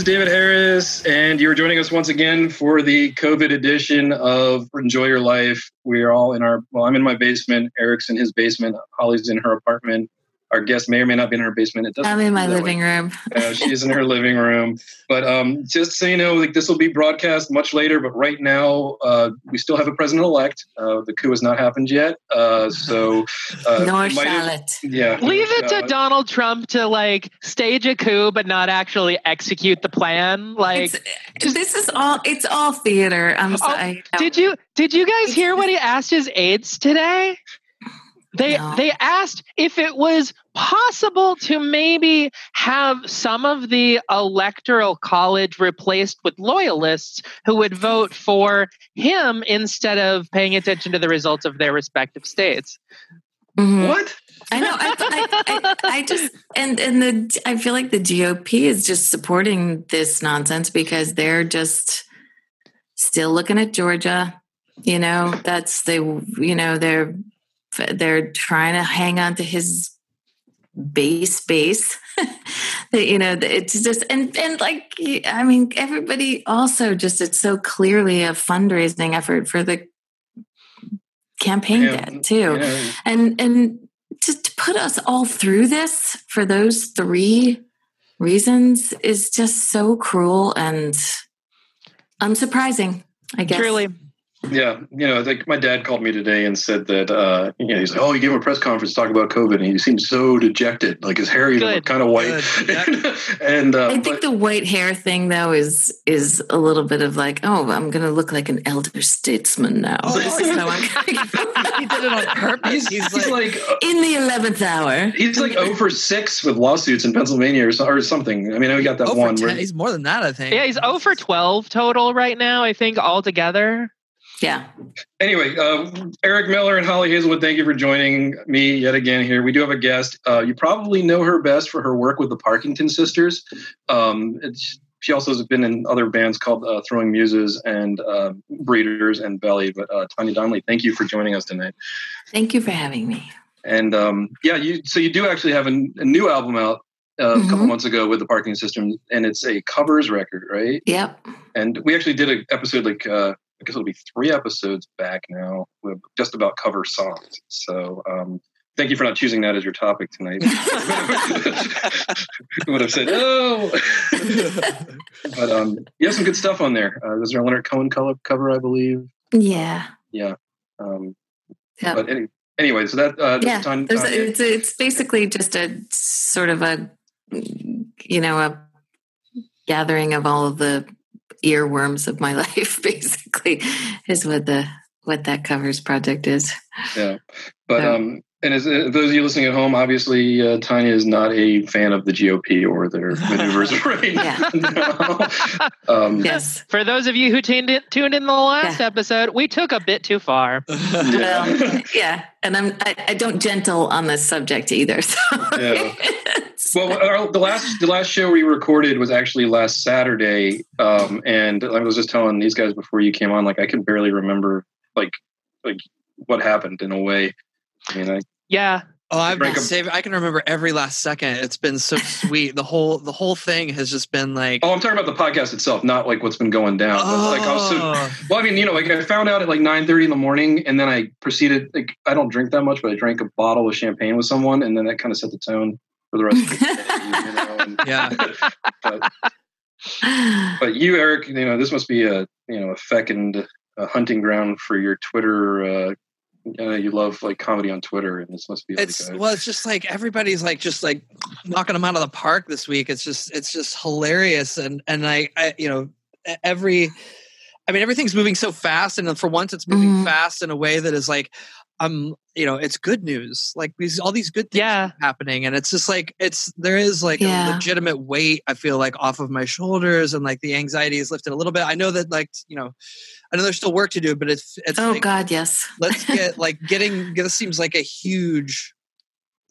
Hello, name is David Harris, and you're joining us once again for the COVID edition of Enjoy Your Life. We are all in our, well, I'm in my basement, Eric's in his basement, Holly's in her apartment, our guest may or may not be in her basement. It doesn't. I'm in my living way. room. uh, she's in her living room. But um, just so you know, like this will be broadcast much later. But right now, uh, we still have a president elect. Uh, the coup has not happened yet. Uh, so uh, nor shall it. Yeah. Leave it to Donald Trump to like stage a coup, but not actually execute the plan. Like just, this is all. It's all theater. I'm oh, sorry. Oh, did you did you guys hear what he asked his aides today? They no. they asked if it was possible to maybe have some of the electoral college replaced with loyalists who would vote for him instead of paying attention to the results of their respective states. Mm-hmm. What? I know. I, I, I, I, just and and the I feel like the GOP is just supporting this nonsense because they're just still looking at Georgia. You know, that's they. You know, they're they're trying to hang on to his base base you know it's just and and like i mean everybody also just it's so clearly a fundraising effort for the campaign yeah. debt too yeah. and and to, to put us all through this for those three reasons is just so cruel and unsurprising i guess truly yeah, you know, like my dad called me today and said that uh, you know he's like, oh, you gave a press conference to talk about COVID, and he seemed so dejected, like his hair even kind of white. and uh, I think but, the white hair thing though is is a little bit of like, oh, I'm going to look like an elder statesman now. Oh, this is how I'm he did it on purpose. He's, he's like, like, in the eleventh hour. He's like over six with lawsuits in Pennsylvania or, or something. I mean, I got that one. 10, where, he's more than that, I think. Yeah, he's over twelve total right now. I think altogether. Yeah. Anyway, uh, Eric Miller and Holly Hazelwood, thank you for joining me yet again here. We do have a guest. Uh, you probably know her best for her work with the Parkington Sisters. Um, she also has been in other bands called uh, Throwing Muses and uh, Breeders and Belly. But uh, Tanya Donelly, thank you for joining us tonight. Thank you for having me. And um, yeah, you so you do actually have a, a new album out uh, mm-hmm. a couple months ago with the Parkington Sisters, and it's a covers record, right? Yep. And we actually did an episode like uh, I guess it'll be three episodes back now, with just about cover songs. So um, thank you for not choosing that as your topic tonight. would have said no. but um, you have some good stuff on there. Uh, there's a Leonard Cohen color cover, I believe. Yeah. Yeah. Um, yep. But any, anyway, so that uh, yeah, time, time it's it's basically just a sort of a you know a gathering of all of the earworms of my life basically is what the what that covers project is yeah but so. um and as uh, those of you listening at home, obviously uh, Tanya is not a fan of the GOP or their maneuvers right now. um, yes. For those of you who tuned in, tuned in the last yeah. episode, we took a bit too far. yeah. Well, yeah, and I'm I, I, don't gentle on this subject either. So. Yeah. Well, our, the last the last show we recorded was actually last Saturday, um, and I was just telling these guys before you came on, like I can barely remember like like what happened in a way. I mean, I yeah. Oh, I've been saving. I can remember every last second. It's been so sweet. the whole the whole thing has just been like. Oh, I'm talking about the podcast itself, not like what's been going down. Oh. Like also, well, I mean, you know, like I found out at like 9:30 in the morning, and then I proceeded. Like, I don't drink that much, but I drank a bottle of champagne with someone, and then that kind of set the tone for the rest of the day. You know, and, yeah. but, but you, Eric, you know, this must be a you know a fecund a hunting ground for your Twitter uh, uh, you love like comedy on Twitter, and this must be. Like it's a, well, it's just like everybody's like just like knocking them out of the park this week. It's just it's just hilarious, and and I, I you know every. I mean, everything's moving so fast, and for once, it's moving mm-hmm. fast in a way that is like, um, you know, it's good news. Like these, all these good things yeah. happening, and it's just like it's there is like yeah. a legitimate weight. I feel like off of my shoulders, and like the anxiety is lifted a little bit. I know that like you know, I know there's still work to do, but it's, it's oh like, god, yes. let's get like getting. This seems like a huge.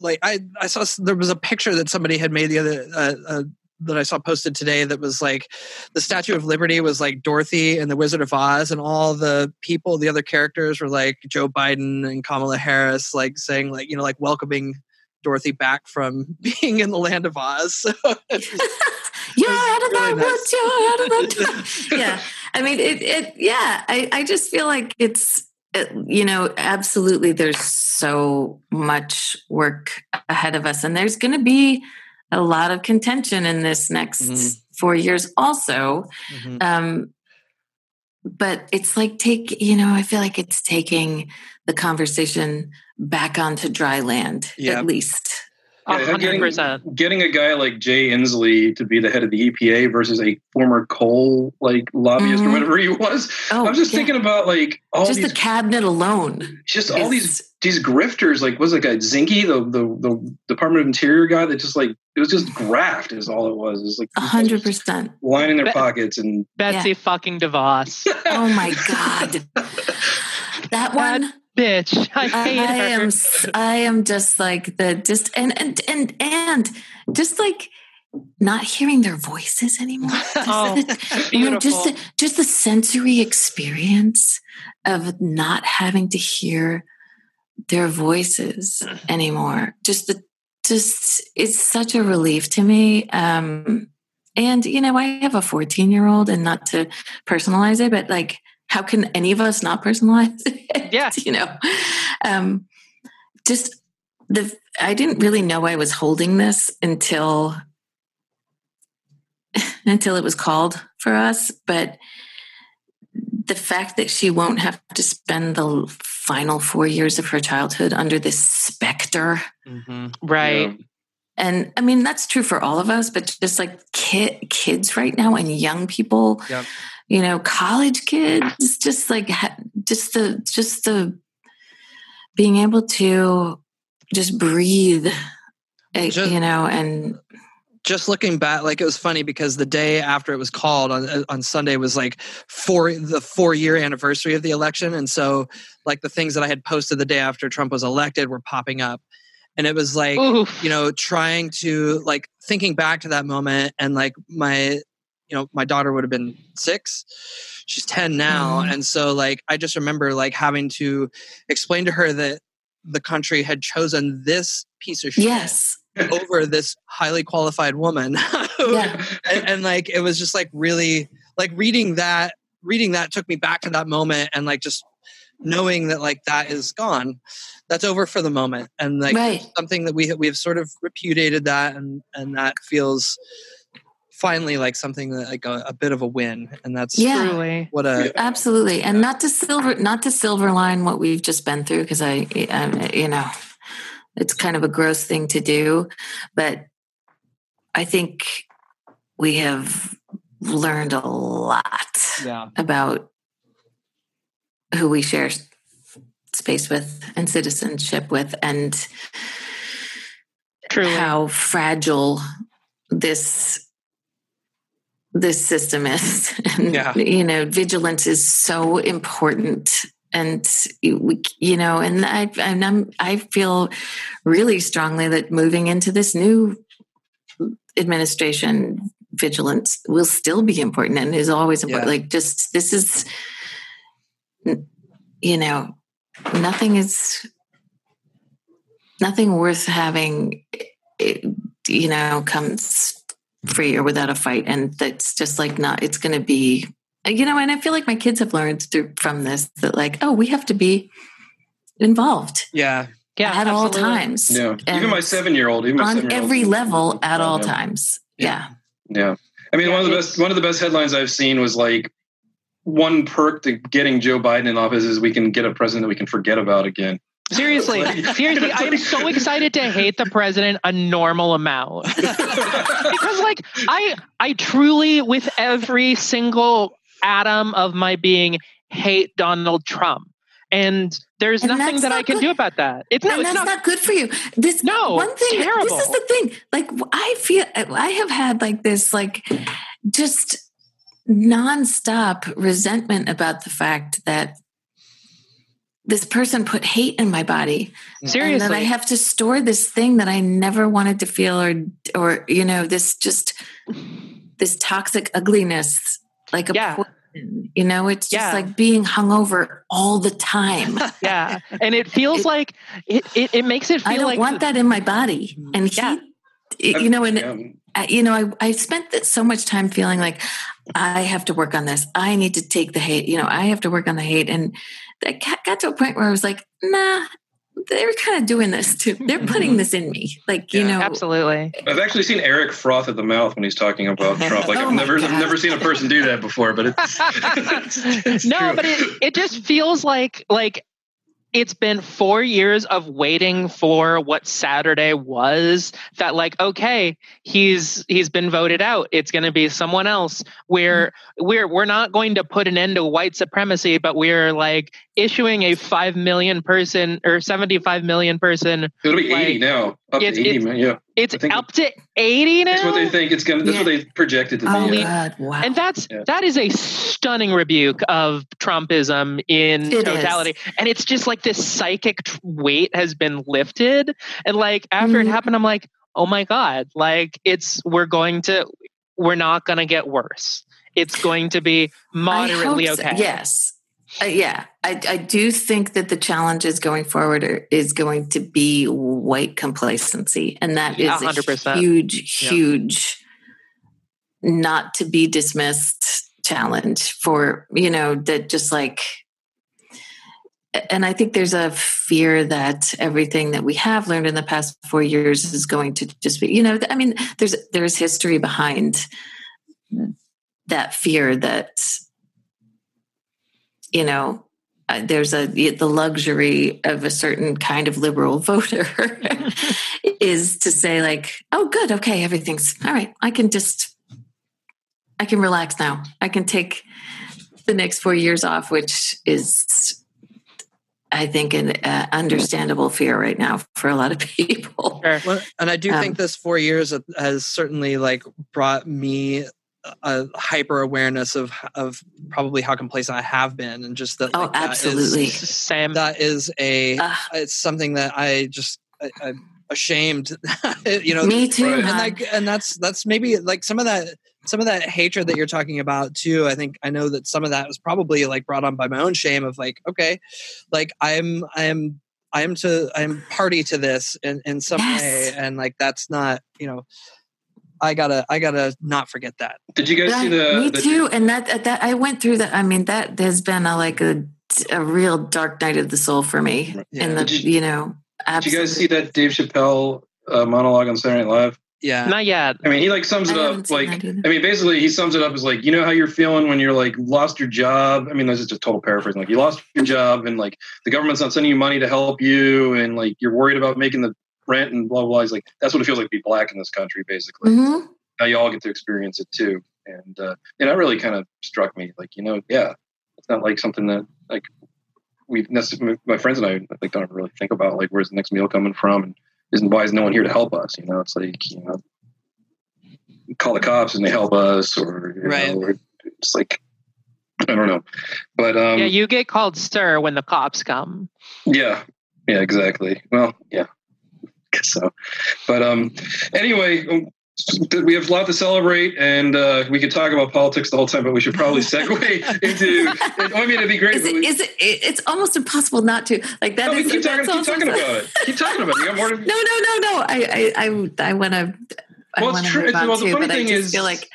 Like I, I saw there was a picture that somebody had made the other uh, uh, that I saw posted today that was like the Statue of Liberty was like Dorothy and the Wizard of Oz, and all the people, the other characters were like Joe Biden and Kamala Harris, like saying like you know like welcoming Dorothy back from being in the land of Oz. You're out of the woods. You're out of yeah, I mean it. It. Yeah, I. I just feel like it's. It, you know, absolutely. There's so much work ahead of us, and there's going to be a lot of contention in this next mm-hmm. four years, also. Mm-hmm. Um, but it's like take you know i feel like it's taking the conversation back onto dry land yep. at least yeah, getting, getting, a guy like Jay Inslee to be the head of the EPA versus a former coal like lobbyist mm-hmm. or whatever he was. Oh, I'm just yeah. thinking about like all just these, the cabinet alone. Just all these these grifters. Like was it guy Zinke, the, the the Department of Interior guy that just like it was just graft is all it was. It was like hundred percent lining their Be- pockets and Betsy yeah. fucking DeVos. oh my god. that one bitch. I hate I her. am I am just like the just and and and and just like not hearing their voices anymore. oh, you know, just the, just the sensory experience of not having to hear their voices anymore. Just the just it's such a relief to me. Um and you know, I have a 14 year old and not to personalize it, but like how can any of us not personalize it? Yeah. you know, um, just the, I didn't really know I was holding this until, until it was called for us. But the fact that she won't have to spend the final four years of her childhood under this specter. Mm-hmm. Right. Yeah. And I mean, that's true for all of us, but just like kid, kids right now and young people, yep you know, college kids, just like just the just the being able to just breathe, eh, just, you know, and just looking back, like it was funny because the day after it was called on uh, on Sunday was like four the four year anniversary of the election, and so like the things that I had posted the day after Trump was elected were popping up, and it was like Oof. you know trying to like thinking back to that moment and like my you know my daughter would have been six she's 10 now mm-hmm. and so like i just remember like having to explain to her that the country had chosen this piece of shit yes over this highly qualified woman yeah. and, and like it was just like really like reading that reading that took me back to that moment and like just knowing that like that is gone that's over for the moment and like right. something that we we have sort of repudiated that and and that feels finally like something that like a, a bit of a win and that's yeah what a absolutely and not to silver not to silver line what we've just been through because I, I you know it's kind of a gross thing to do but i think we have learned a lot yeah. about who we share space with and citizenship with and Truly. how fragile this this system is. And, yeah. you know, vigilance is so important. And we, you know, and I, and I'm, I feel really strongly that moving into this new administration, vigilance will still be important and is always important. Yeah. Like, just this is, you know, nothing is nothing worth having. Eh, you know, comes free or without a fight. And that's just like not, it's going to be, you know, and I feel like my kids have learned through from this that like, oh, we have to be involved. Yeah. Yeah. At absolutely. all times. Yeah. And even my seven year old, even on every level at all times. Yeah. Yeah. I mean, yeah, one of the best, one of the best headlines I've seen was like, one perk to getting Joe Biden in office is we can get a president that we can forget about again. Seriously, seriously, I'm so excited to hate the president a normal amount because, like, I I truly, with every single atom of my being, hate Donald Trump. And there's and nothing that I can good. do about that. It's, no, and that's not, not, good for you. This no one thing. Terrible. This is the thing. Like I feel, I have had like this, like just nonstop resentment about the fact that this person put hate in my body. Seriously. And that I have to store this thing that I never wanted to feel or or you know, this just this toxic ugliness like a yeah. poison. You know, it's just yeah. like being hungover all the time. yeah. And it feels it, like it, it, it makes it feel like I don't like want that in my body. Mm-hmm. And he yeah. you know, and yeah. you know, I I spent so much time feeling like I have to work on this. I need to take the hate. You know, I have to work on the hate, and I got to a point where I was like, nah, they're kind of doing this too. They're putting this in me, like you know. Absolutely. I've actually seen Eric froth at the mouth when he's talking about Trump. Like oh I've never, I've never seen a person do that before. But it's, it's, it's no, true. but it it just feels like like it's been four years of waiting for what Saturday was that like, okay, he's he's been voted out. It's gonna be someone else. We're we're we're not going to put an end to white supremacy, but we're like issuing a five million person or seventy five million person. It'll be like, eighty now. Up it's, to eighty, it's, yeah. It's up to eighty now. That's what they think it's gonna. That's yeah. what they projected to oh, be. God, wow. And that's yeah. that is a stunning rebuke of Trumpism in it totality, is. and it's just like this psychic weight has been lifted, and like after mm. it happened, I'm like, oh my god, like it's we're going to we're not going to get worse. It's going to be moderately okay. Yes. Uh, yeah, I, I, do think that the challenges going forward are, is going to be white complacency, and that is 100%. a huge, huge, yeah. not to be dismissed challenge for you know that just like. And I think there's a fear that everything that we have learned in the past four years is going to just be, you know, I mean, there's there's history behind that fear that you know uh, there's a the luxury of a certain kind of liberal voter is to say like oh good okay everything's all right. I can just i can relax now. I can take the next four years off which is i think an uh, understandable fear right now for a lot of people. Well, and i do um, think this four years has certainly like brought me a hyper awareness of of probably how complacent I have been, and just that. Oh, like, absolutely. That is, Sam, that is a. Uh, it's something that I just I, I'm ashamed. you know, me too. And like, and that's that's maybe like some of that some of that hatred that you're talking about too. I think I know that some of that was probably like brought on by my own shame of like, okay, like I'm I'm I'm to I'm party to this in in some yes. way, and like that's not you know I gotta I gotta not forget that. Did you guys yeah, see the? Me the, too. And that that I went through that. I mean, that has been a, like a a real dark night of the soul for me. Yeah. And the you, you, know, absolutely. did you guys see that Dave Chappelle uh, monologue on Saturday Night Live? Yeah, not yet. I mean, he like sums it up like I mean, basically he sums it up as like you know how you're feeling when you're like lost your job. I mean, this is just a total paraphrasing. Like you lost your job and like the government's not sending you money to help you, and like you're worried about making the rent and blah blah. blah. He's like that's what it feels like to be black in this country, basically. Mm-hmm now you all get to experience it too. And uh, and that really kind of struck me. Like you know, yeah, it's not like something that like we've necessarily my friends and I like don't really think about like where's the next meal coming from and isn't why is no one here to help us? You know, it's like you know, call the cops and they help us, or right. Know, or it's like I don't know, but um, yeah, you get called sir when the cops come. Yeah, yeah, exactly. Well, yeah, so, but um, anyway, um, we have a lot to celebrate, and uh, we could talk about politics the whole time, but we should probably segue into. I mean, it'd be great. Is it, we, is it, it's almost impossible not to like that. No, is, keep, talking, keep talking about it. Keep talking about it. You got more to. no, no, no, no. I, I, I, I want to. Well, it's true. It's, well, the funny thing is, feel like.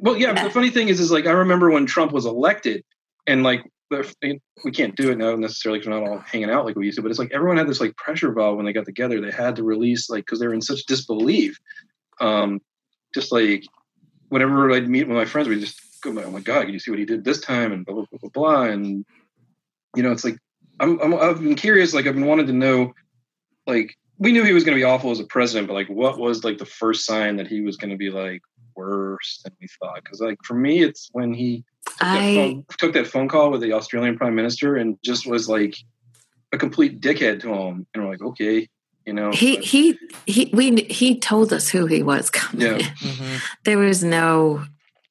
Well, yeah, yeah. The funny thing is, is like I remember when Trump was elected, and like we can't do it now necessarily because we're not all hanging out like we used to. But it's like everyone had this like pressure valve when they got together. They had to release like because they were in such disbelief um, just like whenever I'd meet with my friends, we just go, "Oh my god, can you see what he did this time?" and blah blah blah blah, blah. and you know, it's like I'm, I'm I've been curious, like I've been wanting to know, like we knew he was going to be awful as a president, but like what was like the first sign that he was going to be like worse than we thought? Because like for me, it's when he took, I... that phone, took that phone call with the Australian prime minister and just was like a complete dickhead to him, and we're like, okay, you know he but, he he we he told us who he was coming yeah. Mm-hmm. there was no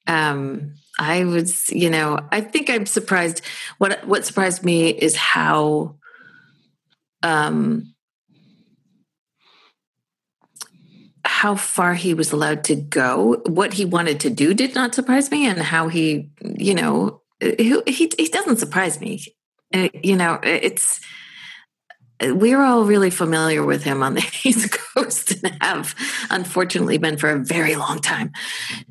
um i was you know i think i'm surprised what what surprised me is how um how far he was allowed to go what he wanted to do did not surprise me and how he you know he he, doesn't surprise me uh, you know it's we're all really familiar with him on the East Coast and have unfortunately been for a very long time.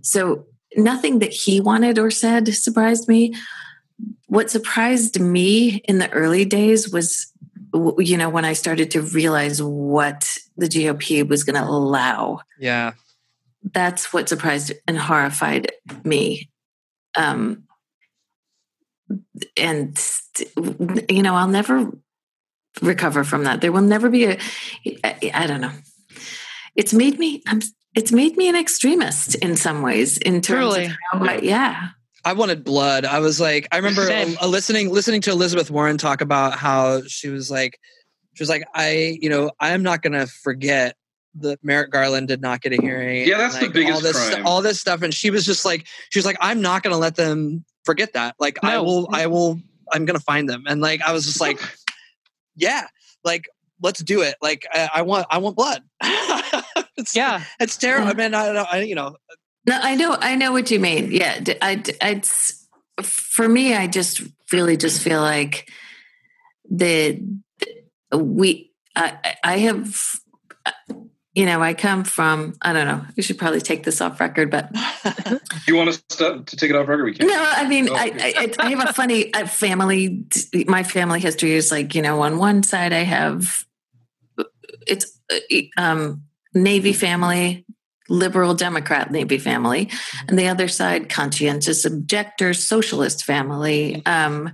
So nothing that he wanted or said surprised me. What surprised me in the early days was, you know, when I started to realize what the GOP was going to allow. Yeah. That's what surprised and horrified me. Um, and, you know, I'll never recover from that. There will never be a. I, I don't know. It's made me. I'm. It's made me an extremist in some ways. In terms Truly. of how, I, yeah. I wanted blood. I was like, I remember um, a, listening listening to Elizabeth Warren talk about how she was like, she was like, I, you know, I'm not going to forget that Merrick Garland did not get a hearing. Yeah, that's like, the biggest all this, crime. all this stuff, and she was just like, she was like, I'm not going to let them forget that. Like, no. I will, I will, I'm going to find them. And like, I was just like, yeah, like let's do it. Like I, I want, I want blood. it's, yeah, it's terrible. I mm-hmm. mean, I, I, you know. No, I know, I know what you mean. Yeah, I, I, for me, I just really just feel like the we, I, I have you know, I come from, I don't know, we should probably take this off record, but. You want us to, to take it off record? We can. No, I mean, oh. I, I, I, have a funny family, my family history is like, you know, on one side I have, it's um, Navy family, liberal Democrat Navy family, and the other side, conscientious objector, socialist family. Um,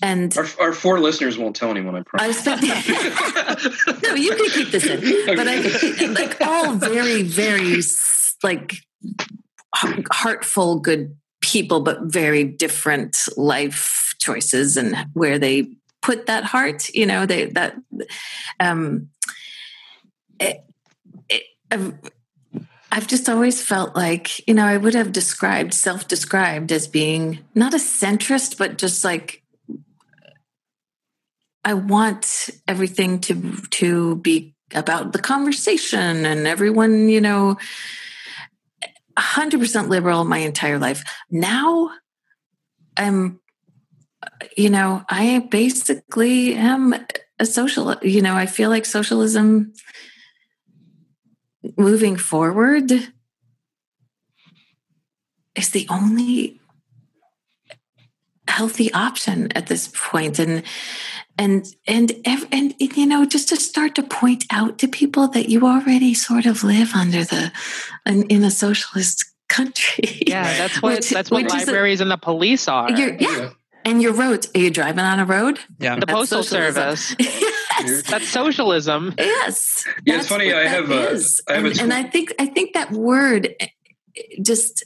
and our, our, four listeners won't tell anyone. I promise. I no, you can keep this in. Okay. But I like all very, very like heartful, good people, but very different life choices and where they put that heart. You know, they that um, it, it, I've, just always felt like you know I would have described self-described as being not a centrist, but just like I want everything to to be about the conversation and everyone, you know, 100% liberal my entire life. Now I'm you know, I basically am a social, you know, I feel like socialism moving forward is the only healthy option at this point. And and and and you know just to start to point out to people that you already sort of live under the in, in a socialist country. Yeah that's what which, that's what libraries a, and the police are. Yeah. And your roads are you driving on a road? Yeah. The that's postal socialism. service yes. that's socialism yes yeah it's funny i have a, I have and, a and i think i think that word eh, just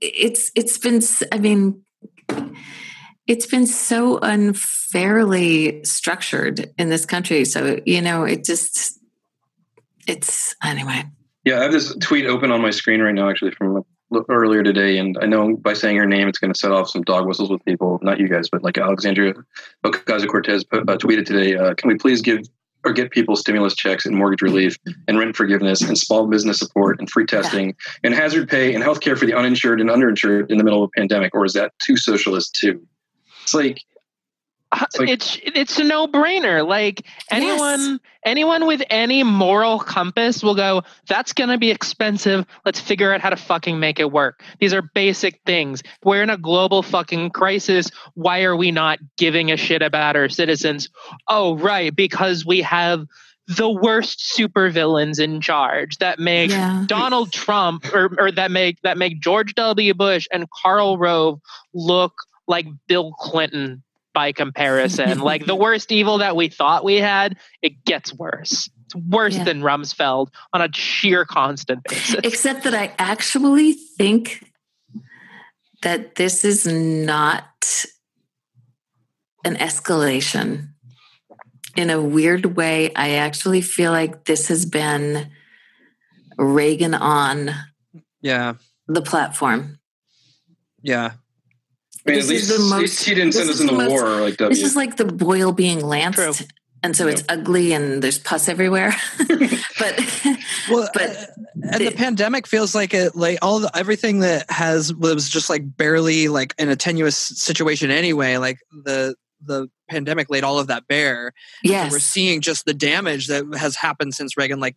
it's it's been i mean it's been so unfairly structured in this country. So, you know, it just, it's anyway. Yeah, I have this tweet open on my screen right now, actually, from earlier today. And I know by saying her name, it's going to set off some dog whistles with people, not you guys, but like Alexandria Ocasio Cortez uh, tweeted today uh, Can we please give or get people stimulus checks and mortgage relief and rent forgiveness and small business support and free testing yeah. and hazard pay and health care for the uninsured and underinsured in the middle of a pandemic? Or is that too socialist too? It's like like, it's, it's a no-brainer. Like anyone yes. anyone with any moral compass will go that's going to be expensive. Let's figure out how to fucking make it work. These are basic things. We're in a global fucking crisis. Why are we not giving a shit about our citizens? Oh right because we have the worst supervillains in charge that make yeah. Donald Trump or, or that make that make George W. Bush and Karl Rove look like Bill Clinton by comparison. like the worst evil that we thought we had, it gets worse. It's worse yeah. than Rumsfeld on a sheer constant basis. Except that I actually think that this is not an escalation. In a weird way, I actually feel like this has been Reagan on yeah the platform. Yeah. I mean, at least, most, at least, he didn't send us into most, war like W. This is like the boil being lanced. True. And so it's ugly and there's pus everywhere. but well, but uh, and the, the, pandemic feels like it like all the, everything that has was just like barely like in a tenuous situation anyway. Like the the pandemic laid all of that bare. Yes. So we're seeing just the damage that has happened since Reagan. Like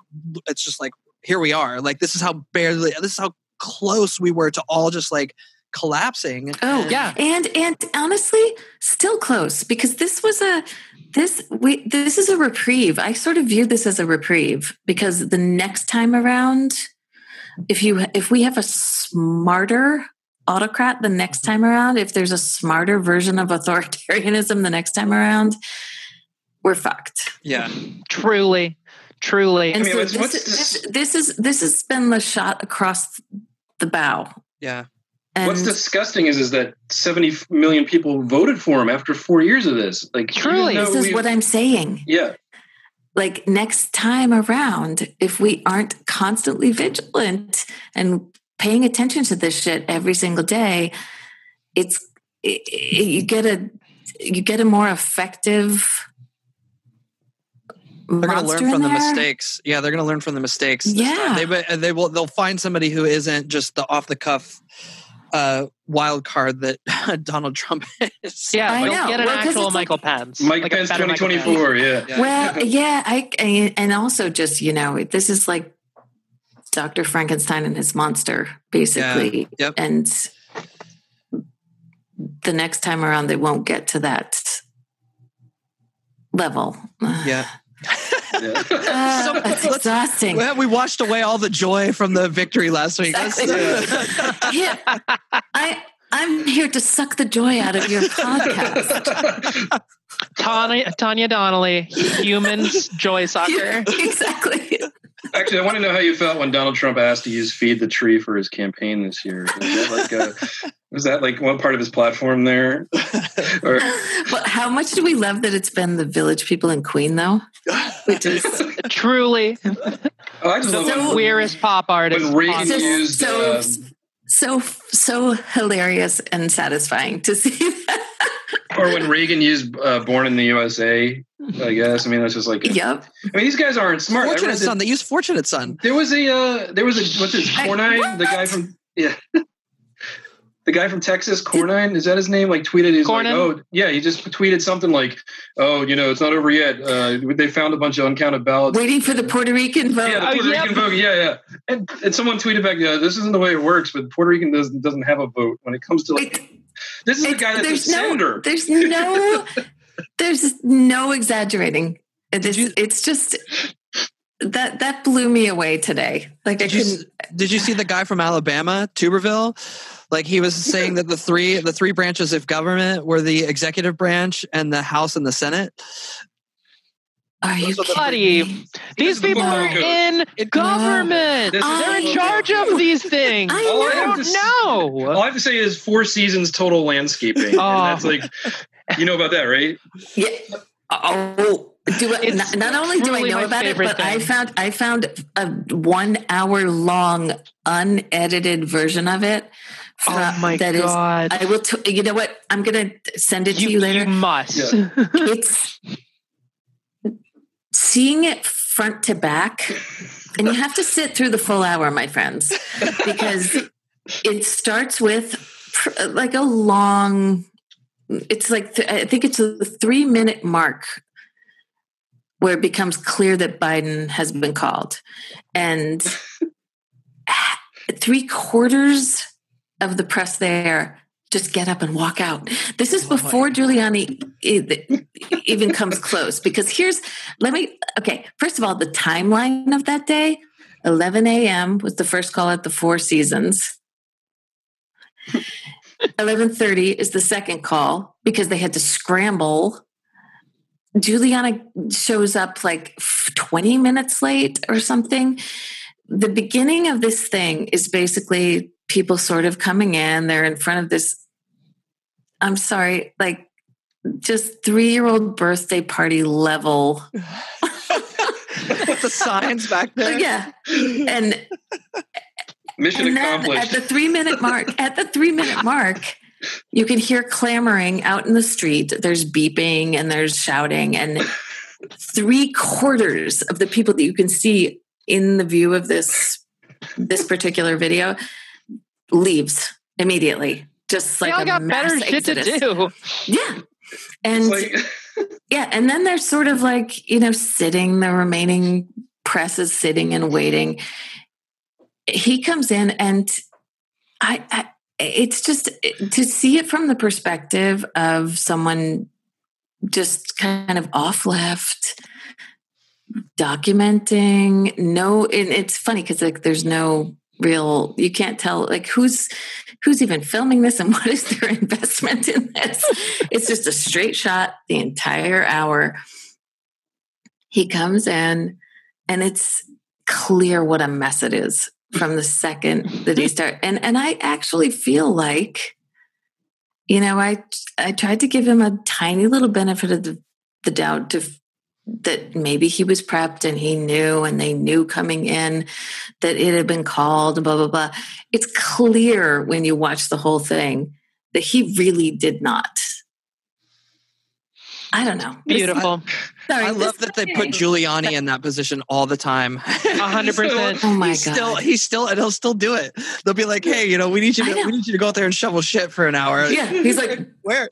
it's just like here we are. Like this is how barely this is how close we were to all just like collapsing. Oh yeah. And and honestly, still close because this was a this we this is a reprieve. I sort of viewed this as a reprieve because the next time around, if you if we have a smarter autocrat the next time around, if there's a smarter version of authoritarianism the next time around, we're fucked. Yeah. Truly. Truly. And mean, so this, what's is- this- this, this is this has been the shot across the bow. Yeah. And What's disgusting is is that 70 million people voted for him after four years of this. Like Truly. this is what I'm saying. Yeah, like next time around, if we aren't constantly vigilant and paying attention to this shit every single day, it's it, it- you get a you get a more effective. They're going to learn from in the mistakes. Yeah, they're going to learn from the mistakes. Yeah. they be- they will they'll find somebody who isn't just the off the cuff uh, wild card that Donald Trump is. yeah, I know. get an Well, 'cause actual it's like- Michael Pence. Mike Like Pence better Michael Pence. 2024. Yeah. Yeah. Well, yeah, I and also just you know this is like Dr. Frankenstein and his monster, basically, Yep. and the next time around they won't get to that level. Yeah. yeah. Uh, So, it's let's- exhausting. Well, we washed away all the joy from the victory last week. Exactly. yeah, I I'm here to suck the joy out of your podcast. Tanya, Tanya Donelly, humans, joy sucker. exactly. Actually, I want to know how you felt when Donald Trump asked to use "Feed the Tree" for his campaign this year. Was that like, a, was that like one part of his platform there? or, But how much do we love that it's been the village people in Queen though? Which is Truly, oh, I just love So when- weirdest pop artist. When Reagan used, so um, so so hilarious and satisfying to see that. or when Reagan used uh, "Born in the USA." I guess. I mean, that's just like. Yep. I mean, these guys aren't smart. I Fortunate read that- son. They use Fortunate Son. There was a uh, there was a what's his I- Cornyn, the guy from yeah, the guy from Texas, Cornyn, is that his name? Like tweeted, he's like, oh yeah, he just tweeted something like, oh, you know, it's not over yet. Uh, they found a bunch of uncounted ballots. Waiting for the Puerto Rican vote. Yeah, the Oh, Puerto yep. Rican vote. Yeah, yeah. And, and someone tweeted back, yeah, this isn't the way it works. But Puerto Rican doesn't doesn't have a vote when it comes to like. It- This is the guy that's a there's no, senator. there's no, there's no exaggerating. This, you- it's just that that blew me away today. Like I Did you, couldn't. s- did you see the guy from Alabama, Tuberville? Like he was saying that the three the three branches of government were the executive branch and the House and the Senate. Are you Those are Buddy, kidding me? these people are in It- government. This is- They're in charge of these things. I All I They don't to s- know. All I have to say is four seasons total landscaping. Oh. And that's like, you know about that, right? Yeah. Oh, do I, not, not only do I know about it, favorite but I found I found a one hour long unedited version of it. Oh from- my that is- god! I will. T- you know what? I'm gonna send it to you, you, later. you must. Yeah. it's seeing it front to back, and you have to sit through the full hour, my friends, because it starts with pr- like a long. It's like th- I think it's a three minute mark where it becomes clear that Biden has been called, and three quarters of the press there just get up and walk out. This is before Giuliani even comes close. Because here's, let me, okay, first of all, the timeline of that day 11 a.m. was the first call at the Four Seasons. 11:30 is the second call because they had to scramble. Giuliani shows up like 20 minutes late or something. The beginning of this thing is basically people sort of coming in. They're in front of this, I'm sorry, like just three year old birthday party level. With the signs back there. Yeah. And Mission and then accomplished. at the three minute mark, at the three minute mark, you can hear clamoring out in the street. There's beeping and there's shouting, and three quarters of the people that you can see in the view of this this particular video leaves immediately. Just like they all a got mass better shit exodus. to do. Yeah, and like... yeah, and then they're sort of like you know sitting. The remaining press is sitting and waiting. He comes in, and I, I it's just to see it from the perspective of someone just kind of off left documenting no and it's funny because like there's no real you can't tell like who's who's even filming this and what is their investment in this? It's just a straight shot the entire hour. He comes in and it's clear what a mess it is from the second that he start and and i actually feel like you know i i tried to give him a tiny little benefit of the, the doubt to that maybe he was prepped and he knew and they knew coming in that it had been called blah blah blah. It's clear when you watch the whole thing that he really did not. I don't know. Beautiful Sorry, I love that they put Giuliani in that position all the time. hundred percent. Oh my he's god! Still, he's still, and he'll still do it. They'll be like, "Hey, you know, we need you to, we need you to go out there and shovel shit for an hour." Yeah, he's like, "Where?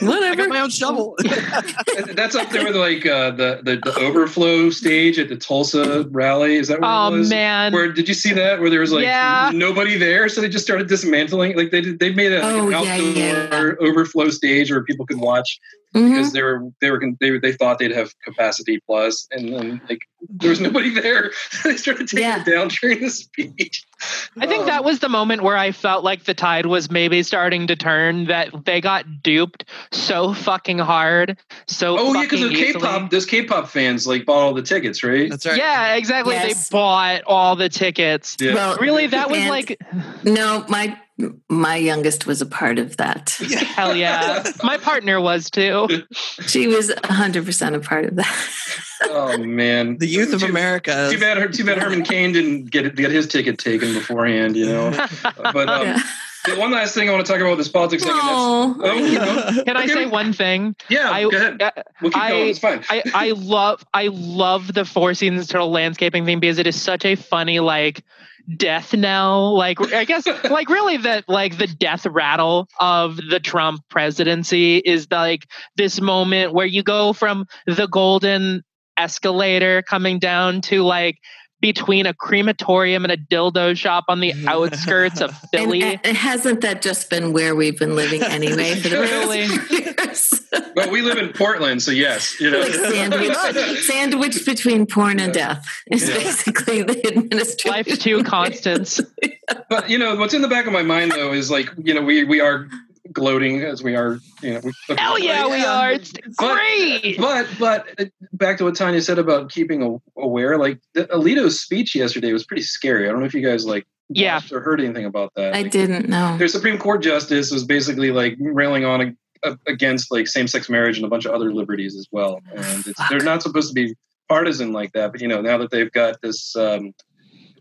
Whatever. I got my own shovel." That's up there with like uh, the, the the overflow stage at the Tulsa rally. Is that what oh, it was? man! Where did you see that? Where there was like yeah. nobody there, so they just started dismantling. Like they they made a, like, oh, an yeah, outdoor yeah. overflow stage where people could watch mm-hmm. because they were they were they they thought they'd have capacity plus, and then like there was nobody there. they started taking Yeah. it down during the speech. I think Um, that was the moment where I felt like the tide was maybe starting to turn. That they got duped so fucking hard, so Oh yeah, because fucking those. K-pop, those K-pop fans like bought all the tickets, right? That's right. Yeah, exactly. Yes. They bought all the tickets. Yeah. Well, Really, that was and- like no my my youngest was a part of that hell yeah. My partner was too. she was 100% a part of that oh man, The youth of Too- America. Too bad. Too bad Herman Cain didn't get get his ticket taken beforehand. You know. But um, Yeah. the one last thing I want to talk about this politics thing. Oh. Oh, you know, Can I Okay. say one thing? yeah, I- go ahead. Uh, We'll keep I- going. It's fine. I, I love I love the Four Seasons Total landscaping thing because it is such a funny like death knell. Like I guess like really that like the death rattle of the Trump presidency is like this moment where you go from the golden escalator coming down to like between a crematorium and a dildo shop on the outskirts of Philly. and hasn't that just been where we've been living anyway for the Really? past few years? But we live in Portland, so yes, you know. like sandwich, sandwich between porn and death is Yeah. basically the administration. Life's two constants. but you know what's in the back of my mind though is like you know we we are gloating as we are you know we, Hell yeah, we are. It's great. but but uh, back to what Tanya said about keeping aware like the, Alito's speech yesterday was pretty scary I don't know if you guys like Yeah. watched or heard anything about that I Like, didn't know. their Supreme Court justice was basically like railing on a, against like same-sex marriage and a bunch of other liberties as well and it's, they're not supposed to be partisan like that but you know now that they've got this um,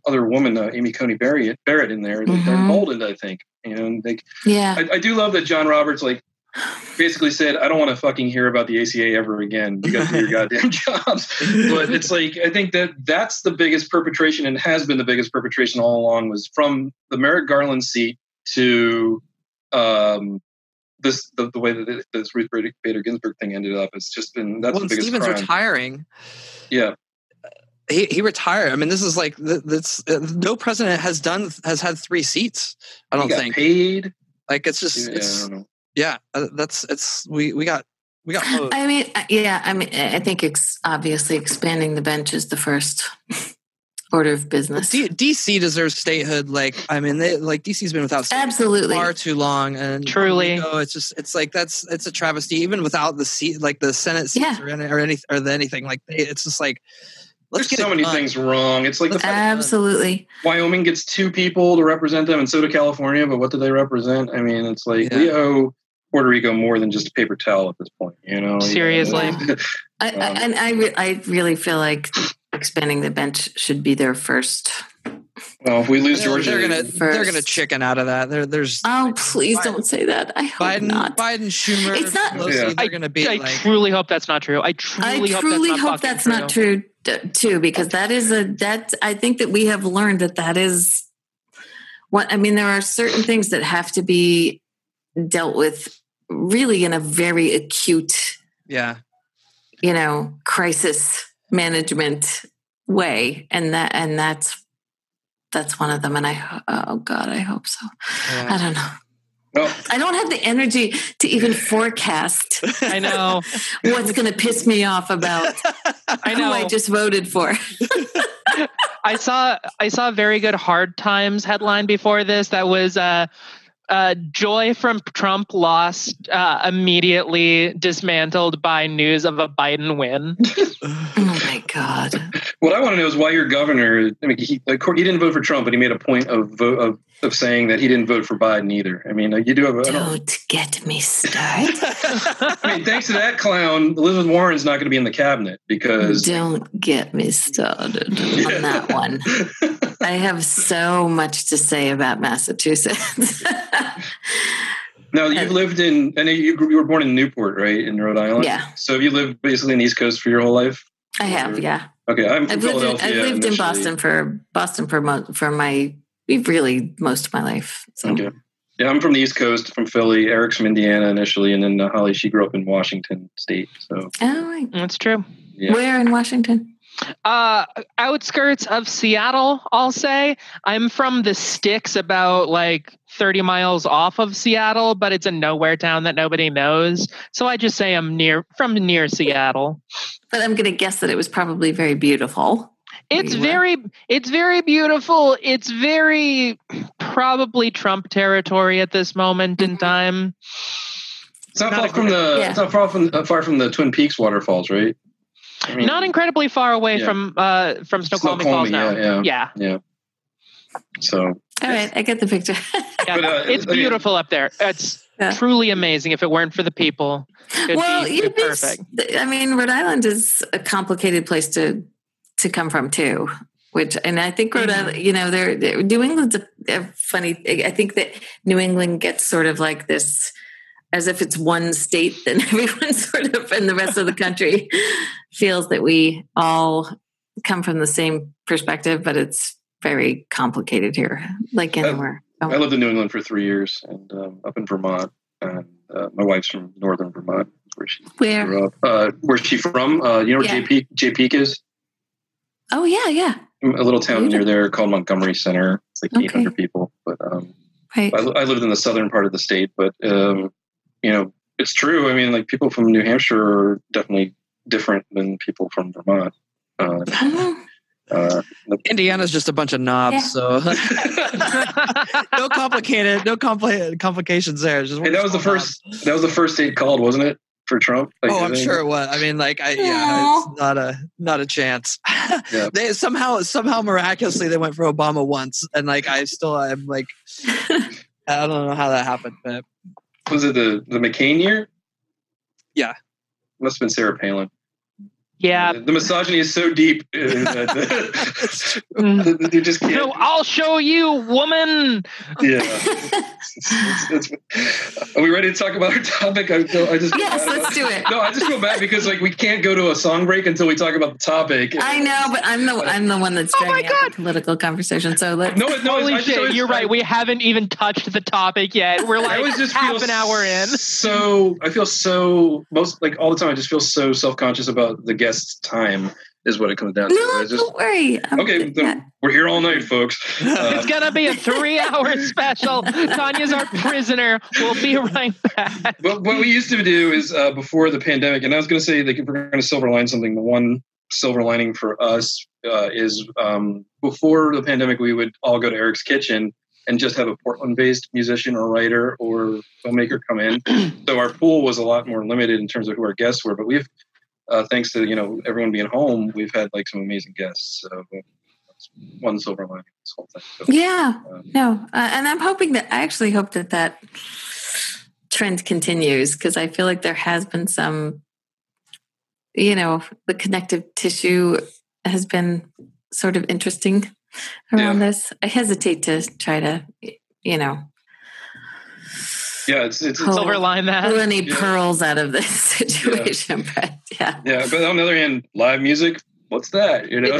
other woman uh, Amy Coney Barrett, Barrett in there they're Mhm. emboldened I think and they Yeah. I, I do love that John Roberts like basically said, "I don't want to fucking hear about the ACA ever again. You guys do your goddamn jobs." But it's like I think that that's the biggest perpetration and has been the biggest perpetration all along was from the Merrick Garland seat to um, this the, the way that it- this Ruth Bader Bader Ginsburg thing ended up. It's just been that's well, the and biggest Stevens crime. retiring. yeah, He, he retired. I mean, this is like th- that's uh, no president has done has had three seats. I don't got think. paid. Like it's just Yeah, I it's don't know. yeah. uh, That's it's we we got we got. hosed. I mean, uh, yeah. I mean, I think it's obviously expanding the bench is the first order of business. D- DC deserves statehood. Like I mean, they like DC's been without Absolutely. far too long, and Truly. you know, it's just it's like that's it's a travesty. Even without the seat, like the Senate seats Yeah. or any or any or anything, like they, it's just like let's There's get so many done. things wrong. It's like the Let's fact get. Absolutely. Wyoming gets two people to represent them, and so do California. But what do they represent? I mean, it's like we owe Puerto Rico more than just a paper towel at this point. You know, Seriously. I, I, Um, and I, re- I really feel like expanding the bench should be their first. Well, if we lose Georgia, they're gonna they're gonna chicken out of that. There, there's Oh, please Biden- don't say that. I hope Biden, not. Biden, Schumer, It's not- Pelosi. Yeah. They're gonna be I like truly hope that's not true. I truly I hope truly that's not hope fucking that's not true t- too, because that is a that I think that we have learned that that is what I mean. There are certain things that have to be dealt with really in a very acute, Yeah. you know, crisis management way, and that and that's that's one of them. And I oh god, I hope so. I don't know. I don't have the energy to even forecast I know. what's going to piss me off about I who know. I just voted for. I saw I saw a very good Hard Times headline before this that was uh, uh, joy from Trump lost uh, immediately dismantled by news of a Biden win. oh my god. what I want to know is why your governor. I mean, he, of course, he didn't vote for Trump, but he made a point of vote of, of saying that he didn't vote for Biden either. I mean, you do have. A, I, don't- Don't get me started. I mean, thanks to that clown, Elizabeth Warren's not going to be in the cabinet because. Don't get me started on that one. I have so much to say about Massachusetts. Now you've lived in, and you, you were born in Newport, right, in Rhode Island. Yeah. So have you lived basically in the East Coast for your whole life? I have, yeah. Okay, I'm from I've lived, in, Philadelphia. I've lived in. Boston for Boston for mo- for my really most of my life. So Okay. Yeah, I'm from the East Coast, from Philly. Eric's from Indiana initially, and then uh, Holly, she grew up in Washington State. So Oh, right. That's true. Yeah. where in Washington? Uh, outskirts of Seattle, I'll say. I'm from the sticks about like 30 miles off of Seattle, but it's a nowhere town that nobody knows. So I just say I'm near from near Seattle. But I'm going to guess that it was probably very beautiful. It's You were? very it's very beautiful. It's very probably Trump territory at this moment in Mhm. time. it's not, Not far from the. yeah. It's not far from uh, far from the Twin Peaks waterfalls, right? I mean, Not incredibly far away Yeah. from uh from Snoqualmie, Falls Snoqualmie, now. yeah, yeah. Yeah. So All right, I get the picture. Yeah, But, uh, it's beautiful up there. It's Yeah. truly amazing. If it weren't for the people, it'd well, be you'd be, perfect. I mean, Rhode Island is a complicated place to to come from too. Which, and I think Rhode Mhm. Island, you know, they're, they're New England's a, a funny. I think that New England gets sort of like this, as if it's one state, then everyone sort of, and the rest of the country feels that we all come from the same perspective, but it's very complicated here, like anywhere. I lived in New England for three years, and um, up in Vermont. And uh, my wife's from northern Vermont, where she Where? grew up. Uh, where's she from? Uh, you know where Yeah. Jay Peak JP is? Oh yeah, yeah. A little town near there called Montgomery Center. It's like Okay. 800 people. But um, Right. I, I lived in the southern part of the state, but um, you know, it's true. I mean, like people from New Hampshire are definitely different than people from Vermont. Uh, Oh, uh, Indiana's just a bunch of knobs, Yeah. so no complicated, no compli- complications there. Just hey, that was the small first. That was the first state called, wasn't it, for Trump? Like, Oh, I I'm sure it was. I mean, like, I yeah, it's not a not a chance. Yeah. they somehow somehow miraculously they went for Obama once, and like I still I'm like I don't know how that happened, but Was it the the McCain year? Yeah. Must have been Sarah Palin. Yeah. The, the misogyny is so deep uh, that it's true. Mm. you just can't. No, I'll show you, woman. yeah. It's- it's- it's- are we ready to talk about our topic? I, I just yes, let's do it. No, I just feel bad because like we can't go to a song break until we talk about the topic. I know, but I'm the I'm the one that's Oh my dragging God. the political conversation. So let's. No, no, Holy I just shit, always- you're right. We haven't even touched the topic yet. We're I like just half an hour in. So I feel so most like all the time. I just feel so self conscious about the guest's time. Is what it comes down to. no, I just don't worry. I'm- okay. then yeah. We're here all night, folks. It's Uh, gonna be a three-hour special. Tanya's our prisoner. We'll be right back. But what we used to do is uh, before the pandemic, and I was going to say, like, if we're going to silver line something, the one silver lining for us uh, is um, before the pandemic, we would all go to Eric's Kitchen and just have a Portland-based musician or writer or filmmaker come in. so our pool was a lot more limited in terms of who our guests were. But we've, uh, thanks to you know everyone being home, we've had like some amazing guests. So one silver lining this whole thing. So, Yeah, um, no, uh, and I'm hoping that I actually hope that that trend continues because I feel like there has been some, you know, the connective tissue has been sort of interesting around this. I hesitate to try to, you know, yeah, it's it's, it's Oh. Silver line pull that. any Yeah. pearls out of this situation, but yeah. yeah. But on the other hand, live music. What's that? You know.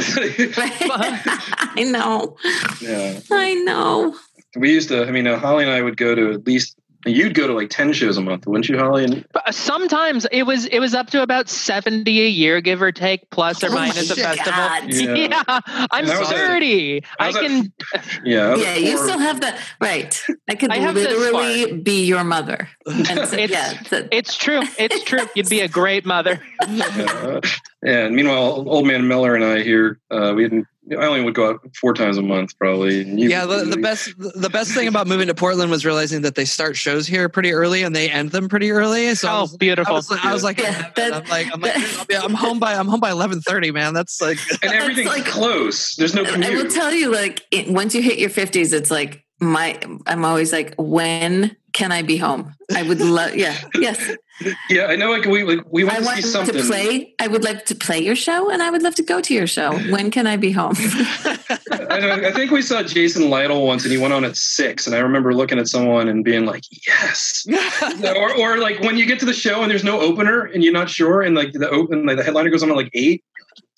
I know. yeah. I know. we used to i mean uh, holly and i would go to at least you'd go to like ten shows a month, wouldn't you, Holly? And uh, sometimes it was it was up to about seventy a year, give or take, plus or Oh minus a festival. God. Yeah. Yeah, I'm And that was at- thirty. I was at- can. yeah, I Yeah, you still have that. Right. I could I literally be your mother. And so, It's- yeah. so- It's true. It's true. You'd be a great mother. Yeah. and meanwhile, old man Miller and I here, uh, we didn't. I only would go out four times a month, probably. You- yeah, the, the best the best thing about moving to Portland was realizing that they start shows here pretty early and they end them pretty early. So I Oh, was, I beautiful. was, I was like, Yeah, I'm like, I'm like, that- I'll be- I'm home by I'm home by eleven thirty, man. That's like and everything's like- close. There's no Commute. I will tell you, like, it, once you hit your 50s, it's like, my, I'm always like, when can I be home? I would love, yeah, yes. yeah, I know. Like we like, we went I to want see to play. I would like to play your show and I would love to go to your show. When can I be home? I, know- I think we saw Jason Lytle once, and he went on at six. And I remember looking at someone and being like, "Yes." or, or like when you get to the show and there's no opener and you're not sure, and like the open, like the headliner goes on at like eight.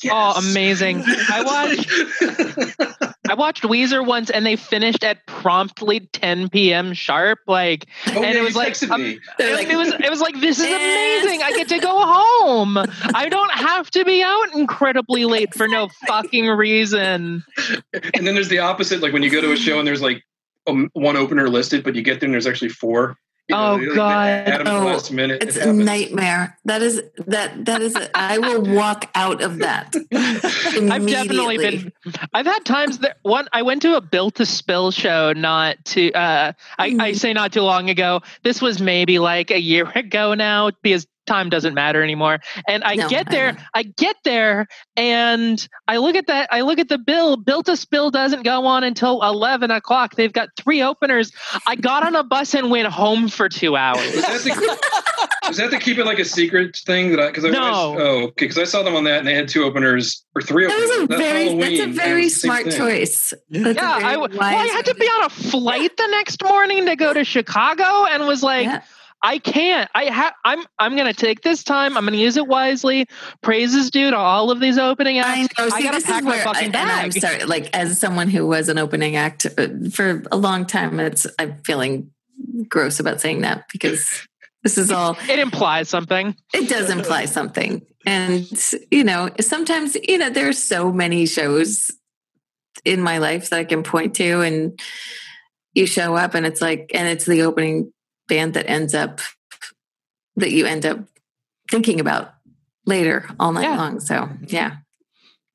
Yes. Oh, amazing! I watched I watched Weezer once, and they finished at promptly 10 p.m. sharp. Like, Oh, and yeah, it was like, um, it, like, it was it was like this is And- amazing. I get to go home. I don't have to be out incredibly late for no fucking reason. and then there's the opposite. Like when you go to a show and there's like um, one opener listed, but you get there and there's actually four. You Oh, God. At Oh, last minute. it's It a nightmare. That is that that is. A, I will walk out of that. I've definitely been. I've had times that one. I went to a Built to Spill show not to. Uh, I, I Mhm. say not too long ago. This was maybe like a year ago now because time doesn't matter anymore. And I No, get there. know. I, get there, and I look at that. I look at the bill. Built a Spill doesn't go on until eleven o'clock. They've got three openers. I got on a bus and went home for two hours. Was that, the, was that to keep it like a secret thing that I because I No. I, oh okay because I saw them on that and they had two openers or three That openers. was a That's very Halloween, that's a very was smart choice. That's yeah, a very I, w- well, I had to be on a flight the next morning to go to Chicago, and was like, Yeah. I can't. I ha- I'm I'm gonna take this time. I'm gonna use it wisely. Praises due to all of these opening I acts. know. I See, gotta this pack is my fucking and I'm sorry. Like as someone who was an opening act uh, for a long time, it's I'm feeling gross about saying that because this is all It implies something. it does imply something, and you know sometimes you know there's so many shows in my life that I can point to, and you show up, and it's like, and it's the opening band that ends up that you end up thinking about later all night Yeah. long. So yeah.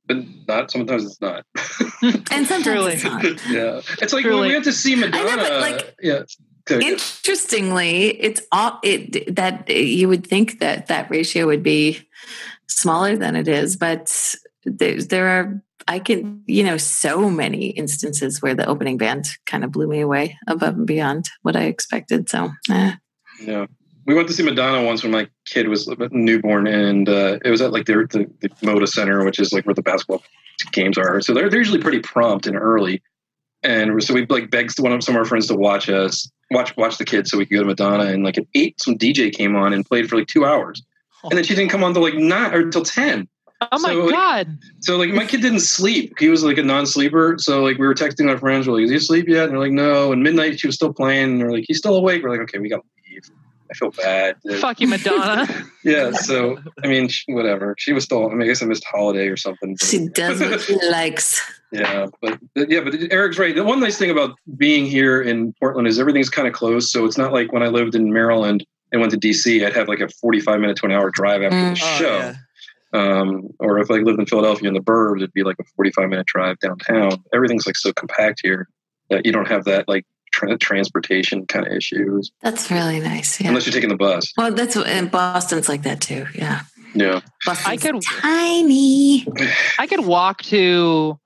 But not sometimes it's not. And sometimes Truly. it's not. yeah, it's like Truly. when we went to see Madonna. I know, but, like, uh, yeah, Go- Interestingly, it's all it that you would think that that ratio would be smaller than it is, but there, there are I can you know so many instances where the opening band kind of blew me away above and beyond what I expected. So eh. Yeah. We went to see Madonna once when my kid was newborn, and uh, it was at like the, the, the Moda Center, which is like where the basketball games are. So they're, they're usually pretty prompt and early. And so we like begged one of some of our friends to watch us, watch watch the kids, so we could go to Madonna. And like at eight, some DJ came on and played for like two hours, and then she didn't come on till like nine or till ten. Oh my So, like- god! So like my kid didn't sleep. He was like a non-sleeper. So like we were texting our friends, we're like, "Is he asleep yet?" And they're like, "No." And midnight, she was still playing. And they're like, "He's still awake." We're like, "Okay, we gotta leave." I feel bad. Fuck you, Madonna. Yeah. So I mean, sh- whatever. She was still. I mean, I guess I missed holiday or something. but- she does what she likes. yeah, but but yeah, but Eric's right. The one nice thing about being here in Portland is everything's kind of close. So it's not like when I lived in Maryland and went to DC, I'd have like a forty-five minute to an hour drive after Mm. the Oh, show. yeah. Um, or if I lived in Philadelphia in the burbs, it'd be like a 45 minute drive downtown. Everything's like so compact here that you don't have that like tra- transportation kind of issues That's really nice. Yeah. unless you're taking the bus. Well, that's what, and Boston's like that too. Yeah. Yeah. Boston's I could- tiny. I could walk to,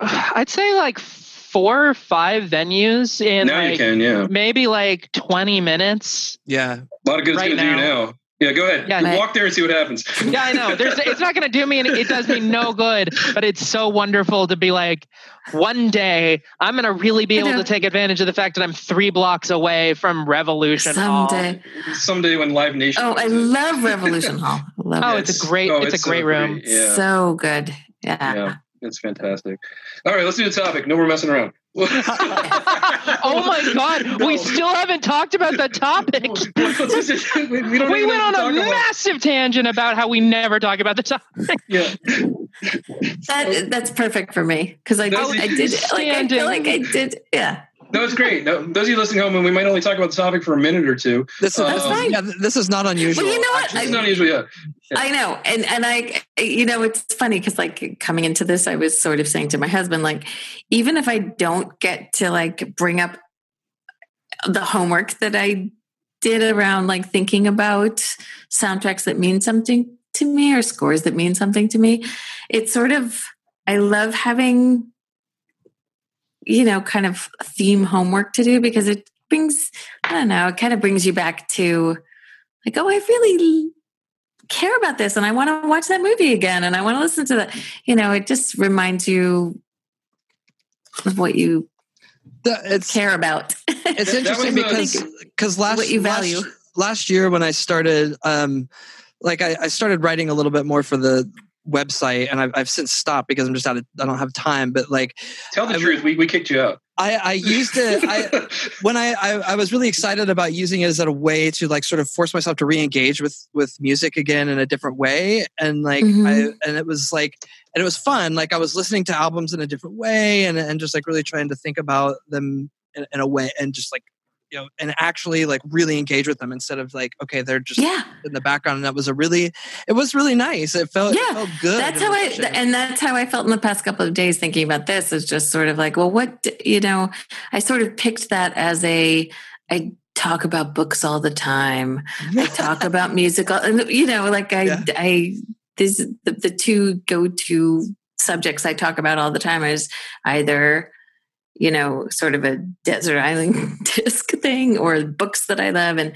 I'd say like four or five venues in now you can, yeah. maybe like twenty minutes. Yeah. A lot of good it's Right to do now. now. Yeah, go ahead. Yeah, You right. walk there and see what happens. Yeah, I know. There's, it's not going to do me, and it does me no good. But it's so wonderful to be like, one day I'm going to really be able to take advantage of the fact that I'm three blocks away from Revolution Hall. Someday. Someday when Live Nation. Oh, I comes love Revolution Hall. I love Oh, it. it's a great, oh, it's, a so great room. Yeah. So good. Yeah. yeah. It's fantastic. All right, let's do the topic. No more messing around. oh my god, no. we still haven't talked about the topic. we, we, we went on a massive tangent about how we never talk about the topic. Yeah. That that's perfect for me because I, I did like I feel like I did yeah no, it's great. No, those of you listening home, and we might only talk about the topic for a minute or two. This is, um, yeah, this is not unusual. Well, you know what? It's not unusual, yeah. yeah. I know, and and I, you know, it's funny because like coming into this, I was sort of saying to my husband, like, even if I don't get to like bring up the homework that I did around like thinking about soundtracks that mean something to me or scores that mean something to me, it's sort of I love having you know, kind of theme homework to do because it brings, I don't know, it kind of brings you back to like, oh, I really care about this and I want to watch that movie again and I want to listen to that. You know, it just reminds you of what you it's, care about. It's interesting because because last what you value. Last, last year when I started um like I, I started writing a little bit more for the website and I've, I've since stopped because I'm just out of, I don't have time, but like, tell the I, truth. We, we kicked you out. I, I used it I, when I, I, I was really excited about using it as a way to like sort of force myself to re-engage with with music again in a different way and like mm-hmm. I and it was like and it was fun like I was listening to albums in a different way and and just like really trying to think about them in, in a way and just like you know and actually like really engage with them instead of like okay they're just yeah. in the background and that was a really it was really nice it felt yeah it felt good that's how i and that's how i felt in the past couple of days thinking about this is just sort of like well what you know i sort of picked that as a i talk about books all the time i talk about musical and you know like i yeah. i this the, the two go-to subjects i talk about all the time is either you know, sort of a desert island disc thing or books that I love. And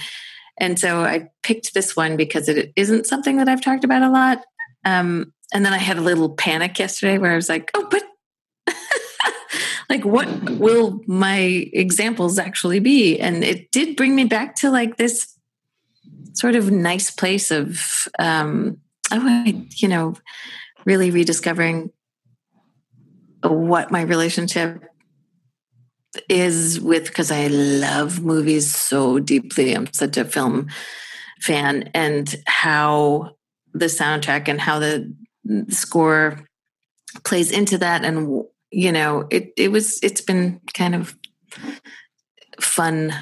and so I picked this one because it isn't something that I've talked about a lot. Um, and then I had a little panic yesterday where I was like, oh, but like what will my examples actually be? And it did bring me back to like this sort of nice place of um oh, you know, really rediscovering what my relationship is with because I love movies so deeply. I'm such a film fan, and how the soundtrack and how the score plays into that, and you know, it it was it's been kind of fun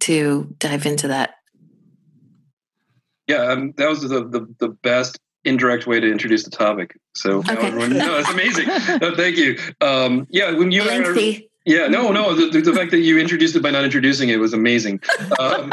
to dive into that. Yeah, um, that was the, the the best indirect way to introduce the topic. So okay. everyone, no, it's amazing. no, thank you. Um, yeah, when you Lengthy. Yeah, no, no. The, the, fact that you introduced it by not introducing it was amazing. Um,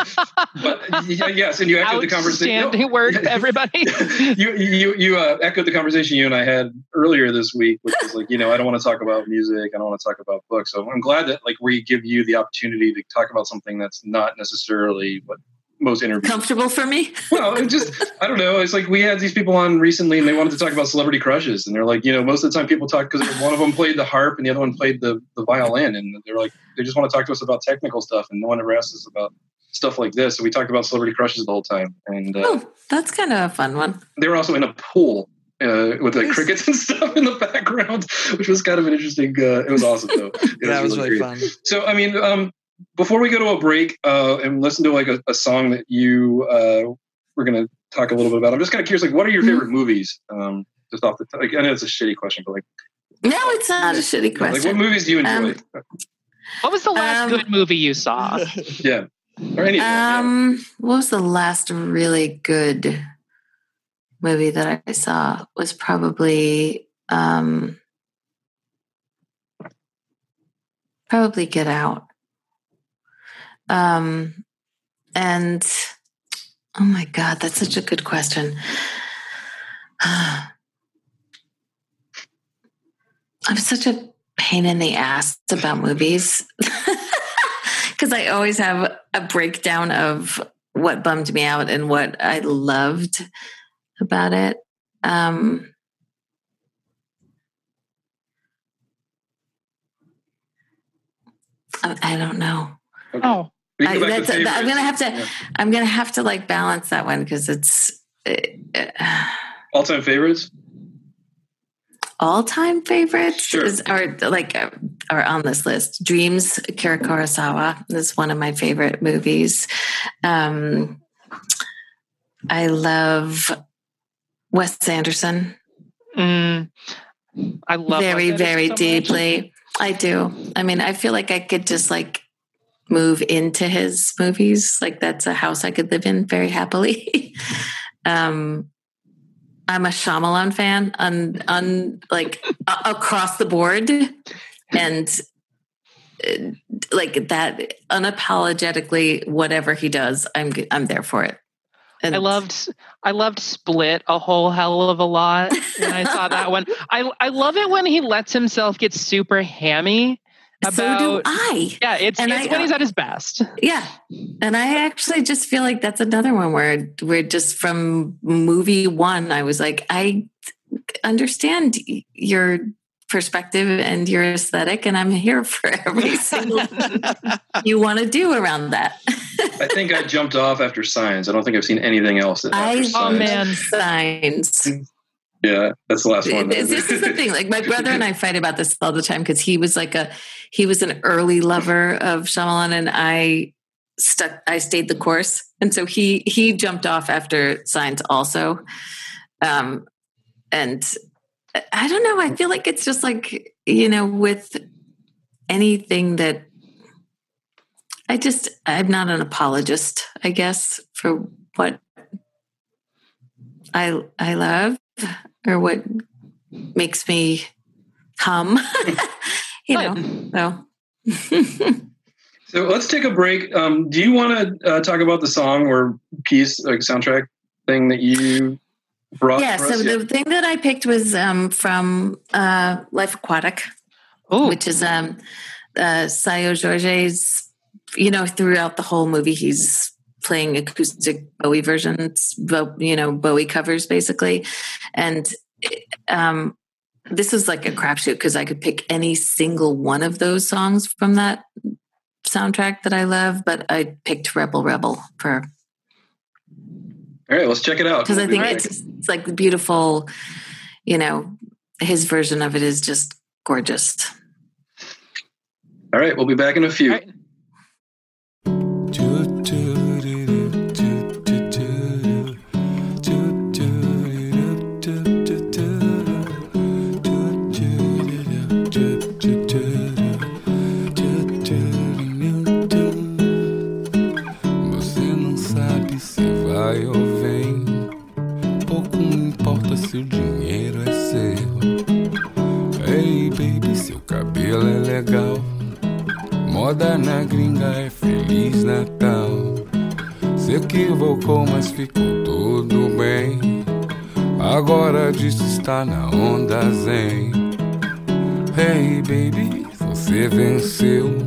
but yes, and you echoed the conversation. Outstanding work, everybody. you you you uh, echoed the conversation you and I had earlier this week, which was like, you know, I don't want to talk about music. I don't want to talk about books. So I'm glad that like we give you the opportunity to talk about something that's not necessarily what most interviews. Comfortable for me? well, it just I don't know. It's like we had these people on recently, and they wanted to talk about celebrity crushes, and they're like, you know, most of the time people talk because one of them played the harp and the other one played the the violin, and they're like, they just want to talk to us about technical stuff, and no one ever asks us about stuff like this. So we talked about celebrity crushes the whole time, and uh, oh, that's kind of a fun one. They were also in a pool. Uh, with the crickets and stuff in the background, which was kind of an interesting. Uh, it was awesome though. It yeah, was, really, really fun. So, I mean, um, before we go to a break uh, and listen to like a, a song that you uh, we're going to talk a little bit about, I'm just kind of curious, like, what are your favorite mm-hmm. movies? Um, just off the top, like, I know it's a shitty question, but like, no, it's not a shitty question. Like, what movies do you enjoy? Um, what was the last um, good movie you saw? yeah, or any. Um, yeah. what was the last really good movie that I saw? Was probably um, probably Get Out. Um, and oh my God, that's such a good question. I'm such a pain in the ass about movies because I always have a breakdown of what bummed me out and what I loved about it. Um, I, don't know. Oh, I, that's, I'm gonna have to. Yeah. I'm gonna have to like balance that one because it's uh, all-time favorites. all-time favorites Sure. is, are like uh, are on this list. Dreams, Akira Kurosawa is one of my favorite movies. Um, I love Wes Anderson Mm, I love very, Wes very Anderson so much. deeply. I do. I mean, I feel like I could just like move into his movies. Like that's a house I could live in very happily. um, I'm a Shyamalan fan on on like a- across the board, and uh, like that unapologetically, whatever he does, I'm I'm there for it. And I loved I loved Split a whole hell of a lot when I saw that one. I I love it when he lets himself get super hammy so do I. yeah, it's, And it's I- when he's at his uh, best. Yeah. And I actually just feel like that's another one where we're just from movie one, I was like, I understand your perspective and your aesthetic, and I'm here for every single you want to do around that. I think I jumped off after Signs. I don't think I've seen anything else. After I Signs. Oh, man. signs. Yeah, that's the last one. This, this is the thing. Like my brother and I fight about this all the time because he was like a he was an early lover of Shyamalan, and I stuck. I stayed the course, and so he he jumped off after Signs also. Um, and I don't know. I feel like it's just like you know with anything that I just I'm not an apologist. I guess for what I I love or what makes me hum. you know, so. So let's take a break. Um, do you want to uh, talk about the song or piece, like soundtrack thing that you brought? yeah. for So us? the thing that I picked was um, from uh, Life Aquatic, Oh, which is um, uh, Seu Jorge's. You know, throughout the whole movie, he's playing acoustic Bowie versions, you know, Bowie covers basically, and um, this was like a crapshoot because I could pick any single one of those songs from that soundtrack that I love, but I picked Rebel Rebel for All right, let's check it out. because I We'll be think back. it's, it's like beautiful, you know, his version of it is just gorgeous. All right, we'll be back in a few. Mas ficou tudo bem. Agora disso está na onda zen. Hey, baby, você venceu.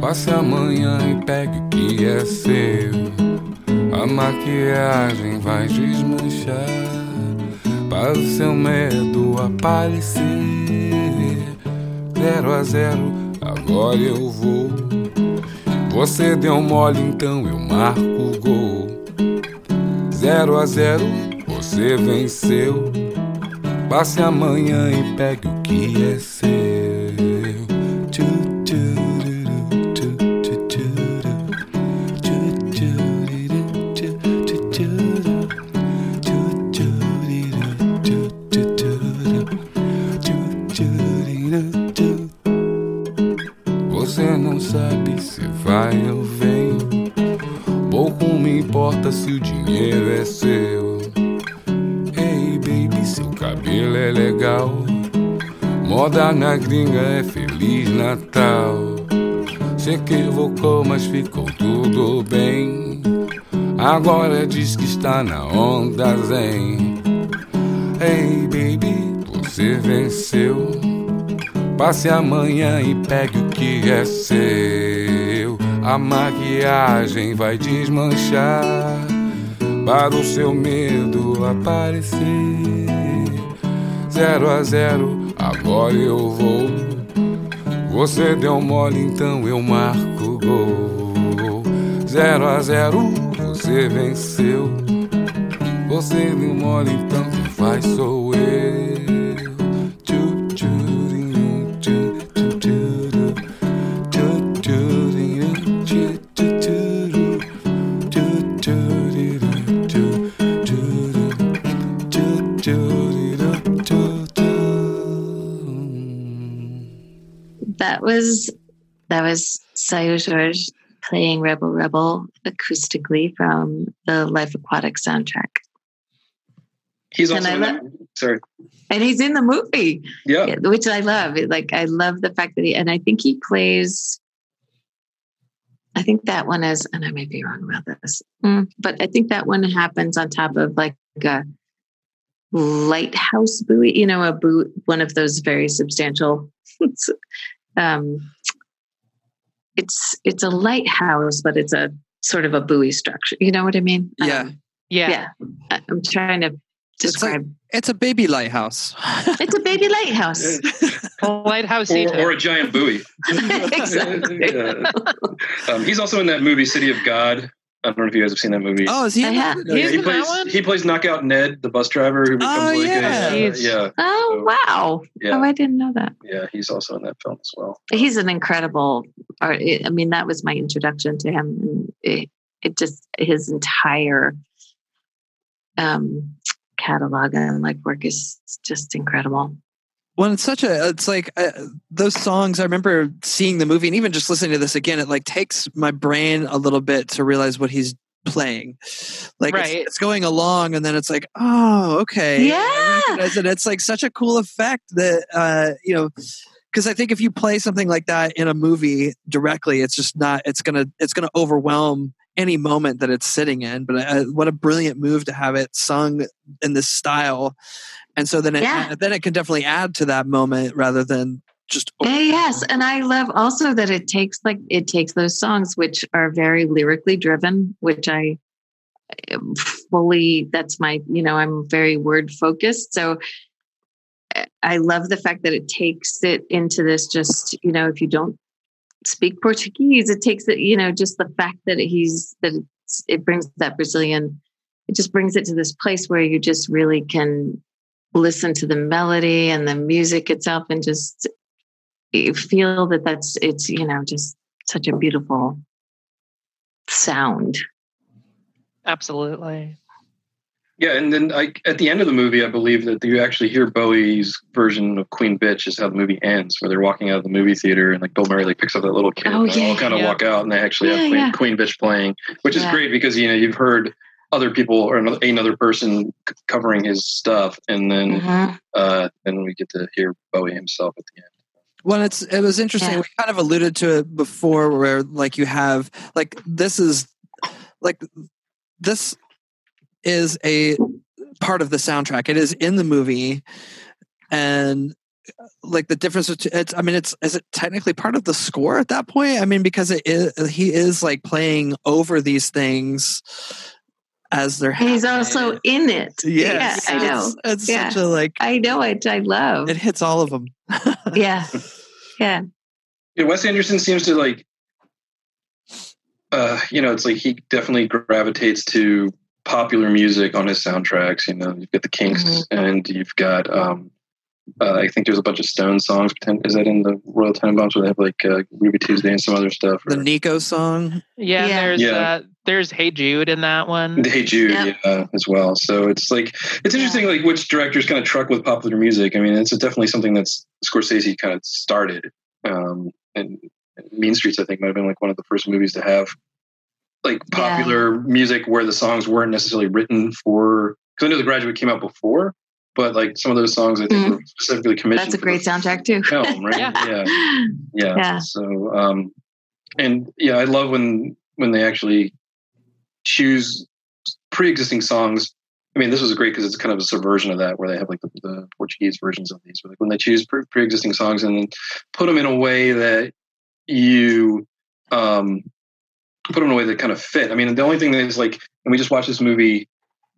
Passe amanhã e pegue o que é seu. A maquiagem vai desmanchar para o seu medo aparecer. Zero a zero, agora eu vou. Você deu mole, então eu marco o gol. Zero a zero, você venceu. Passe amanhã e pegue o que é seu. Moda na gringa é Feliz Natal. Se equivocou, mas ficou tudo bem. Agora diz que está na onda zen. Hey baby, você venceu. Passe amanhã e pegue o que é seu. A maquiagem vai desmanchar para o seu medo aparecer. Zero a zero, agora eu vou. Você deu mole, então eu marco o gol. Zero a zero, você venceu. Você deu mole, então quem faz sou eu. Was playing Rebel Rebel acoustically from the Life Aquatic soundtrack. He's And also I in love- that, sorry. And he's in the movie, Yeah. which I love. Like I love the fact that he and I think he plays I think that one is, and I may be wrong about this, Mm, but I think that one happens on top of like a lighthouse buoy, you know, a buoy, one of those very substantial. um, it's it's a lighthouse, but it's a sort of a buoy structure. You know what I mean? Yeah. Um, Yeah. yeah. I- I'm trying to It's like- describe. It's a baby lighthouse. It's, a baby lighthouse. Lighthouse Or, or a giant buoy. exactly. Yeah. Um, he's also in that movie City of God. I don't know if you guys have seen that movie. Oh, is he? I in that? He's he in that plays one? he plays Knockout Ned, the bus driver who becomes Oh, like yeah. a, uh, yeah, Oh wow! yeah, Oh, I didn't know that. yeah. He's also in that film as well. He's an incredible art. I mean, that was my introduction to him. And it, it just his entire um, catalog and like work is just incredible. Well, it's such a. It's like uh, those songs. I remember seeing the movie, and even just listening to this again, it like takes my brain a little bit to realize what he's playing. Like it's- Right. it's, going along, and then it's like, oh, okay, Yeah. It. It's like such a cool effect that uh, you know. Because I think if you play something like that in a movie directly, it's just not. It's gonna. It's gonna overwhelm any moment that it's sitting in. But uh, what a brilliant move to have it sung in this style, and so then it Yeah. then it can definitely add to that moment rather than just Eh, yes, and I love also that it takes like it takes those songs which are very lyrically driven, which I am fully. That's my you know I'm very word focused, so eh, I love the fact that it takes it into this. Just you know, if you don't speak Portuguese, it takes it. You know, just the fact that he's that it's, it brings that Brazilian. It just brings it to this place where you just really can listen to the melody and the music itself and just you feel that that's it's you know just such a beautiful sound Absolutely. Yeah, and then I, at the end of the movie, I believe that you actually hear Bowie's version of Queen Bitch is how the movie ends, where they're walking out of the movie theater and like Bill Murray like picks up that little kid Oh, and they all kind of yeah. walk out and they actually Yeah, have Queen, yeah. Queen Bitch playing, which is Yeah. great because you know you've heard other people or another, another person c- covering his stuff, and then Mhm. uh, then we get to hear Bowie himself at the end. Well, it's it was interesting. Yeah. We kind of alluded to it before, where like you have like this is like this is a part of the soundtrack. It is in the movie, and like the difference. between It's I mean, it's is it technically part of the score at that point? I mean, because it is he is like playing over these things as they're. and he's happening. also in it yes, yeah i know It's, it's Yeah. such a like i know it i love it hits all of them. yeah yeah Yeah, Wes Anderson seems to like, uh, you know, it's like he definitely gravitates to popular music on his soundtracks. You know, you've got the Kinks Mhm. and you've got, um, uh, I think there's a bunch of Stone songs. Is that in the Royal Tenenbaums where they have like uh, Ruby Tuesday and some other stuff? The Nico song. Yeah, Yeah. there's Yeah. Uh, there's Hey Jude in that one. Hey Jude, Yep. yeah, as well. So it's like it's interesting, like which directors kind of truck with popular music. I mean, it's definitely something that's Scorsese kind of started. Um, and Mean Streets, I think, might have been like one of the first movies to have like Yeah. popular music where the songs weren't necessarily written for. Because I know The Graduate came out before, but like some of those songs, I think, Mhm. were specifically commissioned. that's a great soundtrack too Film, right? Yeah. yeah yeah. Yeah. So, um, and yeah, I love when when they actually choose pre-existing songs. I mean, this was great because it's kind of a subversion of that, where they have like the, the Portuguese versions of these. Where, like when they choose pre- pre-existing songs and put them in a way that you um, put them in a way that kind of fit. I mean, the only thing is like, and we just watched this movie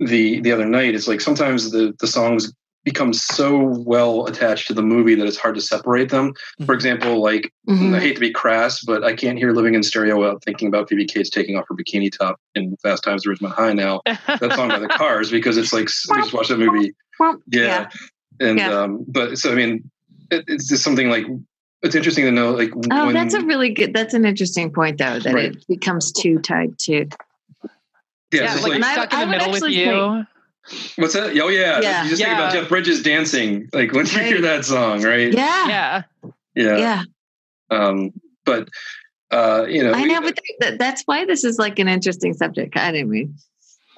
the the other night. It's like sometimes the the songs become so well attached to the movie that it's hard to separate them. For example, like I Mhm. hate to be crass, but I can't hear "Living in Stereo" without thinking about Phoebe Cates taking off her bikini top in Fast Times at Ridgemont High. Now that song by the Cars because it's like we just watched that movie. Yeah, and Yeah. um, but so I mean, it, it's just something like it's interesting to know like oh when, that's a really good that's an interesting point though that Right. it becomes too tied to yeah, yeah, it's just like, like, And I- stuck in the would middle with actually you. What's that? Oh yeah, Yeah. you just think about Jeff Bridges dancing like when you hear that song, right? yeah Yeah. yeah. yeah Um, but uh, you know, I know, but th- that's why this is like an interesting subject. I didn't mean.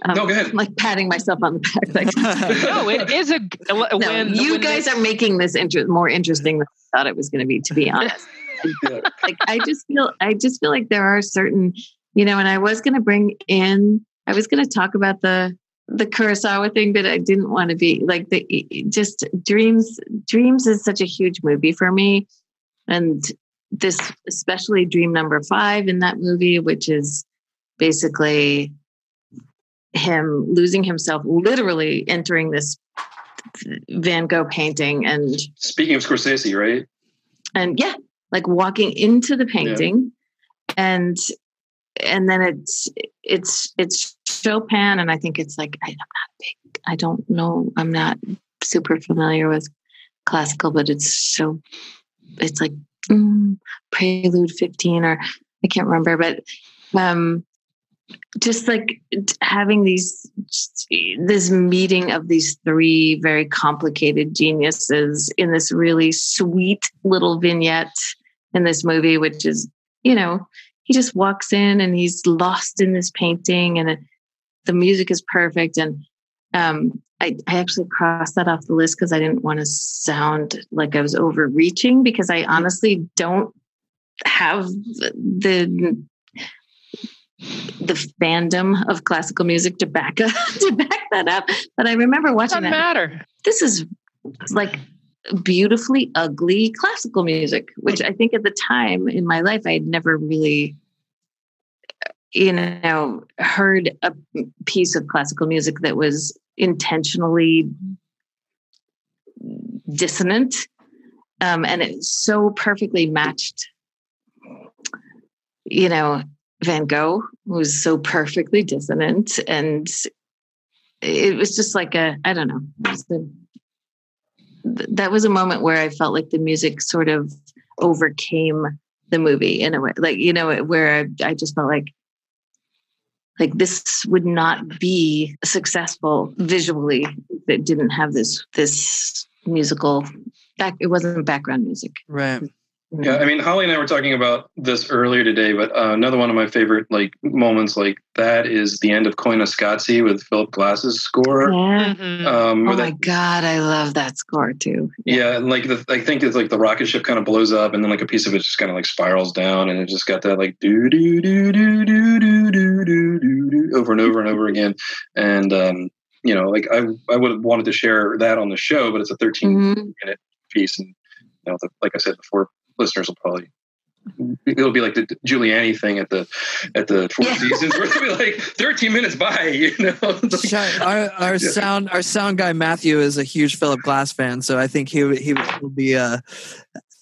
Um, no, go ahead. I'm like patting myself on the back. Like, no, it is a. no, when you when guys this- are making this inter- more interesting than I thought it was going to be. To be honest, Yeah. like I just feel, I just feel like there are certain, you know, and I was going to bring in, I was going to talk about the the Kurosawa thing, but I didn't want to be like the just dreams. Dreams is such a huge movie for me, and this especially Dream Number Five in that movie, which is basically him losing himself, literally entering this Van Gogh painting and Speaking of Scorsese, right? and yeah like walking into the painting and and then it's it's it's chopin and i think it's like I, i'm not big i don't know i'm not super familiar with classical but it's so it's like mm, prelude 15 or i can't remember but um just like having these this meeting of these three very complicated geniuses in this really sweet little vignette in this movie which is you know he just walks in and he's lost in this painting and the music is perfect and um, I, I actually crossed that off the list because i didn't want to sound like i was overreaching because i honestly don't have the the fandom of classical music to back up, to back that up. But I remember watching doesn't that. matter. This is like beautifully ugly classical music, which I think at the time in my life I had never really you know heard a piece of classical music that was intentionally dissonant um, and it so perfectly matched you know Van Gogh was so perfectly dissonant, and it was just like a I don't know. it was a- that was a moment where I felt like the music sort of overcame the movie in a way, like you know, where I, I just felt like like this would not be successful visually it didn't have this this musical back. It wasn't background music. right. Yeah, I mean, Holly and I were talking about this earlier today, but uh, another one of my favorite like moments like that is the end of Koyaanisqatsi with Philip Glass's score. Yeah. Mhm. Um, Oh my that- god, I love that score too. yeah, and like the, I think it's like the rocket ship kind of blows up, and then like a piece of it just kind of like spirals down, and it just got that like do do do do do do do do do do over and over and over again, and um, you know, like I I would have wanted to share that on the show, but it's a 13 Mhm. piece, and you know, the, like I said before, listeners will probably it'll be like the Giuliani thing at the at the Four Yeah. Seasons, where they'll be like 13 minutes by, you know. Like- our our Yeah. sound our sound guy Matthew is a huge Philip Glass fan, so I think he would he would be uh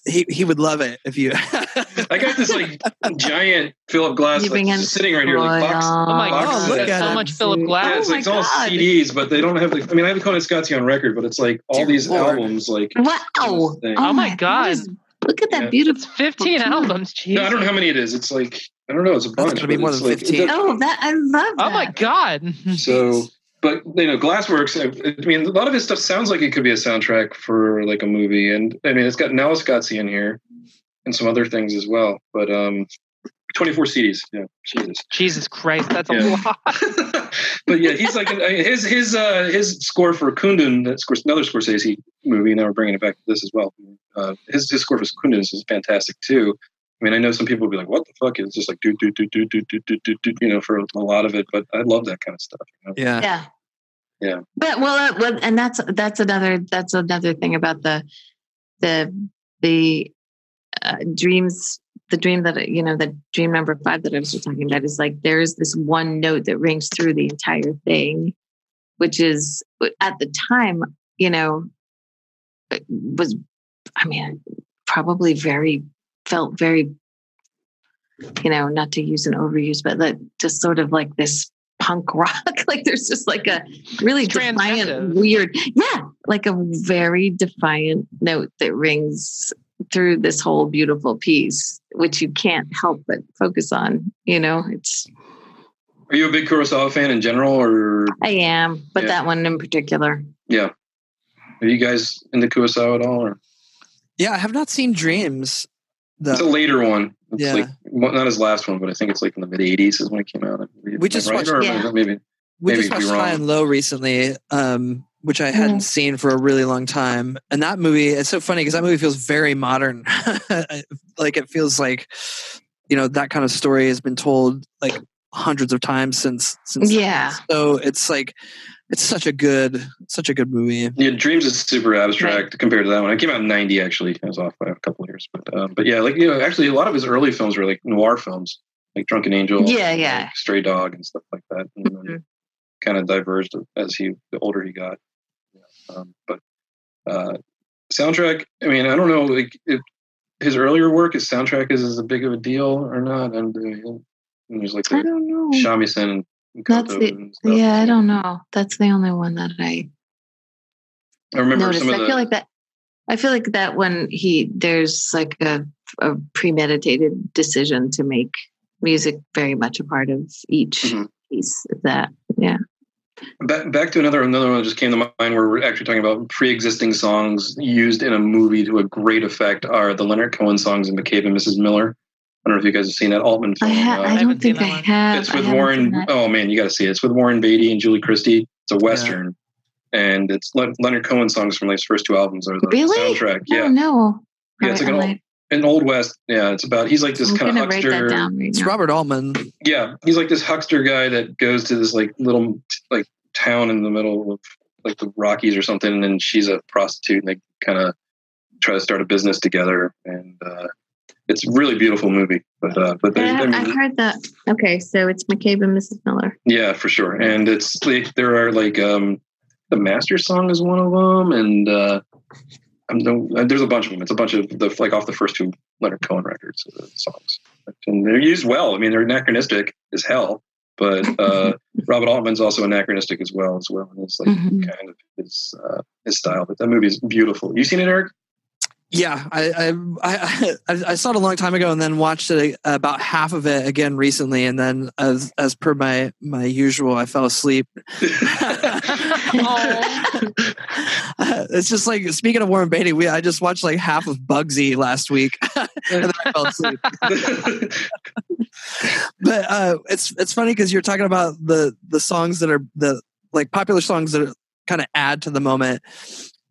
he he would love it if you. I got this like giant Philip Glass like, bring in just sitting right here, like box. Oh my box god, look at so it. much Philip Yeah, Glass. it's, Oh it's all CDs, but they don't have the. I mean, I have a Koyaanisqatsi on record, but it's like all Dear these Lord. albums. Like, Wow! Oh my that God. Is- look at that Yeah. beautiful. It's 15 Okay. albums. Jesus. no, I don't know how many it is. It's like I don't know. It's a bunch. It's gonna be more it's than like- 15. Oh, that I love. Oh my god. So, but you know, Glassworks. I, I mean, a lot of his stuff sounds like it could be a soundtrack for like a movie, and I mean, it's got Nellis Scottsy in here, and some other things as well. But um, twenty four CDs. Yeah, Jesus. Jesus Christ, that's a lot. but yeah, he's like his his uh, his score for Kundun. That's another Scorsese movie. And now we're bringing it back to this as well. Uh, his his score for Kundun is, is fantastic too. I mean, I know some people will be like, "What the fuck?" It's just like do do do do do do do do do, you know, for a lot of it. But I love that kind of stuff. You know? yeah. Yeah. Yeah. But well, uh, well, and that's that's another that's another thing about the the the uh, dreams. The dream that you know, the dream number five that I was just talking about is like there's this one note that rings through the entire thing, which is at the time, you know, was I mean, probably very felt very, you know, not to use an overuse, but that just sort of like this punk rock. like there's just like a really defiant, weird, yeah, like a very defiant note that rings through this whole beautiful piece, which you can't help but focus on. You know, it's Are you a big Kurosawa fan in general, or I am, but Yeah. that one in particular. yeah? Are you guys into Kurosawa at all? Or Yeah, I have not seen Dreams. the It's a later one. It's Yeah. like well, not his last one, but I think it's like in the mid '80s is when it came out. We just right? watched- Or Yeah. maybe we maybe just watched. High and Low recently, um, which I hadn't seen for a really long time. And that movie, it's so funny because that movie feels very modern. like it feels like, you know, that kind of story has been told like hundreds of times since since. Yeah. So it's like it's such a good such a good movie. Yeah, Dreams is super abstract compared to that one. It came out in '90 actually. I was off by a couple of years, but um, but yeah, like you know, actually a lot of his early films were like noir films, like Drunken Angel, Yeah, yeah. like, Stray Dog, and stuff like that. And then Mhm. kind of diverged as he the older he got. Um, but uh, soundtrack, I mean, I don't know, like if his earlier work, his soundtrack is as big of a deal or not. And, uh, and there's like I don't know. shamisen and That's the- and. Yeah, I don't know. That's the only one that I I remember noticed. some of I the. feel like that. I feel like that when he there's like a, a premeditated decision to make music very much a part of each Mhm. piece of that. Yeah. Back, back to another another one that just came to mind where we're actually talking about pre-existing songs used in a movie to a great effect are the Leonard Cohen songs in McCabe and Mrs. Miller. I don't know if you guys have seen that Altman I film. ha- uh, I haven't don't seen think I one. have. it's with Warren. Oh man, you got to see it. It's with Warren Beatty and Julie Christie. It's a western, and it's Le- Leonard Cohen songs from like his first two albums are the Really? soundtrack. Oh Yeah, no. Yeah, it's All like right, an an old west. Yeah, it's about he's like this I'm kind of gonna write that huckster. down right It's now. Robert Altman. Yeah, he's like this huckster guy that goes to this like little like town in the middle of like the Rockies or something, and she's a prostitute, and they kind of try to start a business together, and uh, it's a really beautiful movie. But uh, but there's, Yeah, I I've heard that. Okay, so it's McCabe and Mrs. Miller. yeah, for sure, and it's like there are like um, the Master song is one of them, and uh, I'm no, there's a bunch of them. It's a bunch of the like off the first two Leonard Cohen records uh, songs, and they're used well. I mean, they're anachronistic as hell, but uh, Robert Altman's also anachronistic as well as well. And it's like Mhm. kind of his uh, his style. But that movie is beautiful. You seen it, Eric? Yeah, I, I I I saw it a long time ago, and then watched it about half of it again recently, and then as as per my my usual, I fell asleep. it's just like speaking of Warren Beatty, we I just watched like half of Bugsy last week, and then I fell asleep. But uh, it's it's funny because you're talking about the the songs that are the like popular songs that kind of add to the moment.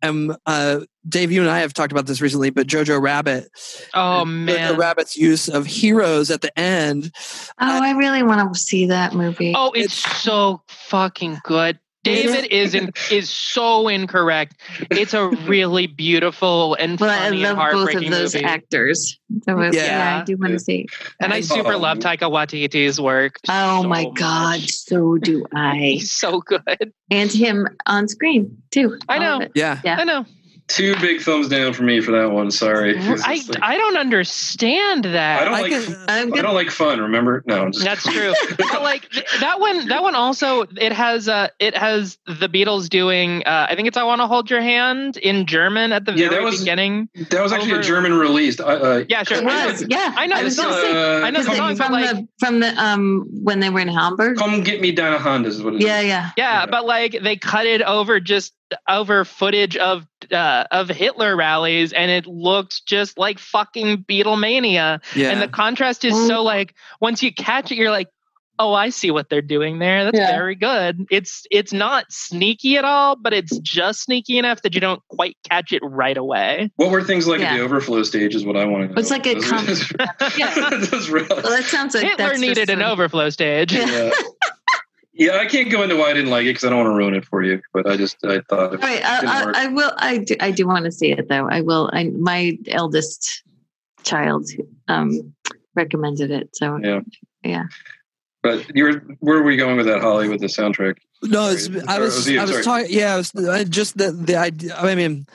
And uh, Dave, you and I have talked about this recently, but Jojo Rabbit, Oh Jojo man. Rabbit's use of heroes at the end. Oh, I really want to see that movie. Oh, it's so fucking good. David is in, is so incorrect. It's a really beautiful and Well, I funny and love both of those movie. actors. So it- Yeah. yeah. I do want to see. and I super Oh. love Taika Waititi's work. Oh so my much. God, so do I. He's so good. And him on screen too. I know. Yeah, Yeah. I know. Two big thumbs down for me for that one. Sorry. I, like- I don't understand that. I don't I like. can- I'm I don't like fun. Remember? No. I'm just, That's true. but like that one, that one also it has uh it has the Beatles doing uh, I think it's I Want to Hold Your Hand in German at the Yeah, that was- beginning. that was actually Over- a German release. I, uh, Yeah, sure. It was, yeah. I know I the was song. say, uh, I know the was it song, but from like the from the um when they were in Hamburg. Come get me deine Hand is what it is. Yeah, yeah. Yeah, Yeah. but like they cut it over just over footage of uh, of Hitler rallies, and it looks just like fucking Beatlemania. yeah. And the contrast is so like once you catch it, you're like, oh, I see what they're doing there. That's Yeah. very good. It's it's not sneaky at all, but it's just sneaky enough that you don't quite catch it right away. What were things like at the overflow stage? Is what I want to know. It's like a Those- com- Yeah. Well, that sounds like Hitler that's needed an a- overflow stage. Yeah. yeah. Yeah, I can't go into why I didn't like it because I don't want to ruin it for you. But I just I thought it All right, I. I, I will. I do. I do want to see it though. I will. I my eldest child um recommended it. So Yeah. Yeah. But you were where were we going with that, Holly, with the soundtrack? No, it's, Sorry, I was was? I was talking. Yeah, I was I just the the idea. I mean,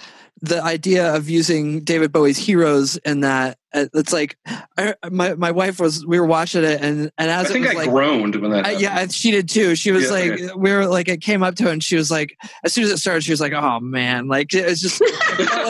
the idea of using David Bowie's heroes in that. Uh, It's like I, my my wife was. We were watching it, and and I as think it I was like. groaned when that. I, yeah, she did too. She was Yeah, like, okay. we were like, it came up to her, and she was like, as soon as it started, she was like, "Oh man!" Like it was just, it felt,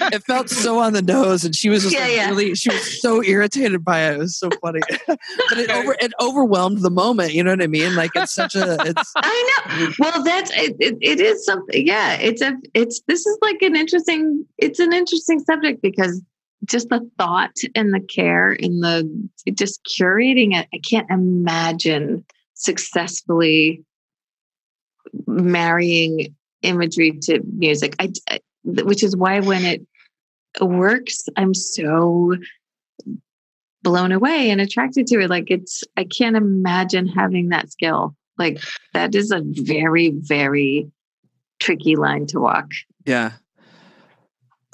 like, it felt so on the nose, and she was just Yeah, like yeah. really, she was so irritated by it. It was so funny, but it over, it overwhelmed the moment. You know what I mean? Like it's such a, it's I know. Well, that's it, it, it is something. Yeah, it's a it's this is like an interesting. It's an interesting subject because just the thought and the care and the just curating it. I can't imagine successfully marrying imagery to music. I, which is why when it works, I'm so blown away and attracted to it. Like it's, I can't imagine having that skill. Like that is a very, very tricky line to walk. Yeah.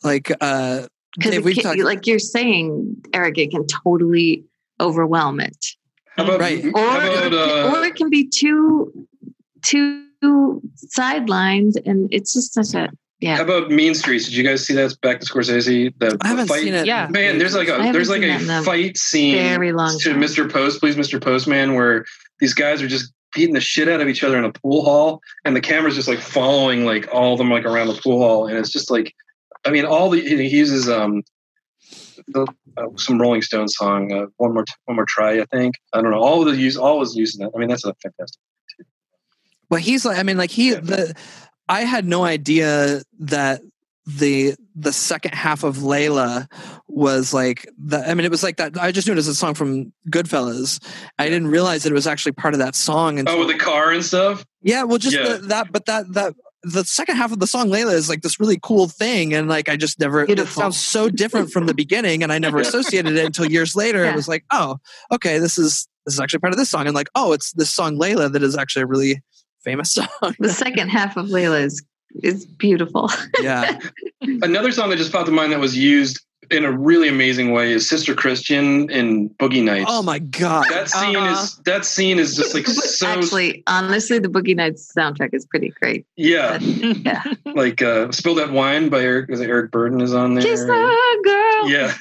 Like, uh, because talked- like you're saying, Eric, it can totally overwhelm it. About, right. Or, about, uh, or it can be two two sidelined, and it's just such a yeah. How about Mean Streets? Did you guys see that back to Scorsese? The, I haven't the fight? seen it. Yeah, man. There's like a there's like a fight scene very long to Mr. Post, please, Mr. Postman, where these guys are just beating the shit out of each other in a pool hall, and the camera's just like following like all of them like around the pool hall, and it's just like, I mean, all the he uses um the, uh, some Rolling Stone song, uh, one more one more try, I think. I don't know. All of the use, all was using that. I mean, that's a fantastic. Too. Well, he's like, I mean, like he the. I had no idea that the the second half of Layla was like that. I mean, it was like that. I just knew it as a song from Goodfellas. I didn't realize that it was actually part of that song. And oh, with the car and stuff. Yeah, well, just yeah. The, that, but that that the second half of the song Layla is like this really cool thing, and like I just never. Beautiful. It sounds so different from the beginning, and I never associated it until years later. Yeah. It was like, oh, okay, this is this is actually part of this song, and like, oh, it's this song Layla that is actually a really famous song. The second half of Layla is is beautiful. Yeah. Another song that just popped in mind that was used in a really amazing way is Sister Christian in Boogie Nights. Oh my god. That scene uh-huh. is that scene is just like so Actually, honestly, the Boogie Nights soundtrack is pretty great. Yeah. yeah. like uh Spill That Wine by Eric was Eric Burdon is on there. Kiss the girl. Yeah.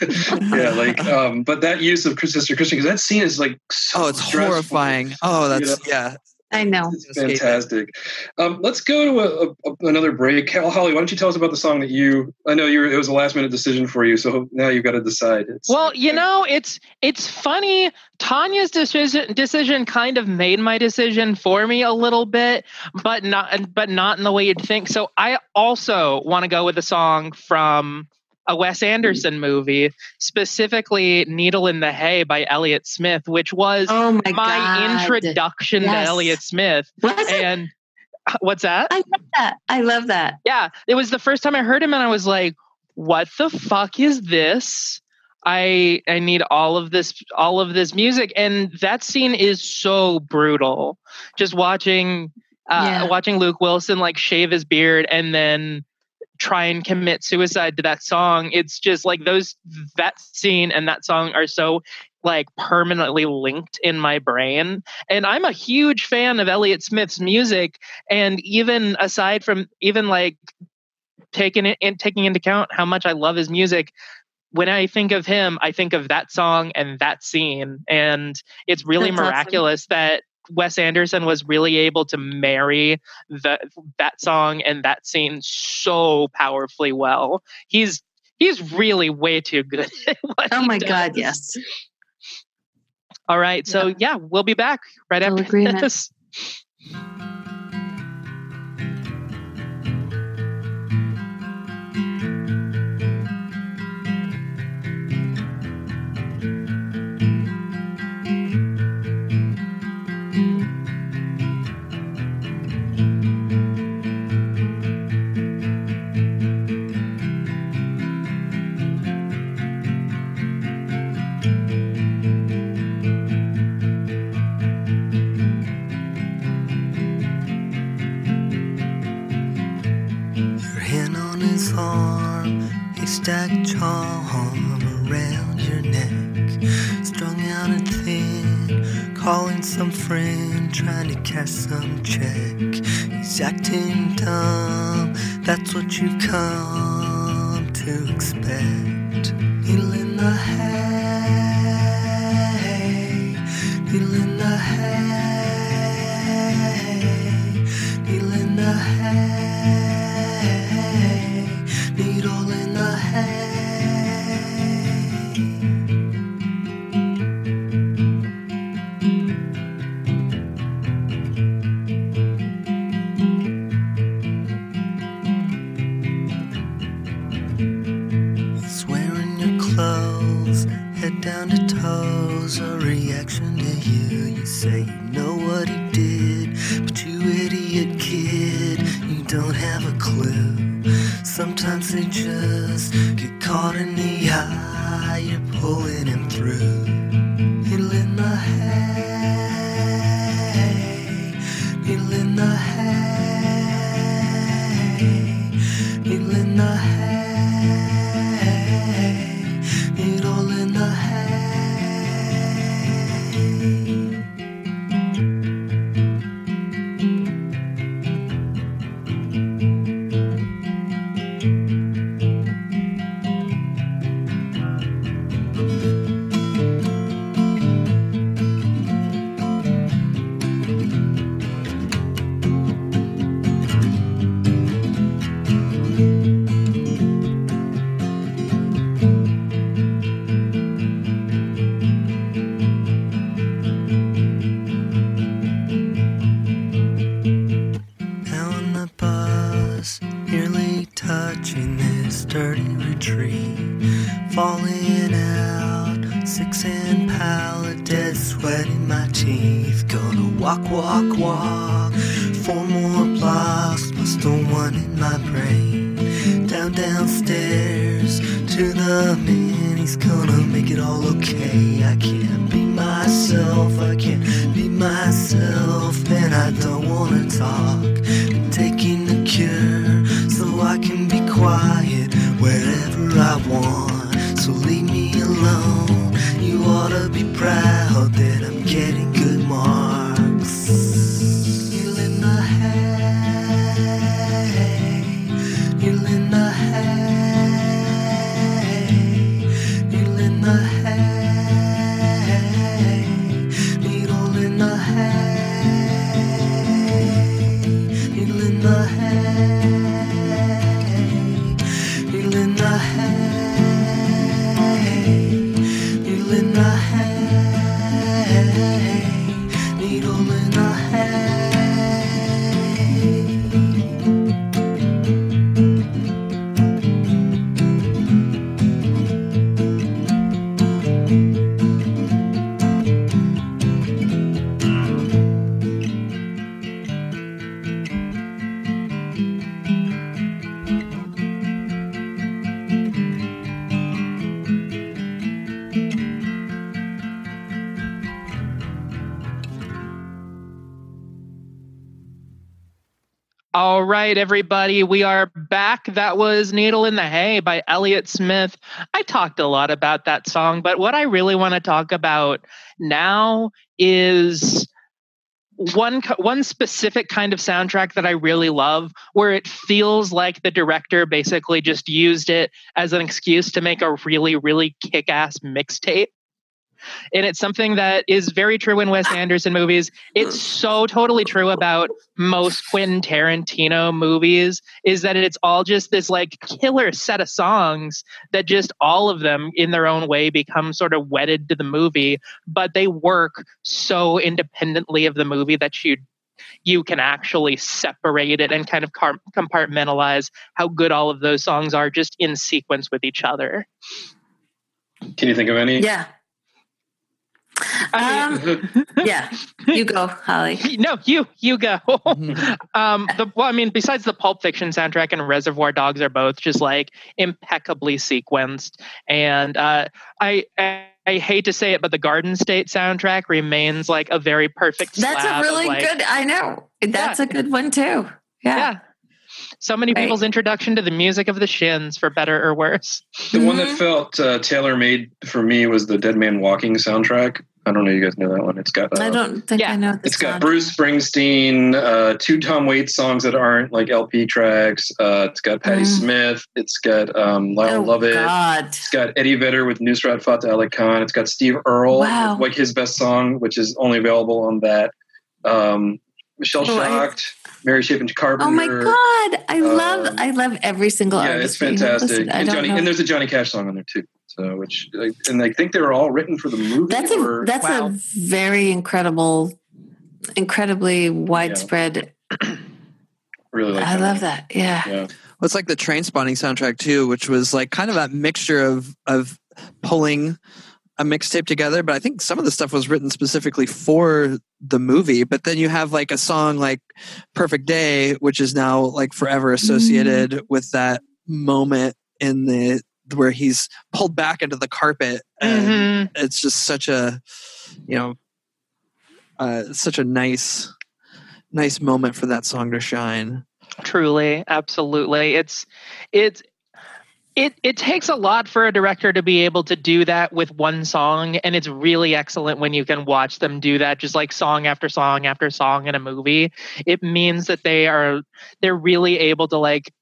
yeah, like um but that use of Sister Christian because that scene is like so Oh, it's stressful. horrifying. Oh, that's you know? yeah. I know. It's fantastic. Um, let's go to a, a, another break. Holly, why don't you tell us about the song that you? I know you. Were, it was a last minute decision for you, so now you've got to decide. It's, well, you know, it's it's funny. Tanya's decision decision kind of made my decision for me a little bit, but not but not in the way you'd think. So I also want to go with a song from a Wes Anderson movie, specifically Needle in the Hay by Elliott Smith, which was oh my, my introduction yes. to Elliott Smith. Was and it? what's that? I love that. I love that. Yeah. It was the first time I heard him and I was like, what the fuck is this? I I need all of this all of this music and that scene is so brutal. Just watching uh, yeah. watching Luke Wilson like shave his beard and then try and commit suicide to that song it's just like those that scene and that song are so like permanently linked in my brain and i'm a huge fan of elliott smith's music and even aside from even like taking it in taking into account how much i love his music when I think of him, I think of that song and that scene. And it's really That's miraculous awesome. that Wes Anderson was really able to marry that that song and that scene so powerfully well. He's he's really way too good. oh my god, yes. All right, so yeah, yeah we'll be back right after agreement. this. Trying to cash some check. He's acting dumb, that's what you've come to expect. Right, everybody, we are back. That was Needle in the Hay by Elliott Smith. I talked a lot about that song, but what I really want to talk about now is one one specific kind of soundtrack that I really love where it feels like the director basically just used it as an excuse to make a really really kick-ass mixtape. And it's something that is very true in Wes Anderson movies. It's mm. so totally true about most Quentin Tarantino movies is that it's all just this like killer set of songs that just all of them in their own way become sort of wedded to the movie, but they work so independently of the movie that you you can actually separate it and kind of car- compartmentalize how good all of those songs are just in sequence with each other. Can you think of any? Yeah. I mean, Um, yeah. You go, Holly. no, you you go. um, the well, I mean, besides the Pulp Fiction soundtrack and Reservoir Dogs are both just like impeccably sequenced, and uh, I, I I hate to say it, but the Garden State soundtrack remains like a very perfect. That's slab a of, really like- good. I know. That's Yeah. a good one too. Yeah. Yeah. So many Right. people's introduction to the music of the Shins, for better or worse. The one that Mhm. felt uh, tailor made for me was the Dead Man Walking soundtrack. I don't know you guys know that one. It's got uh, I don't think Yeah. I know It's got song. Bruce Springsteen, uh, two Tom Waits songs that aren't like LP tracks. Uh, it's got Patti Mm. Smith. It's got um, Lyle oh, Lovett. God. It's got Eddie Vedder with Nusrat Fateh Ali Khan. It's got Steve Earle, Wow. like his best song, which is only available on that. Um, Michelle Oh, I- Shocked, Mary Chapin Carpenter. Oh my God. I love Um, I love every single Yeah, artist. it's that you fantastic. And, Johnny, know. and there's a Johnny Cash song on there too. So, which and I think they were all written for the movie. That's a or, that's Wow. a very incredible, incredibly widespread. really like I love that. Yeah. Yeah. Well, it's like the Trainspotting soundtrack too, which was like kind of that mixture of of pulling a mixtape together. But I think some of the stuff was written specifically for the movie. But then you have like a song like "Perfect Day," which is now like forever associated with that moment in the where he's pulled back into the carpet and Mhm. it's just such a you know uh, such a nice nice moment for that song to shine Truly, absolutely. It's it's it it takes a lot for a director to be able to do that with one song and it's really excellent when you can watch them do that just like song after song after song in a movie. It means that they are they're really able to like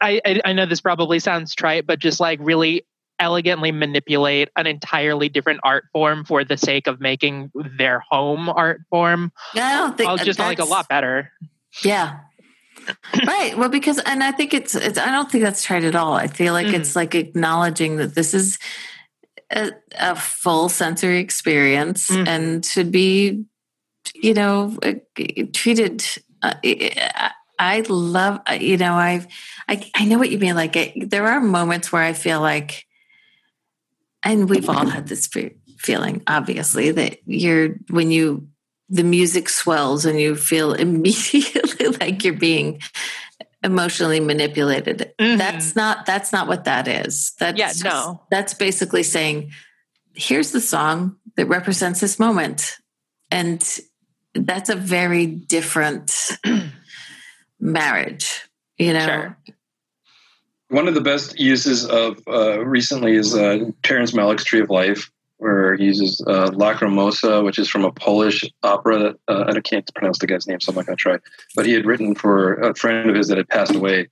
I, I I know this probably sounds trite, but just like really elegantly manipulate an entirely different art form for the sake of making their home art form yeah I don't think just like a lot better. Yeah. Right. Well, because and I think it's it's I don't think that's trite at all. I feel like it's like acknowledging that this is a, a full sensory experience Mhm. and should be, you know, uh, treated. Uh, I- I love, uh, you know, I've, I, I know what you mean. Like, it, there are moments where I feel like, and we've all had this feeling, obviously, that you're when you the music swells and you feel immediately like you're being emotionally manipulated. Mhm. That's not that's not what that is. That's Yeah, just- no. That's basically saying, here's the song that represents this moment. And that's a very different marriage, you know. Sure. One of the best uses of uh, recently is uh, Terrence Malick's Tree of Life, where he uses uh, Lacrimosa, which is from a Polish opera. That, uh, I can't pronounce the guy's name, so I'm not going to try. But he had written for a friend of his that had passed away,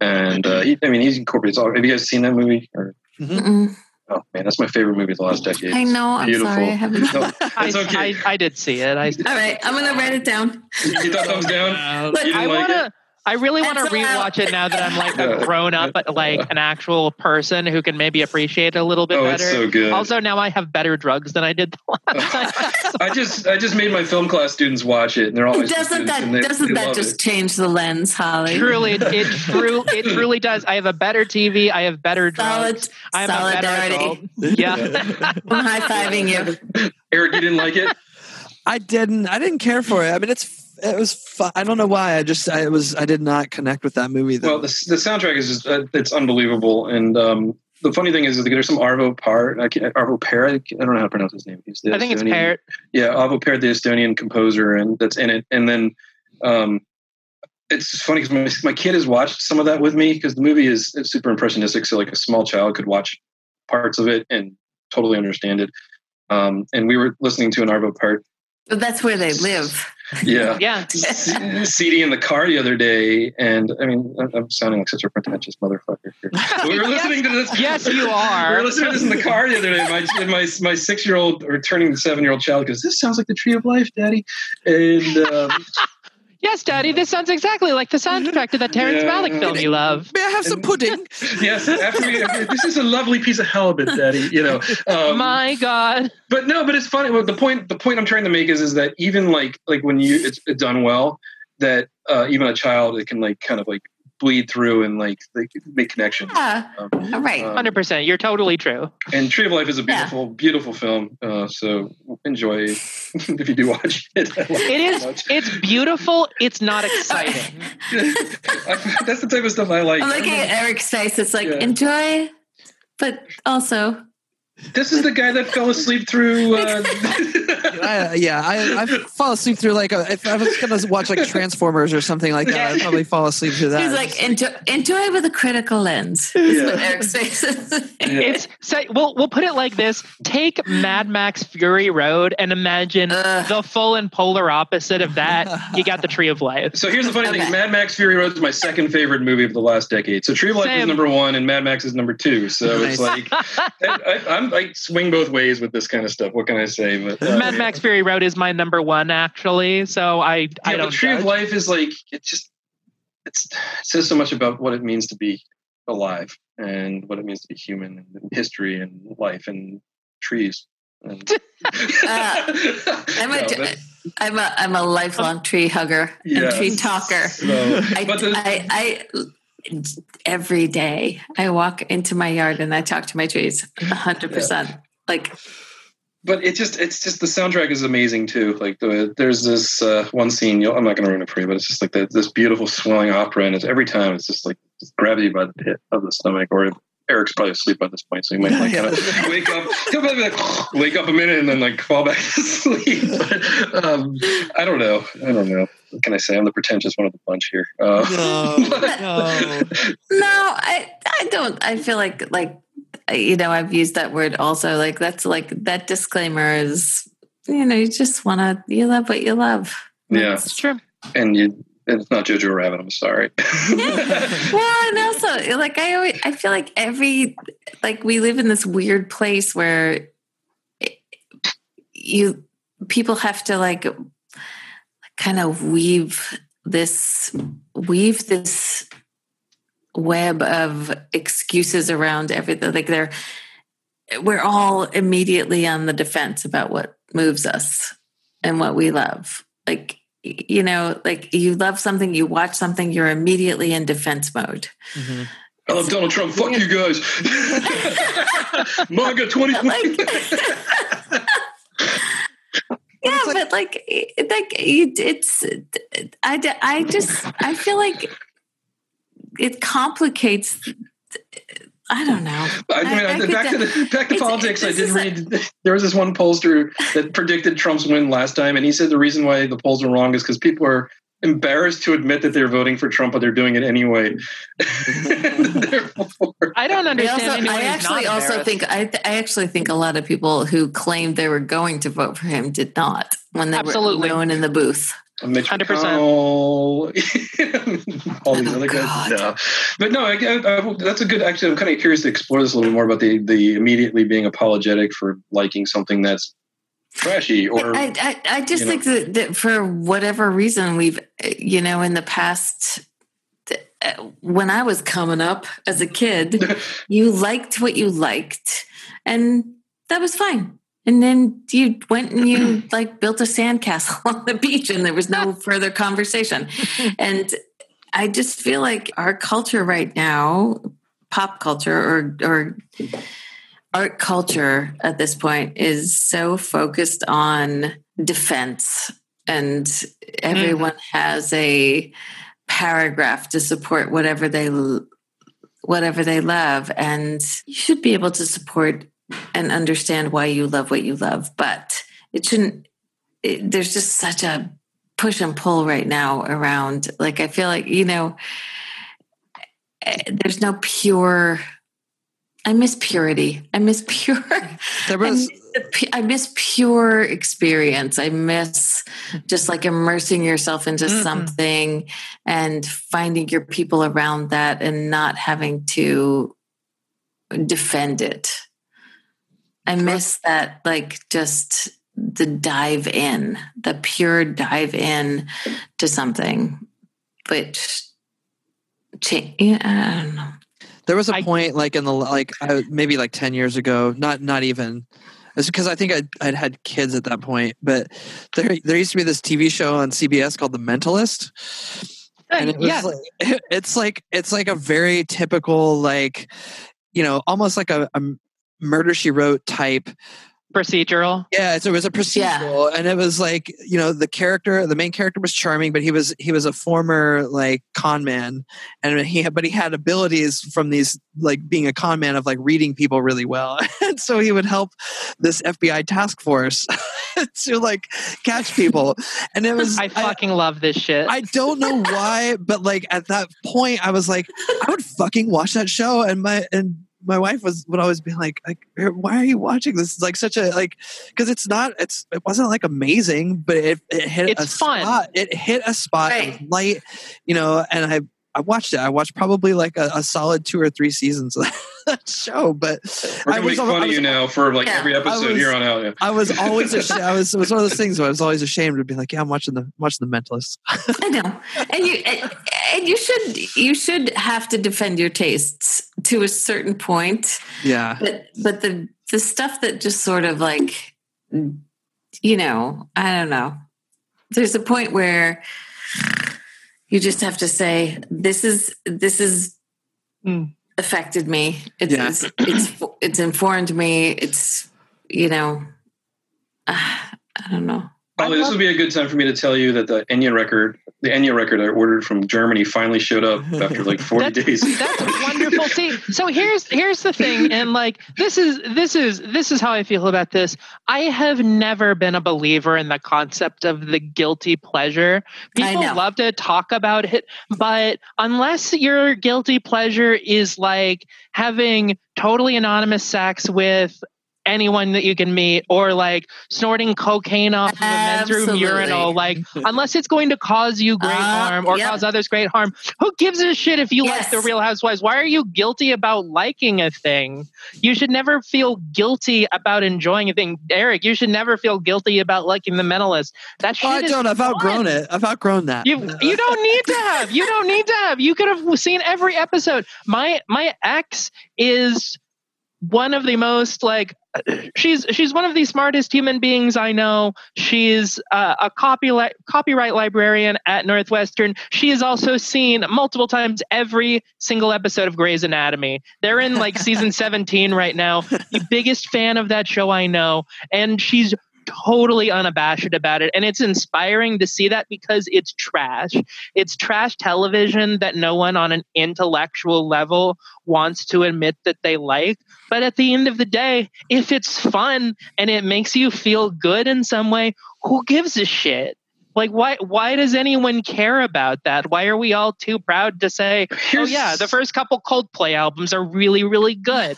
and uh, he, I mean, he's incorporated. All, have you guys seen that movie? Or, Mm-mm. oh man, that's my favorite movie of the last decade. I know. I'm Beautiful. sorry. I haven't. No, it's okay. I, I did see it. I, All right, I'm gonna write it down. you thought thumbs down? Look, You didn't I like want it? to. I really want to That's allowed. rewatch it now that I'm like a grown up, but like an actual person who can maybe appreciate it a little bit Oh, better. it's so good. Also, now I have better drugs than I did the last time. I just I just made my film class students watch it, and they're all doesn't that doesn't that just change the lens, Holly? truly, it, it true, it truly does. I have a better TV. I have better drugs. Solid I am a better adult. solidarity. Yeah. I'm high fiving you. Eric, you didn't like it? I didn't. I didn't care for it. I mean, it's it was. Fu- I don't know why. I just. I was. I did not connect with that movie. Though. Well, the, the soundtrack is just uh, it's unbelievable, and um, the funny thing is, is there's some Arvo Part, I can't, Arvo Per, I don't know how to pronounce his name. He's the I think it's Estonian- Parrot. Yeah, Arvo Per, the Estonian composer, and that's in it. And then um, it's funny because my, my kid has watched some of that with me because the movie is it's super impressionistic, so like a small child could watch parts of it and totally understand it. Um, and we were listening to an Arvo Part, But that's where they live. Yeah, Yeah. C- CD in the car the other day, and I mean, I'm- sounding like such a pretentious motherfucker. Here. We were listening to this. Yes, you are. We were listening to this in the car the other day. My my my six year old or turning seven year old child goes, "This sounds like the Tree of Life, Daddy." And um, Yes, Daddy. This sounds exactly like the soundtrack to that Terrence Yeah. Malick film you love. May I have some pudding? yes, after we, this is a lovely piece of halibut, Daddy. You know, um, My God. but no, but it's funny. Well, the point the point I'm trying to make is is that even like like when you it's, it's done well, that uh, even a child it can like kind of like bleed through and like like make connections. Yeah. Um, All right. um, Hundred percent. You're totally true. and Tree of Life is a Yeah. beautiful, beautiful film. Uh, so enjoy if you do watch it. I It is. so much. It's beautiful. It's not exciting. I- that's the type of stuff I like. I'm looking at Eric's face. It's like Yeah. enjoy, but also This is the guy that fell asleep through. Uh, I, yeah, I I fall asleep through like a, if I was gonna watch like Transformers or something like that, I'd probably fall asleep through that. he's like enjoy, enjoy with a critical lens. Is what Yeah. Eric's face is. It's so we'll we'll put it like this: take Mad Max Fury Road and imagine Ugh. the full and polar opposite of that. You got the Tree of Life. so here's the funny Okay. thing: Mad Max Fury Road is my second favorite movie of the last decade. So Tree of Life is number one, and Mad Max is number two. So it's like I, I, I'm I swing both ways with this kind of stuff. What can I say? But uh, Mad Max Fury Road is my number one, actually. So I I yeah, but don't. The Tree of. Life is like it just it's it says so much about what it means to be alive and what it means to be human and history and life and trees. And, Uh, I'm a, No, that's- I'm a, I'm a lifelong tree hugger and tree talker. so- I, but the- I, I, every day I walk into my yard and I talk to my trees. A hundred percent. Like but it just it's just the soundtrack is amazing too like the, there's this uh, one scene you'll, i'm not going to ruin it for you but it's just like the, this beautiful swelling opera and it's every time it's just like grabs you by the pit of the stomach, or Eric's probably asleep by this point, so he might like, kind of wake up, he'll probably like, wake up a minute and then like fall back to sleep. But, um, I don't know. I don't know. What can I say? I'm the pretentious one of the bunch here. Uh, No, no. No, I I don't. I feel like like you know I've used that word also. Like that's like that disclaimer is you know you just want to you love what you love. yeah, It's true. and you. It's not Jojo Rabbit. I'm sorry. well, and also like I always I feel like every like we live in this weird place where you people have to like kind of weave this weave this web of excuses around everything like they're we're all immediately on the defense about what moves us and what we love like you know like you love something you watch something you're immediately in defense mode Mhm. I love Donald Trump. Fuck you guys. MAGA 2020. like yeah like- but like like it- it's I just i feel like it complicates i don't know I mean, I- I back to the back to it's- politics. I did is read. There was this one pollster that predicted Trump's win last time, and he said the reason why the polls are wrong is because people are embarrassed to admit that they're voting for Trump, but they're doing it anyway. Therefore, I don't understand also, anyone I actually also think I, th- I actually think a lot of people who claimed they were going to vote for him did not when they Absolutely. were going in the booth. Mitch 100%. McConnell, all these Oh, other guys. God. No. But no, I, I, that's a good. Actually, I'm kind of curious to explore this a little bit more about the the immediately being apologetic for liking something that's trashy or I, I, I just you know. think that, that for whatever reason, we've, uh, you know, in the past, uh, when I was coming up as a kid, you liked what you liked, and that was fine. And then you went and you like built a sandcastle on the beach, and there was no further conversation. And I just feel like our culture right now, pop culture or or art culture at this point is so focused on defense. And everyone mm-hmm. has a paragraph to support whatever they whatever they love. And you should be able to support and understand why you love what you love but it shouldn't it, there's just such a push and pull right now around like i feel like you know eh, there's no pure i miss purity i miss pure There I was miss, I miss pure experience. I miss just like immersing yourself into Mhm. something and finding your people around that and not having to defend it. I miss that, like just the dive in, the pure dive in to something, which, cha- yeah, I don't know. There was a I- point like in the like I, maybe like 10 years ago, not not even it's because I think I'd, I'd had kids at that point, but there there used to be this TV show on CBS called The Mentalist. Uh, and it was yeah, like it's like it's like a very typical like you know, almost like a, a murder she wrote type procedural. yeah, so it was a procedural, and it was like you know the character, the main character was charming, but he was he was a former like con man, and he had, but he had abilities from these like being a con man of like reading people really well, and so he would help this FBI task force to like catch people, and it was I fucking love this shit. I don't know why, but like at that point, I was like, I would fucking watch that show, and my and my wife was would always be like, like, why are you watching this? It's like such a like, because it's not, it's it wasn't like amazing, but it it hit It's a fun. spot. It hit a spot. It was Right. light, you know, and I. I watched it. I watched probably like a, a solid two or three seasons of that show, but we're I gonna make was al- fun I of you now for like Yeah, every episode was- here on out. Yeah. I was always ashamed. I was it was one of those things where I was always ashamed to be like, yeah, I'm watching the watching the Mentalist. I know, and you and, and you should you should have to defend your tastes to a certain point, Yeah, but but the the stuff that just sort of like you know I don't know. There's a point where you just have to say this is this is Mm. affected me. It's Yeah. it's, it's it's informed me. It's you know uh, I don't know. Probably this would be a good time for me to tell you that the Indian record the Enya record I ordered from Germany finally showed up after like 40 That's- days. That's wonderful. See, so here's here's the thing, and like this is this is this is how I feel about this. I have never been a believer in the concept of the guilty pleasure. People love to talk about it, but unless your guilty pleasure is like having totally anonymous sex with anyone that you can meet or like snorting cocaine off of a men's room urinal like unless it's going to cause you great Uh, harm or yep. cause others great harm who gives a shit if you like the real housewives why are you guilty about liking a thing you should never feel guilty about enjoying a thing eric you should never feel guilty about liking the mentalist that shit Oh, I don't. I've outgrown fun. it. I've outgrown that. You you don't need to have. You don't need to have. You could have seen every episode. My my ex is one of the most like she's she's one of the smartest human beings I know. She's uh, a copyright copyright librarian at Northwestern. She has also seen multiple times every single episode of Grey's Anatomy. They're in like season 17 right now. The biggest fan of that show I know, and she's totally unabashed about it. And it's inspiring to see that because it's trash. It's trash television that no one on an intellectual level wants to admit that they like. But at the end of the day if it's fun and it makes you feel good in some way who gives a shit? Like why why does anyone care about that? Why are we all too proud to say oh yeah the first couple coldplay albums are really really good.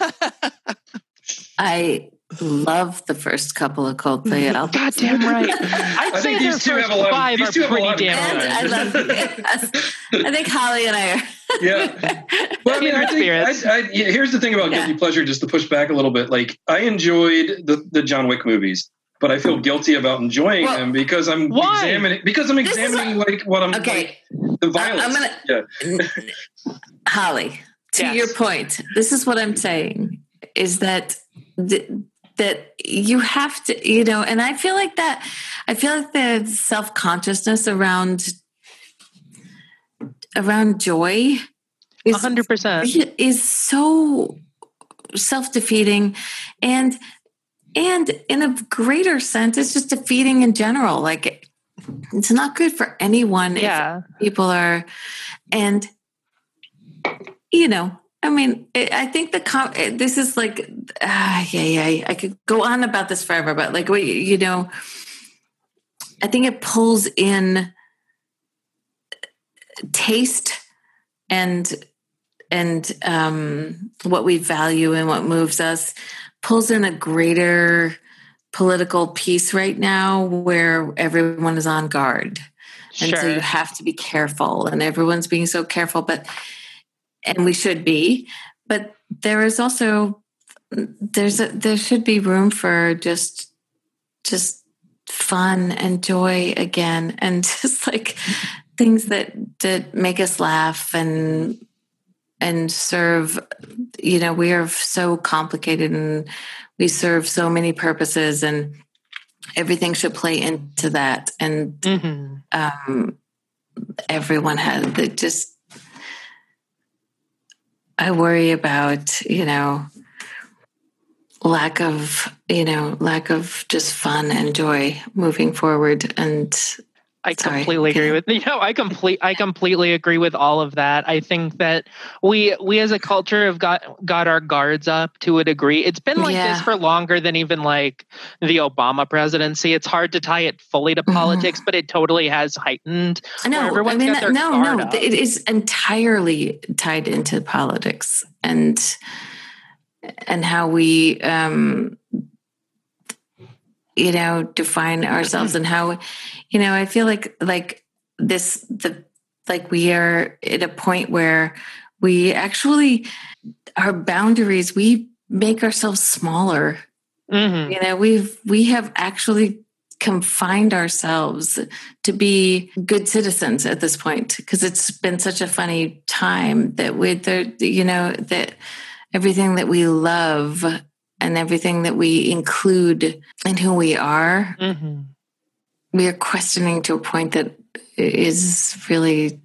I love the first couple of Coldplay albums. god damn right i'd I say think their these two first have a lot of- these are two have a pretty lot in damn And good I love yes. I think Holly and I are Yeah. Well, I mean, I think, spirits. I, I, yeah, here's the thing about Yeah. guilty pleasure, just to push back a little bit. Like, I enjoyed the, the John Wick movies, but I feel mm-hmm. guilty about enjoying Well, them because I'm why? examining because I'm This is examining like what I'm okay. like, the violence. I'm gonna yeah. Holly, to Yes. your point, this is what I'm saying is that th- that you have to, you know, and I feel like that I feel like the self-consciousness around around joy is 100% is so self-defeating and and in a greater sense it's just defeating in general. Like it's not good for anyone if yeah. people are and you know i mean i think the com- eh, this is like ah, yeah yeah i could go on about this forever but like you know i think it pulls in taste and and um what we value and what moves us pulls in a greater political piece right now where everyone is on guard. And so you have to be careful and everyone's being so careful but and we should be but there is also there's a there should be room for just just fun and joy again and just like things that that make us laugh and and serve you know we are so complicated and we serve so many purposes and everything should play into that. And hmm um, everyone has that just i worry about you know lack of you know lack of just fun and joy moving forward and I Sorry. completely agree with you know I complete I completely agree with all of that. I think that we we as a culture have got got our guards up to a degree. It's been like Yeah. this for longer than even like the Obama presidency. It's hard to tie it fully to Mhm. politics, but it totally has heightened. no i everyone's mean got their no guard no up. it is entirely tied into politics and and how we um you know define ourselves and how you know i feel like like this the like we are at a point where we actually our boundaries we make ourselves smaller Mhm. you know we've we have actually confined ourselves to be good citizens at this point because it's been such a funny time that we there you know that everything that we love and everything that we include in who we are Mhm. We are questioning to a point that is really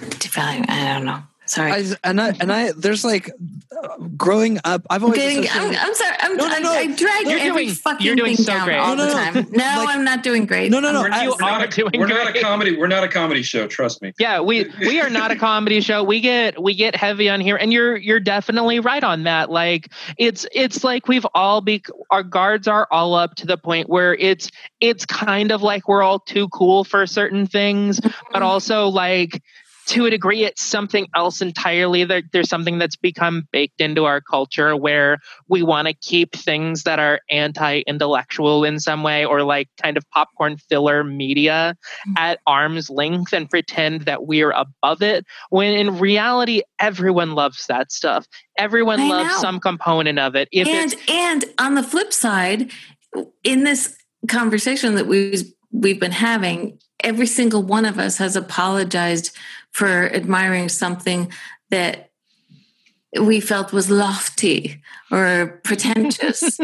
devaluing. I don't know Sorry. I, and I and I there's like uh, growing up. I've always Getting, I'm, I'm sorry. I'm, No, no, I, no. I drag You're every doing- fucking you're doing thing so down great. all No, the no, no. time. No, Like- I'm not doing great. No, no, no. We're, I- You we're are not, doing we're not a comedy. We're not a comedy show. Trust me. Yeah, we we are not a comedy show. We get we get heavy on here, and you're you're definitely right on that. Like it's it's like we've all be our guards are all up to the point where it's it's kind of like we're all too cool for certain things, but also like to a degree it's something else entirely. There, there's something that's become baked into our culture where we want to keep things that are anti-intellectual in some way or like kind of popcorn filler media mm-hmm. at arm's length and pretend that we're above it when in reality everyone loves that stuff everyone I loves know. some component of it if and and on the flip side, in this conversation that we've we've been having, every single one of us has apologized for admiring something that we felt was lofty or pretentious.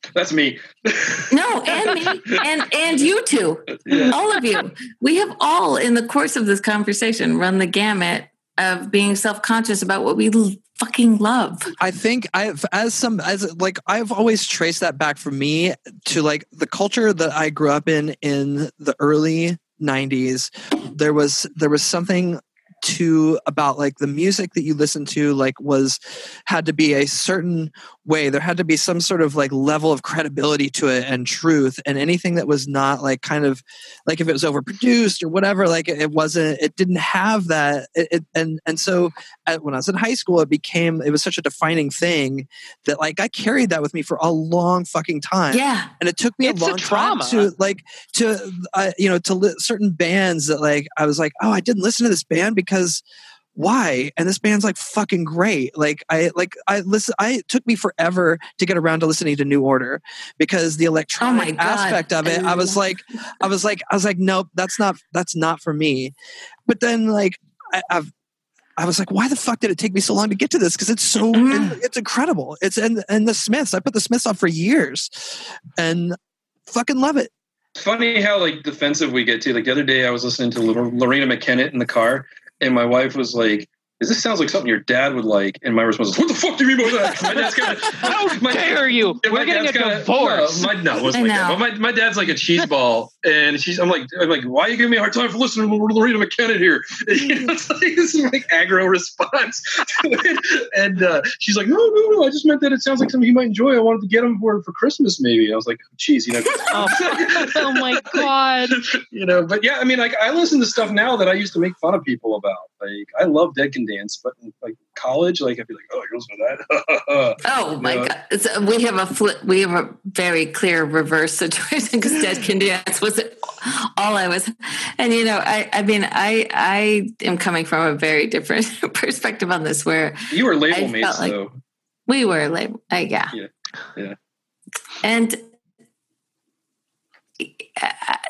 That's me. no, and me, and and you too, Yeah. all of you. We have all, in the course of this conversation, run the gamut of being self conscious about what we l- fucking love. I think I've as some as like I've always traced that back for me to like the culture that I grew up in in the early 90s there was there was something to about like the music that you listened to like was had to be a certain way there had to be some sort of like level of credibility to it and truth and anything that was not like kind of like if it was overproduced or whatever like it, it wasn't it didn't have that it, it, and and so at, when I was in high school, it became it was such a defining thing that like I carried that with me for a long fucking time. Yeah. And it took me It's a a long time trauma. to like to uh, you know to li- certain bands that like I was like oh I didn't listen to this band because why and this band's like fucking great like i like i listen i it took me forever to get around to listening to new order because the electronic Oh aspect of it I i was like i was like i was like nope that's not that's not for me but then like I, i've I was like, why the fuck did it take me so long to get to this? Because it's so Mm. it's incredible. It's and and the Smiths. I put the Smiths on for years, and fucking love it. funny how like defensive we get to. Like the other day, I was listening to Lor- Loreena McKennitt in the car, and my wife was like, "Does this sounds like something your dad would like?" And my response is, "What the fuck do you mean by that?" My dad's kind of, how my- dare you Yeah, my we're getting a dad's kinda- divorce No, my, no, it wasn't I like that. But my, my dad's like a cheese ball, and she's. I'm like, I'm like, why are you giving me a hard time for listening to Loreena McKennitt here? And, you know, it's like this is like aggro response, and uh, she's like, no, no, no. I just meant that it sounds like something you might enjoy. I wanted to get him for for Christmas, maybe. I was like, geez, you know. oh, oh my god you know, but yeah, I mean, like I listen to stuff now that I used to make fun of people about. Like I love Dead Can Dance, but in, like college, like I'd be like, oh, listen to that? Oh my Yeah. god! It's, uh, we have a flip, we have a very clear reverse situation because Dead Can Dance was all I was, and you know, I I mean, I I am coming from a very different perspective on this, where you were label I mates, like- though. we were like, I, yeah, Yeah, yeah. and.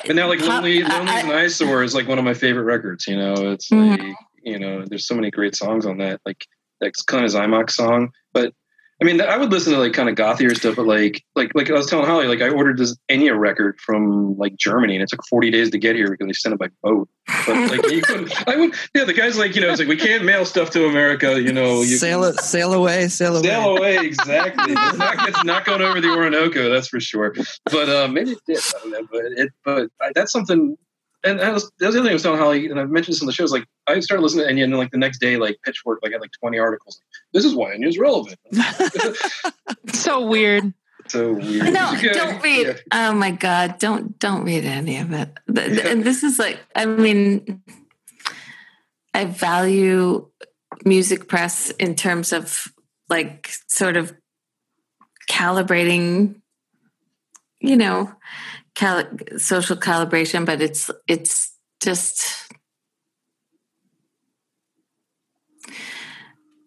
But now, like Lonely, I- Lonely I- Eyesore is like one of my favorite records. You know, it's Mhm. like you know, there's so many great songs on that. Like that kind of Xymox song, but. I mean, I would listen to like kind of gothier stuff, but like, like, like I was telling Holly, like I ordered this Enya record from like Germany, and it took 40 days to get here because they sent it by boat. But like, you couldn't, I would, yeah, the guy's like, you know, it's like we can't mail stuff to America, you know, you sail it, sail away, sail away. Sail away, exactly. It's not, it's not going over the Orinoco, that's for sure. But uh, maybe it did. I don't know. But it, but I, that's something. And that was, that was the other thing I was telling Holly, and I've mentioned this on the show. Is like I started listening to Enya, and then like the next day, like Pitchfork, like had like twenty articles. This is why Enya's relevant. so weird so weird. No, It's good. don't read. Yeah. Oh my god, don't don't read any of it. Th- th- And this is like, I mean, I value music press in terms of like sort of calibrating, you know, cal- social calibration, but it's it's just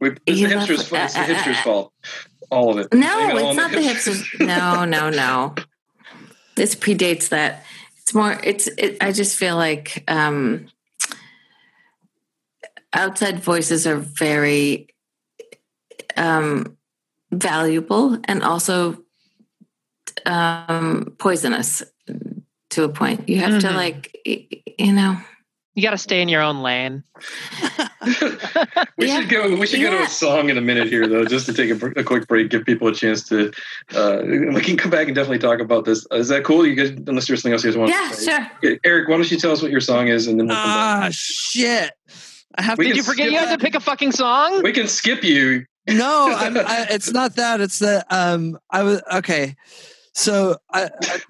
We, it's You the hipsters' fault. It's the uh, uh, hipsters' uh, fault. All of it. no, it it's not the hipsters. No, no, no. This predates that. It's more. It's. It, I just feel like um, outside voices are very um, valuable and also um, poisonous to a point. You have to Mhm. like, you know. You got to stay in your own lane. we Yeah. should go. We should go to a song in a minute here, though, just to take a, a quick break, give people a chance to. Uh, we can come back and definitely talk about this. is that cool? You guys, unless there's something else you guys want. Yeah, to say. sure. Okay, Eric, why don't you tell us what your song is, and then we'll come back. Ah, shit. I have We to. Did you forget you had to pick a fucking song? we can skip you. no, I'm, I, it's not that. It's that. Um, I was okay. So I. I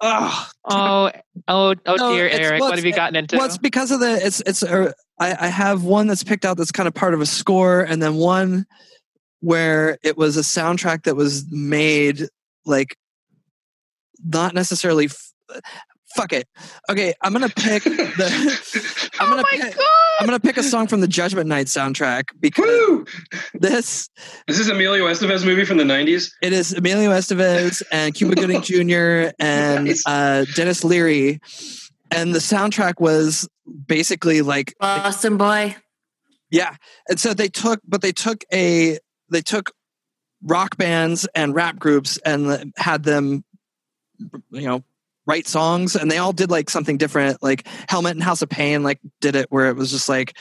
oh, Oh, oh, oh No, dear, Eric. What have you gotten into? well, it's because of the. It's it's. Uh, I, I have one that's picked out that's kind of part of a score, and then one where it was a soundtrack that was made like not necessarily. F- fuck it. Okay, I'm gonna pick the. I'm oh gonna my pick, god! I'm gonna pick a song from the Judgment Night soundtrack because Woo! this This is Emilio Estevez movie from the '90s. it is Emilio Estevez and Cuba Gooding Jr. and Nice. uh, Denis Leary, and the soundtrack was basically like Boston boy. yeah, and so they took but they took a they took rock bands and rap groups and had them you know write songs and they all did like something different like helmet and house of pain like did it where it was just like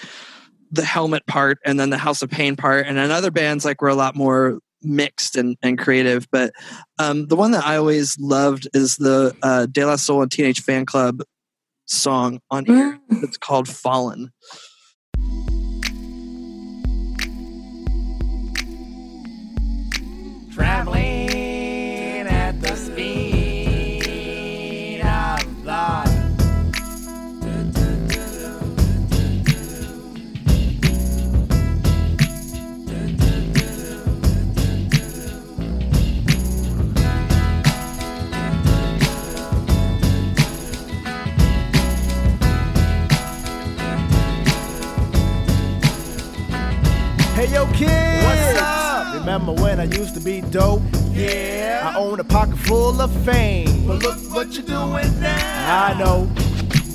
the helmet part and then the house of pain part and then other bands like were a lot more mixed and, and creative but um, the one that i always loved is the uh, de la soul and teenage fanclub song on here Mm. it's called fallen Traveling Hey yo, kid. What's up? Remember when I used to be dope? Yeah. I own a pocket full of fame. But look what you're doing now. I know.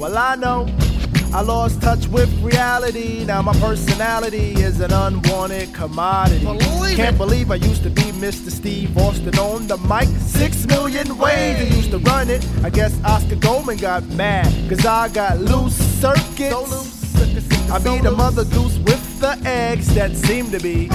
Well, I know. I lost touch with reality. Now my personality is an unwanted commodity. Believe Can't it. believe I used to be Mr. Steve Austin on the mic. Six million ways I used to run it. I guess Oscar Goldman got mad. Cause I got loose circuits. So loose, I so be the loose. mother goose with the eggs that seem to be.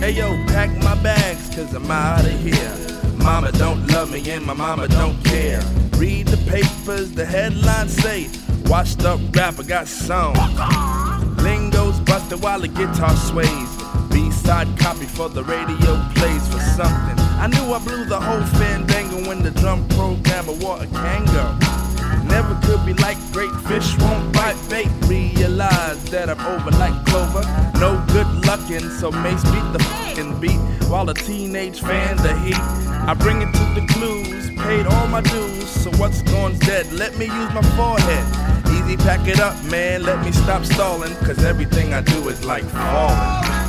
Hey yo, pack my bags, cause I'm out of here. Mama don't love me and my mama don't care. Read the papers, the headlines say, washed up rapper got song. Lingo's busted while the guitar sways. B-side copy for the radio plays for something. I knew I blew the whole fandango when the drum programmer wore a Kango. Never could be like great fish won't bite bait. Realize that I'm over like clover. No good luckin', so Mace beat the fucking beat while the teenage fan the heat. I bring it to the clues, paid all my dues. So what's gone's dead? Let me use my forehead. Easy, pack it up, man. Let me stop stalling, cause everything I do is like falling.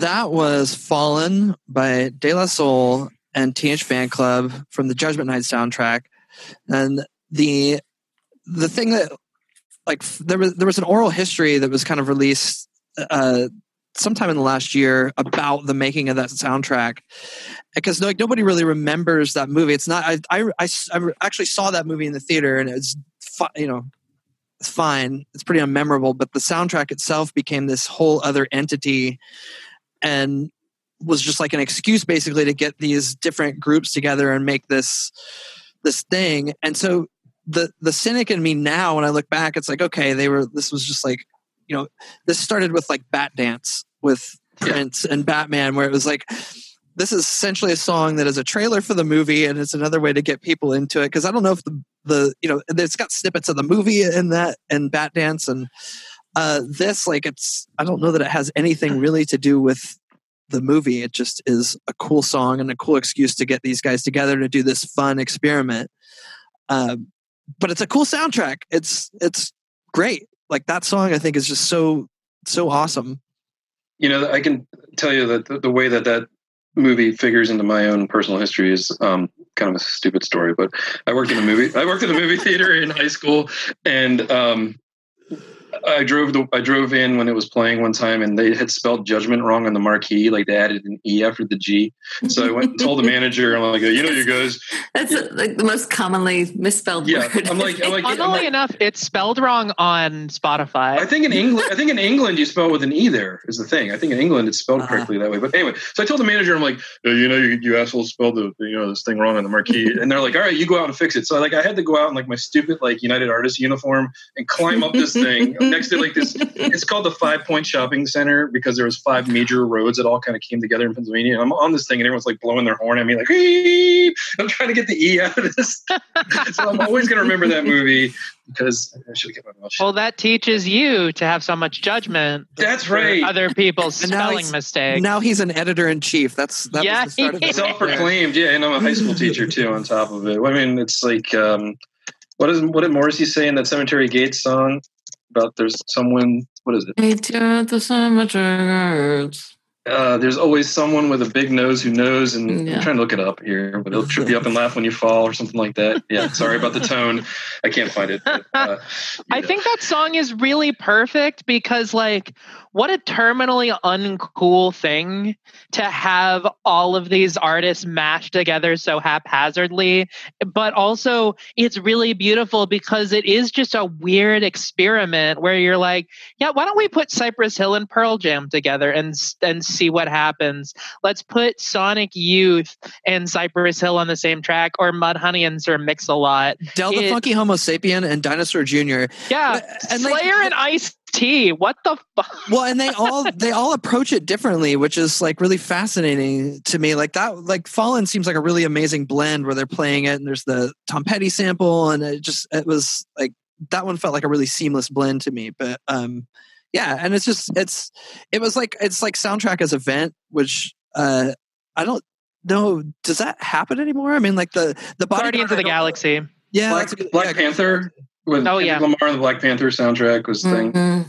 That was Fallen by De La Soul and Teenage Fanclub from the Judgment Night soundtrack. And the the thing that like there was there was an oral history that was kind of released uh sometime in the last year about the making of that soundtrack. Because like nobody really remembers that movie. It's not I I I actually saw that movie in the theater and it's you know it's fine. It's pretty unmemorable but the soundtrack itself became this whole other entity and was just like an excuse basically to get these different groups together and make this this thing. And so the the cynic in me now when i look back it's like okay they were this was just like you know this started with like bat dance with prince and batman where it was like this is essentially a song that is a trailer for the movie and it's another way to get people into it. Because i don't know if the the you know it's got snippets of the movie in that and bat dance and uh this like it's i don't know that it has anything really to do with the movie it just is a cool song and a cool excuse to get these guys together to do this fun experiment um but it's a cool soundtrack it's it's great like that song i think is just so so awesome You know, I can tell you that the, the way that that movie figures into my own personal history is um, kind of a stupid story. But I worked in a movie. I worked in a movie theater in high school, and um, I drove the I drove in when it was playing one time, and they had spelled judgment wrong on the marquee. Like they added an e after the g. So I went and told the manager, and I'm like, you know, you guys, That's like the most commonly misspelled yeah. word. I'm like, I'm like, I'm Funnily like enough, it's spelled wrong on Spotify. I think in England, I think in England you spell with an e. There is the thing. I think in England it's spelled Uh-huh. correctly that way. But anyway, so I told the manager, I'm like, "Uh, you know, you, you assholes spelled the you know this thing wrong on the marquee, and they're like, all right, you go out and fix it. So like I had to go out in like my stupid like United Artists uniform and climb up this thing next to like this. It's called the Five Point Shopping Center because there was five major roads that all kind of came together in Pennsylvania. And I'm on this thing and everyone's like blowing their horn at me like, "Beep." I'm trying to get the e out of this. so I'm always gonna remember that movie because I should have kept my mouth shut. well, that teaches you to have so much judgment. That's right. Other people's And now spelling he's- mistakes. now he's an editor in chief that's that Yeah, was the start of it. self-proclaimed yeah and i'm a high school teacher too on top of it i mean it's like um what is what did morrissey say in that cemetery gates song about there's someone what is it Hey, to the cemetery. Uh there's always someone with a big nose who knows and Yeah. i'm trying to look it up here but it'll trip you up and laugh when you fall or something like that yeah sorry about the tone i can't find it but, uh, I yeah. think that song is really perfect because, like, what a terminally uncool thing to have all of these artists mashed together so haphazardly. But also, it's really beautiful because it is just a weird experiment where you're like, yeah, why don't we put Cypress Hill and Pearl Jam together and s- see what happens? Let's put Sonic Youth and Cypress Hill on the same track, or Mudhoney and Sir Mix a Lot. Del the Funky Homosapien and Dinosaur Jr. Yeah, And, Slayer and Ice T. What the fuck? Well, and they all they all approach it differently, which is like really fascinating to me. Like that, like Fallen seems like a really amazing blend where they're playing it, and there's the Tom Petty sample, and it just it was like that one felt like a really seamless blend to me. But um, yeah, and it's just it's it was like it's like soundtrack as event, which uh, I don't know. Does that happen anymore? I mean, like the the Guardians of the Galaxy. Yeah, black, good- black yeah, panther with Oh, yeah. lamar and the black panther soundtrack was the thing i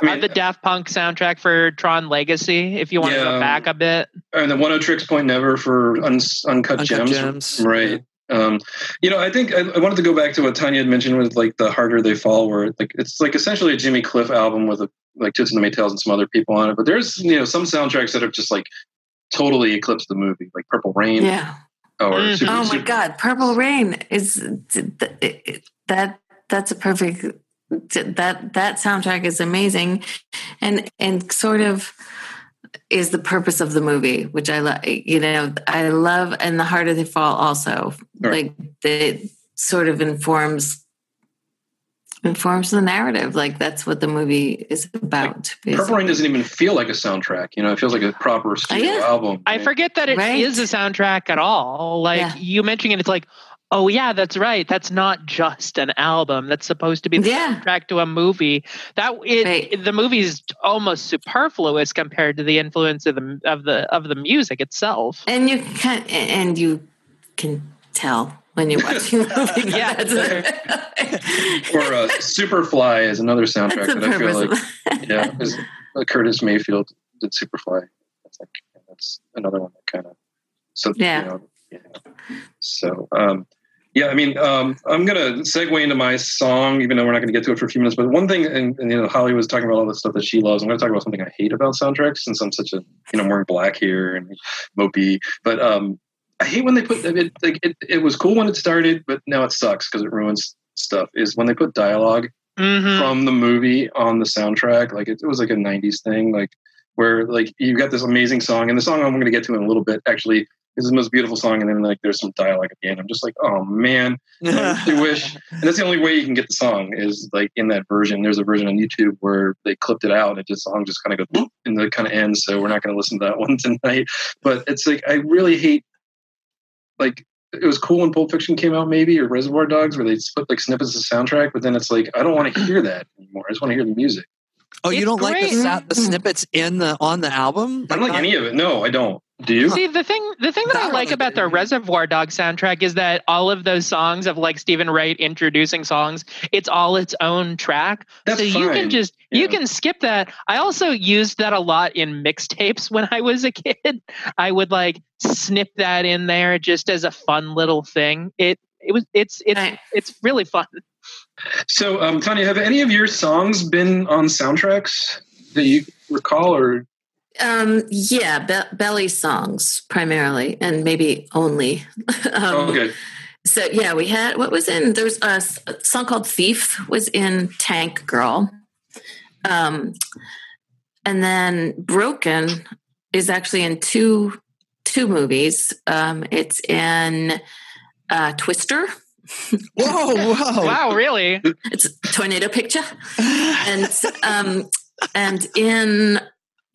Uh, mean the Daft Punk soundtrack for Tron Legacy, if you want to go back a bit. and the one oh tricks point never for un, uncut, Uncut gems, Gems. right um you know i think I, I wanted to go back to what tanya had mentioned with like the harder they fall where like it's like essentially a jimmy cliff album with a like toots and the maytals and some other people on it but there's you know some soundtracks that have just like totally eclipsed the movie like purple rain Yeah. or Mhm. Super- Oh my Super- God, Purple Rain is that that's a perfect that that soundtrack is amazing, and and sort of is the purpose of the movie, which I love. You know, I love, and the harder they fall, also Right. like it sort of informs informs the narrative. Like that's what the movie is about. Purple Rain doesn't even feel like a soundtrack. You know, it feels like a proper oh, studio yeah. album. I forget that it is Right. a soundtrack at all. Like Yeah. you mentioning it, it's like, oh yeah, that's right. That's not just an album. That's supposed to be the Yeah. soundtrack to a movie. That it, Right. the movie's almost superfluous compared to the influence of the of the of the music itself. and you can and you can tell when you're watching the movie. Yeah. Or uh, Superfly is another soundtrack That's that I feel like, yeah, is, uh, Curtis Mayfield did Superfly. think that's another one that kind of so Yeah. You know, yeah. So um, yeah, I mean, um, I'm gonna segue into my song, even though we're not gonna get to it for a few minutes. But one thing, and, and you know, Holly was talking about all the stuff that she loves. I'm gonna talk about something I hate about soundtracks, since I'm such a you know I'm wearing black here and mopey. But um, I hate when they put it. Like it, it was cool when it started, but now it sucks because it ruins stuff. Is when they put dialogue Mhm. from the movie on the soundtrack. Like it, it was like a '90s thing, like where like you got this amazing song, and the song I'm going to get to in a little bit actually is the most beautiful song, and then like there's some dialogue at the end. I'm just like, oh man, I really wish. And that's the only way you can get the song is like in that version. There's a version on YouTube where they clipped it out, and it just song just kind of goes "Boop," and it kind of ends. So we're not going to listen to that one tonight. But it's like I really hate like it was cool when Pulp Fiction came out, maybe, or Reservoir Dogs, where they split like snippets of the soundtrack. But then it's like I don't want to hear that anymore. I just want to hear the music. Oh, you It's don't like the, sa- the snippets in the on the album? I don't like not- any of it. No, I don't. Do you? See the thing the thing that I like really about the. Reservoir Dog soundtrack is that all of those songs of like Steven Wright introducing songs, it's all its own track. That's so you fine. can just you can skip that. I also used that a lot in mixtapes when I was a kid. I would like snip that in there just as a fun little thing. It it was it's it's Right. it's really fun. So, um, Tanya, have any of your songs been on soundtracks that you recall, or Um, yeah, be- belly songs primarily, and maybe only. um, oh, okay? So yeah, we had what was in there was a, s- a song called "Thief" was in Tank Girl, um, and then "Broken" is actually in two two movies. Um, it's in uh, Twister. Whoa, whoa. Wow, really? It's a tornado picture, and um, and in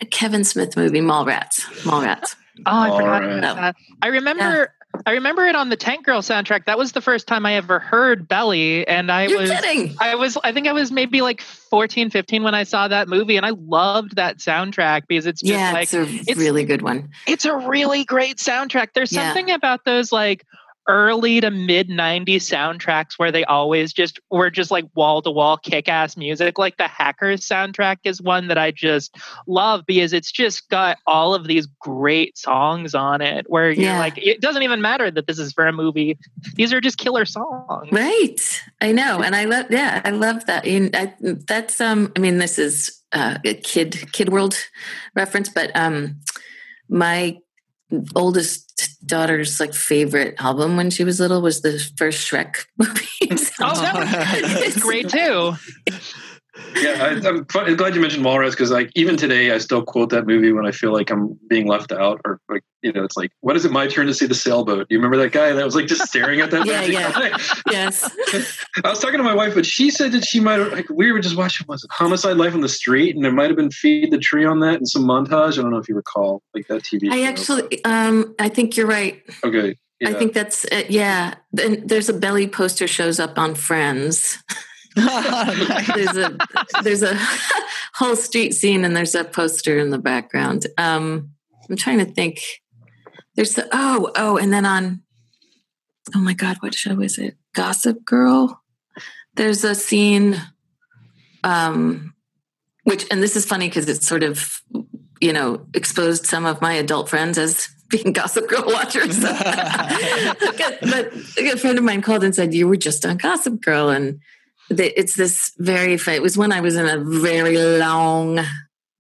a Kevin Smith movie, Mallrats. Mallrats. Oh, I All forgot right. about that. I remember I remember it on the Tank Girl soundtrack. That was the first time I ever heard Belly and I You're was kidding. I was I think I was maybe like 14, 15 when I saw that movie and I loved that soundtrack because it's just Yeah, like it's a it's- really good one. it's a really great soundtrack. There's Yeah. something about those like early to mid 90s soundtracks where they always just were just like wall to wall kick ass music. Like the Hackers soundtrack is one that I just love because it's just got all of these great songs on it where you're Yeah. like, it doesn't even matter that this is for a movie. These are just killer songs. Right. I know. And I love, yeah, I love that. I, that's, um, I mean, this is uh, a kid, kid world reference, but, um, my oldest daughter's like favorite album when she was little was the first Shrek movie. Oh, that was it's great too. Yeah, I, I'm glad you mentioned Mallrats because, like, even today, I still quote that movie when I feel like I'm being left out, or like, you know, it's like, what is it my turn to see the sailboat? You remember that guy that was like just staring at that? Yeah, yeah. yes. I was talking to my wife, but she said that she might have like we were just watching was it Homicide: Life on the Street, and there might have been Feed the Tree on that and some montage. I don't know if you recall like that TV. I show. actually, um, I think you're right. okay. Yeah. I think that's, uh, yeah. Then there's a belly poster shows up on Friends. there's a there's a whole street scene and there's a poster in the background. Um, I'm trying to think. There's the oh oh, and then on oh my god, what show is it? Gossip Girl. There's a scene, um, which and this is funny because it's sort of you know exposed some of my adult friends as being Gossip Girl watchers. but, but a friend of mine called and said you were just on Gossip Girl and the, it's this very it was when i was in a very long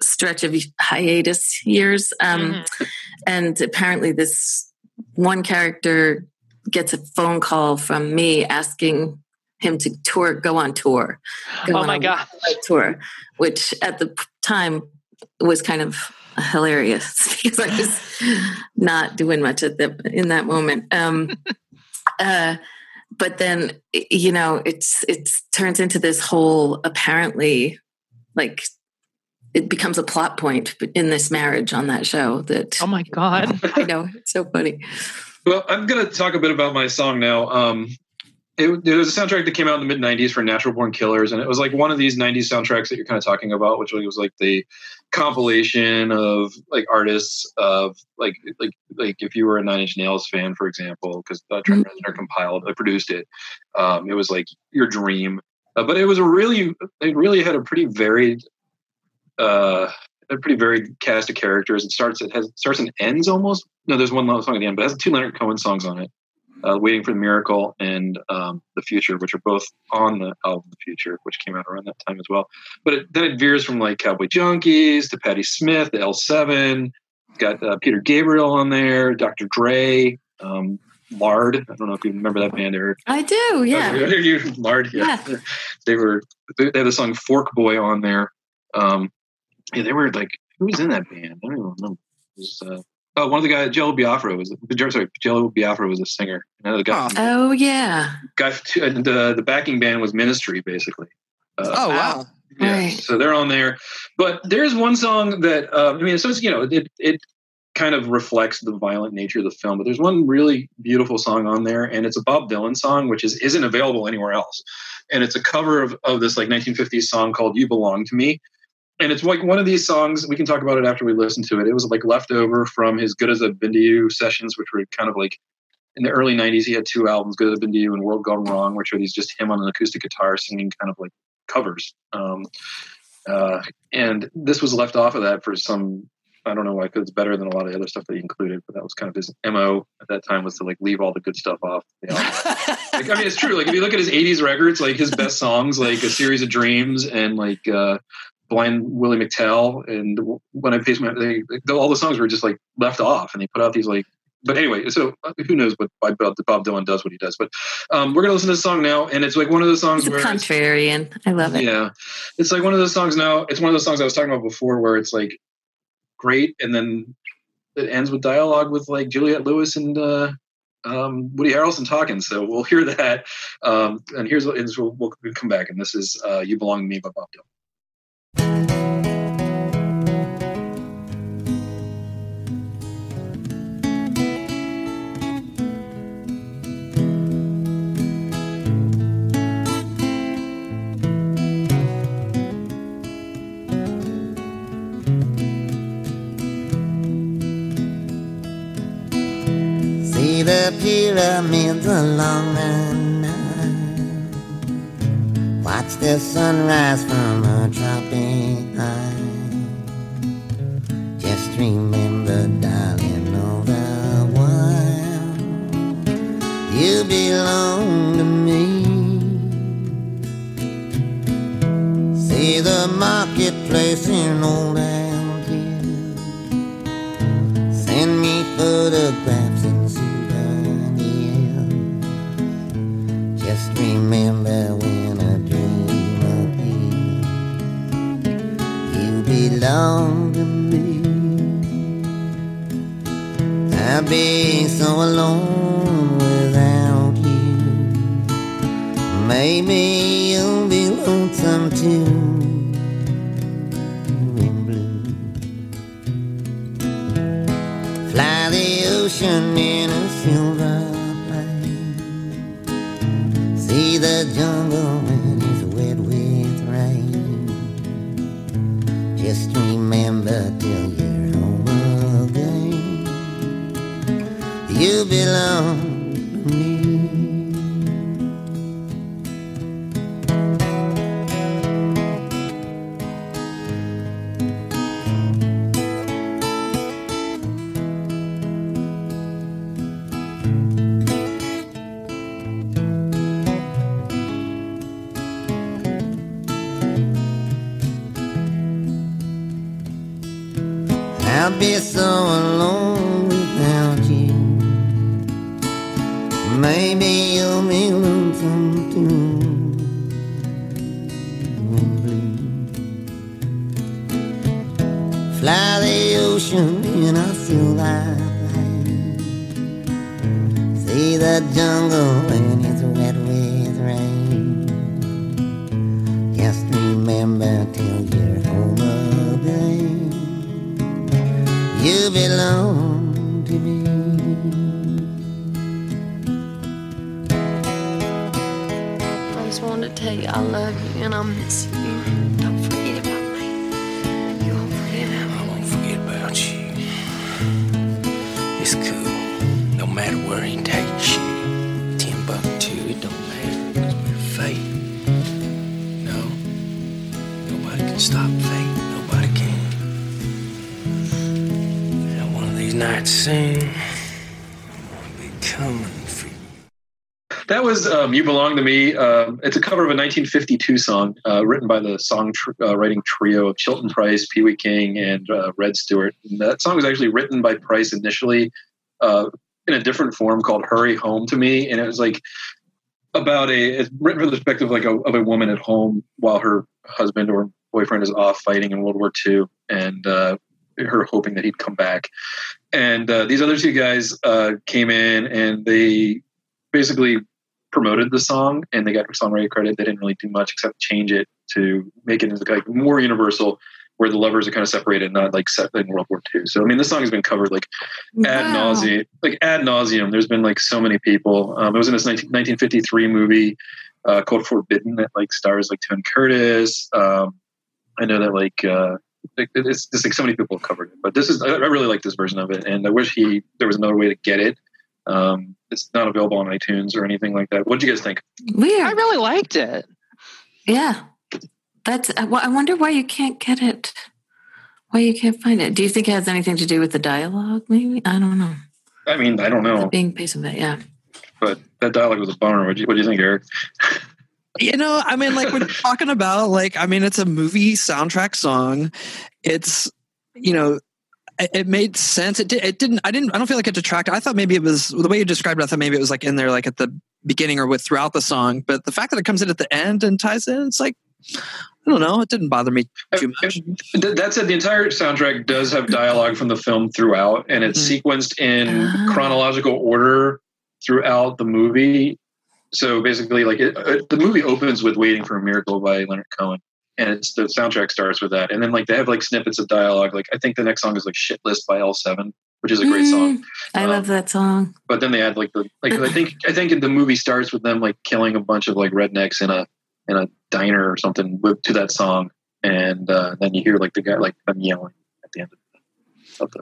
stretch of hiatus years um, Mhm. and apparently this one character gets a phone call from me asking him to tour go on tour go Oh on my god. tour which at the time was kind of hilarious because i was not doing much at the in that moment um, uh, but then you know it's it's turns into this whole apparently like it becomes a plot point in this marriage on that show that Oh my god. I know it's so funny. Well, I'm going to talk a bit about my song now. Um, it, there was a soundtrack that came out in the mid '90s for Natural Born Killers, and it was like one of these '90s soundtracks that you're kind of talking about, which was like the compilation of like artists of like like like if you were a Nine Inch Nails fan, for example, because uh, Trent Reznor compiled, uh, produced it. Um, it was like your dream, uh, but it was a really, it really had a pretty varied uh, a pretty varied cast of characters. It starts it has starts and ends almost. No, there's one song at the end, but it has two Leonard Cohen songs on it. Uh, Waiting for the Miracle and um, The Future, which are both on the album The Future, which came out around that time as well. But it, then it veers from like Cowboy Junkies to Patti Smith, the L7. It's got uh, Peter Gabriel on there, Dr. Dre, um, Lard. I don't know if you remember that band, Eric. I do, yeah. You, Lard, yeah. They were they had the song Fork Boy on there. Um, yeah, they were like who was in that band? I don't even remember. It was, uh, oh, one of the guys, Jello Biafra was sorry, Jello Biafra was a singer. Another guy, Oh yeah. guy and the the backing band was Ministry, basically. Uh, Oh wow. yeah, Right. so they're on there. But there's one song that uh, I mean, so it's you know it it kind of reflects the violent nature of the film. But there's one really beautiful song on there, and it's a Bob Dylan song, which is isn't available anywhere else. And it's a cover of of this like 1950s song called "You Belong to Me." And it's like one of these songs. We can talk about it after we listen to it. It was like leftover from his "Good as I've Been to You" sessions, which were kind of like in the early 90s. He had two albums, "Good as I've Been to You" and "World Gone Wrong," which are these just him on an acoustic guitar singing kind of like covers. Um, uh, and this was left off of that for some I don't know why because it's better than a lot of the other stuff that he included, but that was kind of his mo at that time was to like leave all the good stuff off. The album. like, I mean, it's true. Like if you look at his '80s records, like his best songs, like a series of dreams and like uh, Blind Willie McTell and when I face my, they, like, all the songs were just like left off, and they put out these like. But anyway, so uh, who knows what Bob, Bob Dylan does what he does? But um, we're gonna listen to this song now, and it's like one of those songs a where it's- contrarian. I love it. yeah, it's like one of those songs now. It's one of those songs I was talking about before, where it's like great, and then it ends with dialogue with like Juliette Lewis and uh, um, Woody Harrelson talking. So we'll hear that. Um, and here's what is we'll, we'll come back, and this is uh, "You Belong to Me" by Bob Dylan. The pyramids along. Watch the sunrise from a tropic isle. Just remember, darling, all the while you belong to me. See the marketplace in old Algiers. Send me photographs and souvenirs. Just remember belong to me. I'd be so alone without you. Maybe you'll be lonesome too. Fly the ocean in a silver plane. See the jungle remember till you're home again. You belong um, "You Belong to Me." Um, it's a cover of a 1952 song uh, written by the song tr- uh, writing trio of Chilton Price, Pee Wee King, and uh, Redd Stewart. And that song was actually written by Price initially uh, in a different form called "Hurry Home to Me," and it was like about a it's written from the perspective like a, of a woman at home while her husband or boyfriend is off fighting in World War II, and uh, her hoping that he'd come back. And these other two guys came in and they basically promoted the song and they got songwriting credit. They didn't really do much except change it to make it like more universal, where the lovers are kind of separated, not like set in World War II. So I mean, this song has been covered like ad Wow. nauseum, like ad nauseum. There's been like so many people. Um, it was in this 19, 1953 movie uh, called Forbidden that like stars like Tony Curtis. Um, I know that like uh, it's just like so many people have covered it, but this is I I really like this version of it, and I wish he there was another way to get it. Um, it's not available on iTunes or anything like that. What did you guys think? Weird. I really liked it. Yeah. That's, uh, well, I wonder why you can't get it. Why you can't find it. Do you think it has anything to do with the dialogue, maybe? I don't know. I mean, I don't know, Being pace of it, yeah. but that dialogue was a bummer. What do you, what do you think, Eric? You know, I mean, like we're talking about, like, I mean, it's a movie soundtrack song. It's, you know, it, made sense. It, did, it didn't, I didn't, I don't feel like it detracted. I thought maybe it was the way you described it. I thought maybe it was like in there, like at the beginning or with throughout the song. But the fact that it comes in at the end and ties in, it's like, I don't know. It didn't bother me too much. That said, the entire soundtrack does have dialogue from the film throughout, and it's sequenced in Ah. chronological order throughout the movie. So basically, like it, uh, the movie opens with "Waiting for a Miracle" by Leonard Cohen, and it's the soundtrack starts with that, and then like they have like snippets of dialogue. Like I think the next song is like "Shit List" by L7, which is a great song. Mm, I love that song. But then they add like the like I think I think the movie starts with them like killing a bunch of like rednecks in a in a diner or something with, to that song, and uh, then you hear like the guy like them yelling at the end. Of of the,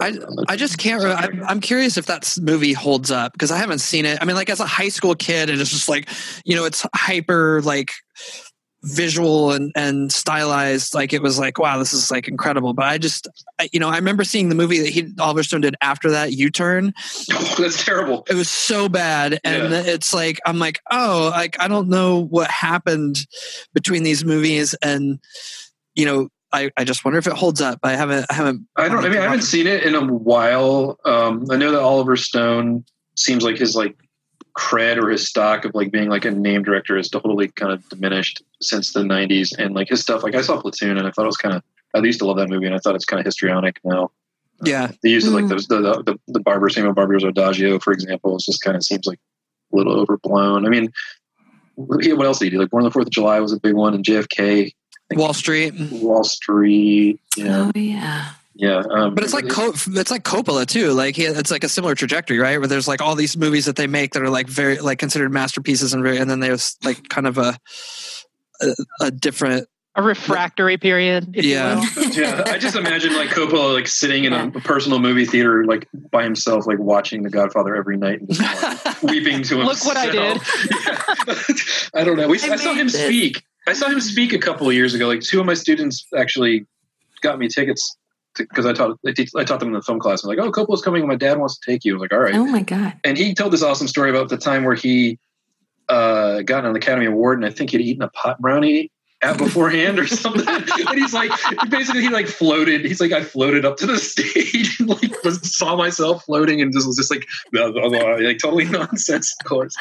I, I just can't. Re- I'm, I'm curious if that movie holds up because I haven't seen it. I mean, like as a high school kid, and it's just like, you know, it's hyper like visual and and stylized. Like it was like, wow, this is like incredible. But I just, I, you know, I remember seeing the movie that he Oliver Stone did after that U Turn. that's terrible. It was so bad, and Yeah. it's like I'm like, oh, like I don't know what happened between these movies, and you know. I, I just wonder if it holds up. I haven't. I haven't. I don't. I mean, I haven't seen it in a while. Um, I know that Oliver Stone seems like his like cred or his stock of like being like a name director is totally kind of diminished since the '90s, and like his stuff. Like I saw Platoon, and I thought it was kind of. I used to love that movie, and I thought it's kind of histrionic now. Yeah. The use of like Mm. those the the, the Barber Samuel Barber's Adagio, for example, is just kind of seems like a little overblown. I mean, what what else did he do? Like Born on the Fourth of July was a big one, and JFK, Wall Street. Wall Street. Yeah, Oh, yeah. Yeah. Um, But it's like Co- it's like Coppola too. Like he, it's like a similar trajectory, right? Where there's like all these movies that they make that are like very like considered masterpieces, and very, and then there's like kind of a a, a different. A refractory period. if you Yeah. will. yeah, I just imagine like Coppola like sitting in a, personal movie theater like by himself, like watching The Godfather every night and just like, weeping to himself. Look what I did. I don't know. We, I, I saw him this. speak. I saw him speak a couple of years ago. Like two of my students actually got me tickets because I taught I, teach, I taught them in the film class. I'm like, oh, Coppola's coming. My dad wants to take you. I was like, all right. Oh, my God. And he told this awesome story about the time where he uh, got an Academy Award, and I think he'd eaten a pot brownie at beforehand or something. and he's like, basically, he like floated. He's like, I floated up to the stage and like was, saw myself floating, and just was just like, blah, blah, blah, like totally nonsense. Of course.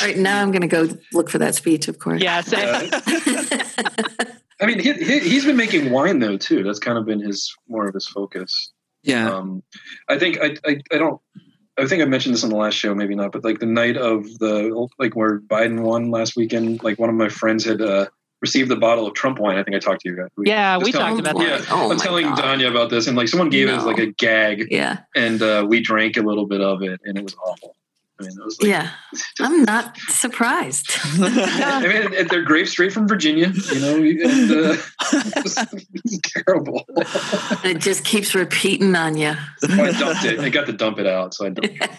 All right, now I'm going to go look for that speech, of course. Yeah, same. I mean, he, he, he's been making wine though too. That's kind of been his more of his focus. Yeah. Um, I think I, I I don't. I think I mentioned this on the last show, maybe not, but like the night of the like where Biden won last weekend, like one of my friends had uh, received a bottle of Trump wine. I think I talked to you guys. Yeah, we telling- talked about Yeah, that. Oh I'm telling God. Tanya about this, and like someone gave it as like a gag, Yeah. and uh, we drank a little bit of it, and it was awful. I mean, it was like, Yeah. I'm not surprised. I mean, and they're grapes straight from Virginia, you know, and uh, it was, terrible. it just keeps repeating on you. I dumped it. I got to dump it out, so I dumped it.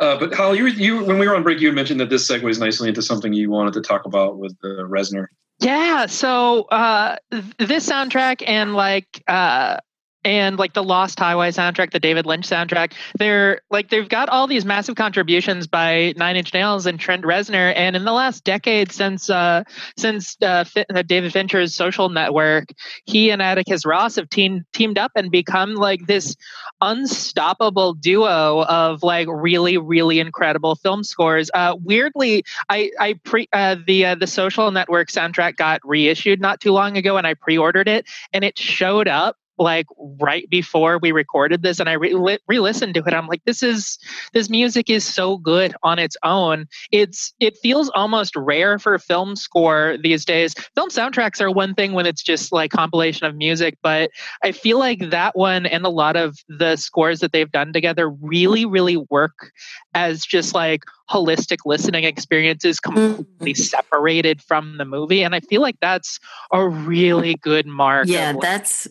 Uh, but Holly, you, you when we were on break, you had mentioned that this segues nicely into something you wanted to talk about with uh, Reznor. Yeah, so uh, th- this soundtrack and like uh, and like the Lost Highway soundtrack, the David Lynch soundtrack. They're like they've got all these massive contributions by Nine Inch Nails and Trent Reznor. And in the last decade, since uh, since uh, Fi- uh, David Fincher's Social Network, he and Atticus Ross have teamed teamed up and become like this unstoppable duo of like really really incredible film scores. Uh, weirdly, I I pre uh, the uh, the Social Network soundtrack got reissued not too long ago, and I pre-ordered it, and it showed up like right before we recorded this and i re- re-listened to it i'm like this is this music is so good on its own. It's it feels almost rare for film score these days. Film soundtracks are one thing when it's just like compilation of music but i feel like that one and a lot of the scores that they've done together really really work as just like holistic listening experiences completely mm-hmm. separated from the movie and i feel like that's a really good mark Yeah, like, that's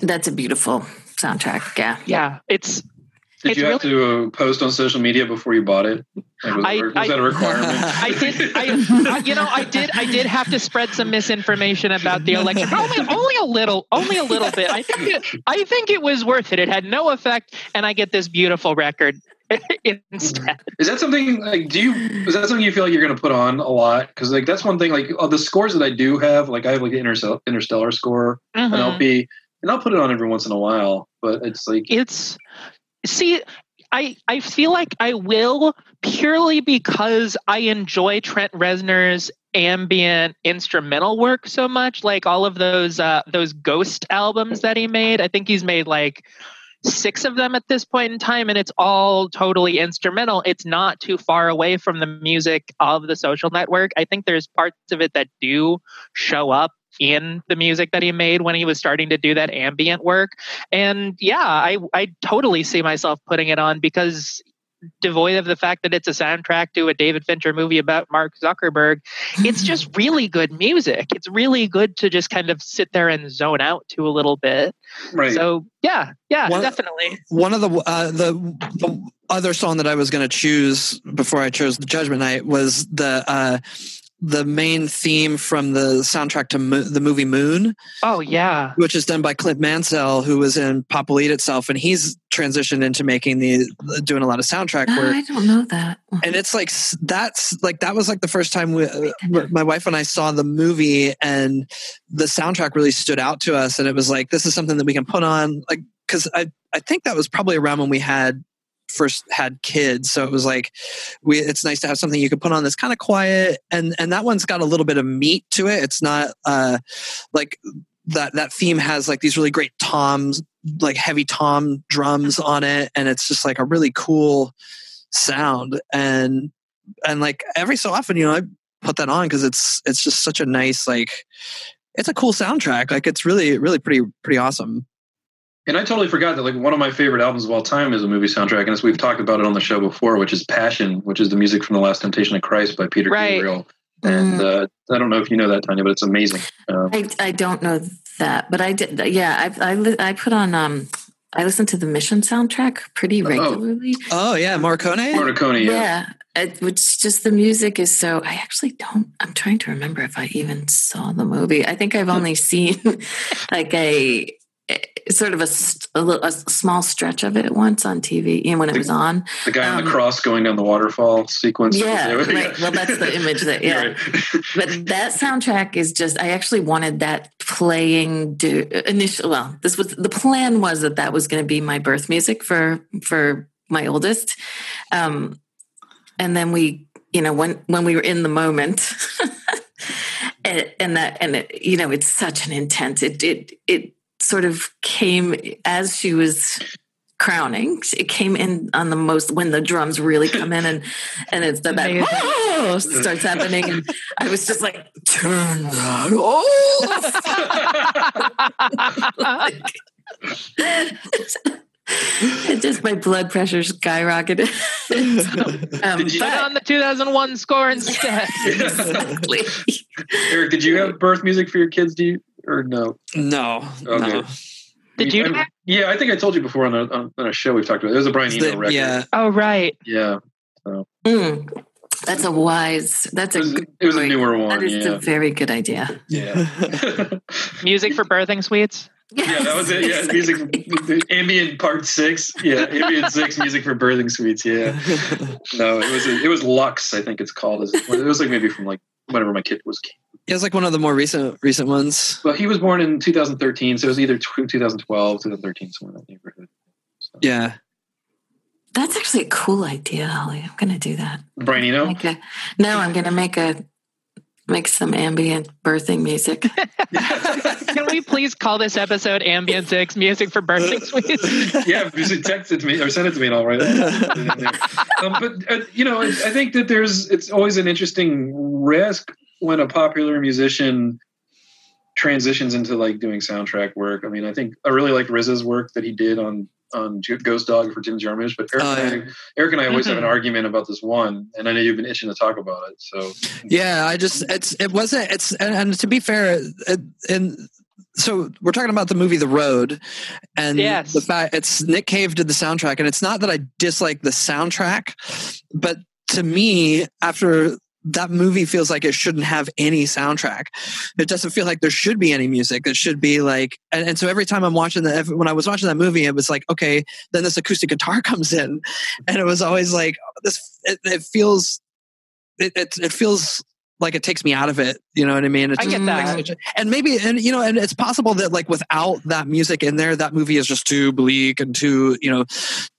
that's a beautiful soundtrack. Yeah. yeah it's Did It's you have to uh, post on social media before you bought it? Like, was, I- was I- that a requirement? I did. I, I, you know, I did. I did have to spread some misinformation about the election. Only, only a little. Only a little bit. I think. It, I think it was worth it. It had no effect, and I get this beautiful record instead. Is that something like do you is that something you feel like you're going to put on a lot? Because like that's one thing. Like of the scores that I do have, like I have like the Interstellar, Interstellar score, an Mhm. LP, and I'll put it on every once in a while. But it's like It's see. I, I feel like I will purely because I enjoy Trent Reznor's ambient instrumental work so much. Like all of those uh, those Ghost albums that he made. I think he's made like six of them at this point in time, and it's all totally instrumental. It's not too far away from the music of the Social Network. I think there's parts of it that do show up in the music that he made when he was starting to do that ambient work. And yeah, I I totally see myself putting it on because devoid of the fact that it's a soundtrack to a David Fincher movie about Mark Zuckerberg, it's just really good music. It's really good to just kind of sit there and zone out to a little bit. right. So yeah, yeah, One- definitely. one of the uh, the the other song that I was going to choose before I chose the Judgment Night was the uh, the main theme from the soundtrack to Mo- the movie Moon, Oh yeah. which is done by Clint Mansell, who was in Pop Will Eat Itself, and he's transitioned into making the doing a lot of soundtrack work. I don't know that. and it's like that's like that was like the first time we, uh, my wife and I saw the movie, and the soundtrack really stood out to us, and it was like this is something that we can put on, like because I I think that was probably around when we had first had kids so it was like we it's nice to have something you can put on that's kind of quiet and and that one's got a little bit of meat to it. It's not uh like that that theme has like these really great toms like heavy tom drums on it and it's just like a really cool sound and and like every so often you know i put that on because it's it's just such a nice like it's a cool soundtrack. Like it's really really pretty pretty awesome And I totally forgot that like one of my favorite albums of all time is a movie soundtrack, and as we've talked about it on the show before, which is Passion, which is the music from The Last Temptation of Christ by Peter Right. Gabriel. And uh, I don't know if you know that, Tanya, but it's amazing. Um, I, I don't know that, but I did. Yeah, I I, li- I put on. Um, I listen to the Mission soundtrack pretty Oh. regularly. oh yeah morricone Morricone, yeah. Yeah, it, which just the music is so. I actually don't. I'm trying to remember if I even saw the movie. I think I've only seen like a, sort of a, a, little, a small stretch of it once on TV, and when it was on. The guy on the Um, cross going down the waterfall sequence. Yeah, right. Well, that's the image that. Yeah, Right. but that soundtrack is just i actually wanted that playing do initial well this was the plan was that that was going to be my birth music for for my oldest um and then we you know when when we were in the moment and, and that and it, you know it's such an intense it it it sort of came as she was crowning it came in on the most when the drums really come in and and it's the that Amazing. oh, starts happening and i was just like turn that off it just my blood pressure skyrocketed um, Did you- Put on the 2001 score instead. exactly. Eric, did you have birth music for your kids? Do you or no? no Okay. no Did you? I- yeah, I think I told you before on a on, on a show we've talked about. It. There's a Brian It's the- Eno record. yeah Oh right. yeah. Mm, that's a wise that's It a was, good it was a newer one. that is yeah. a very good idea yeah. Music for birthing suites. Yeah, that was it. Yeah, music, ambient part six. Yeah, ambient six music for birthing suites. Yeah, no, it was it was Lux. I think it's called. It was like maybe from like whenever my kid was. It was like one of the more recent recent ones. Well, he was born in 2013, so it was either 2012, 2013, somewhere in that neighborhood. So. Yeah. That's actually a cool idea, Holly. I'm going to do that. Brian Eno? A, no, I'm going to make a make some ambient birthing music. Can we please call this episode Ambient Six Music for Birthing Suites? yeah, just text it to me or send it to me and I'll write it. um, but uh, you know, I think that there's it's always an interesting risk when a popular musician transitions into like doing soundtrack work. I mean, I think I really like RZA's work that he did on Um, on Ghost Dog for Jim Jarmusch, but Eric, Oh, and, I, Eric and I always have an mm-hmm. argument about this one, and I know you've been itching to talk about it. So Yeah, I just it's it wasn't it's and, and to be fair, it, and so we're talking about the movie The Road, and Yes. the fact it's Nick Cave did the soundtrack, and it's not that I dislike the soundtrack, but to me, after that movie feels like it shouldn't have any soundtrack. It doesn't feel like there should be any music. It should be like, and, and so every time I'm watching that, when I was watching that movie, it was like, okay, then this acoustic guitar comes in, and it was always like this. It, it feels, it, it it feels like it takes me out of it. You know what I mean? It's I get that. and maybe, and you know, and it's possible that like without that music in there, that movie is just too bleak and too, you know,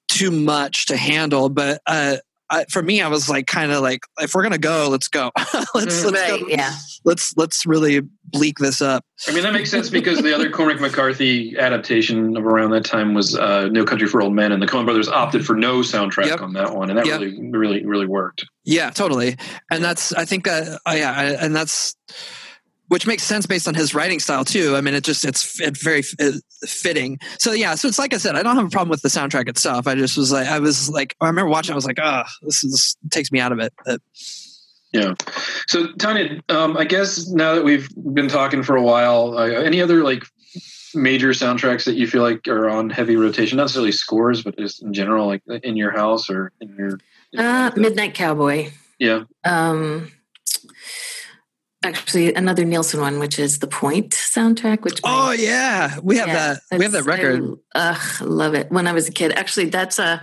too much to handle. But uh, I, for me, I was like, kind of like, if we're gonna go, let's go. let's let's right, go. yeah. Let's let's really bleak this up. I mean, that makes sense because the other Cormac McCarthy adaptation of around that time was uh, No Country for Old Men, and the Coen brothers opted for no soundtrack Yep. on that one, and that Yep. really, really, really worked. Yeah, totally. And that's I think uh, uh, yeah, I- and that's which makes sense based on his writing style too. I mean, it just it's it very uh, fitting. So yeah, so it's like I said, I don't have a problem with the soundtrack itself. I just was like, I was like, I remember watching, I was like, ah, this is takes me out of it. But, Yeah. So, Tanya, um, I guess now that we've been talking for a while, uh, any other like major soundtracks that you feel like are on heavy rotation? Not necessarily scores, but just in general, like in your house or in your. Uh, Midnight Cowboy. Yeah. Um, actually, another Nilsson one, which is the Point soundtrack. Which oh yeah, we have Yeah, that. We have that record. I, ugh, love it. When I was a kid, actually, that's uh,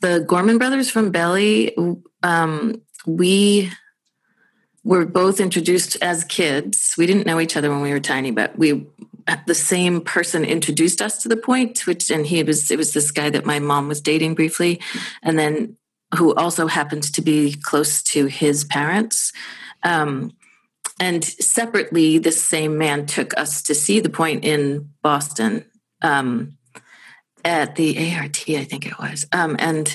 the Gorman brothers from Belly. Um, we were both introduced as kids. We didn't know each other when we were tiny, but we the same person introduced us to the point. Which and he was it was this guy that my mom was dating briefly, and then who also happened to be close to his parents. Um, and separately, this same man took us to see the point in Boston um, at the ART, I think it was. Um, and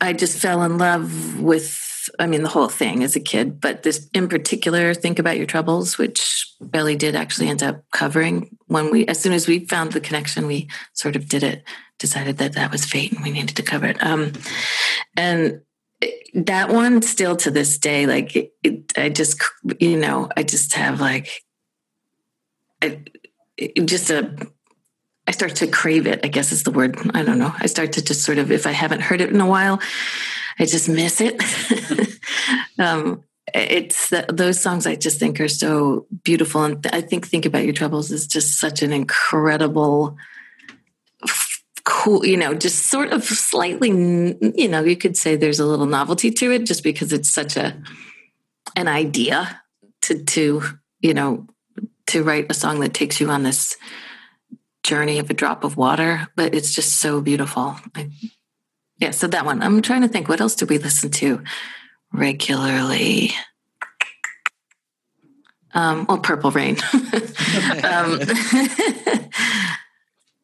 I just fell in love with, I mean, the whole thing as a kid, but this in particular, Think About Your Troubles, which Belly did actually end up covering when we, as soon as we found the connection, we sort of did it, decided that that was fate and we needed to cover it. Um, and that one still to this day, like it, it, I just, you know, I just have like, I, it, just a, I start to crave it, I guess is the word. I don't know. I start to just sort of, if I haven't heard it in a while, I just miss it. um, it's the, those songs I just think are so beautiful. And I think Think About Your Troubles is just such an incredible, cool, you know, just sort of slightly, you know, you could say there's a little novelty to it just because it's such a, an idea to, to, you know, to write a song that takes you on this journey of a drop of water, but it's just so beautiful. I, yeah, so that one. I'm trying to think what else do we listen to regularly? Um, well, Purple Rain. um,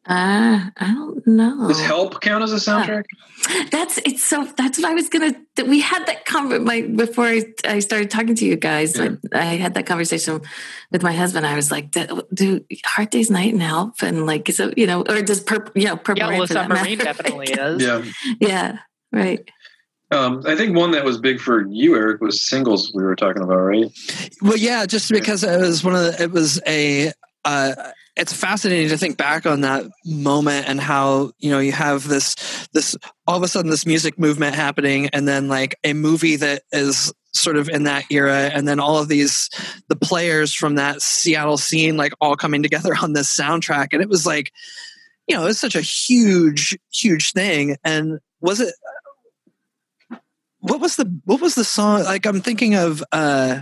uh, I don't know. Does Help count as a soundtrack? That's it's so. That's what I was gonna. That we had that conver my before I, I started talking to you guys. I, I had that conversation with my husband. I was like, "Do- "Do Hard Day's Night and Help?" And like, is it you know, or does purple? You know, purple Yeah, rain well, for that Submarine matter. definitely is. Yeah. yeah, right. Um, I think one that was big for you, Eric, was singles we were talking about, right? Well, yeah, just because it was one of the, it was a, uh, it's fascinating to think back on that moment and how you know you have this this all of a sudden this music movement happening and then like a movie that is sort of in that era and then all of these the players from that Seattle scene like all coming together on this soundtrack. And it was like you know it was such a huge huge thing. And was it what was the what was the song like i'm thinking of uh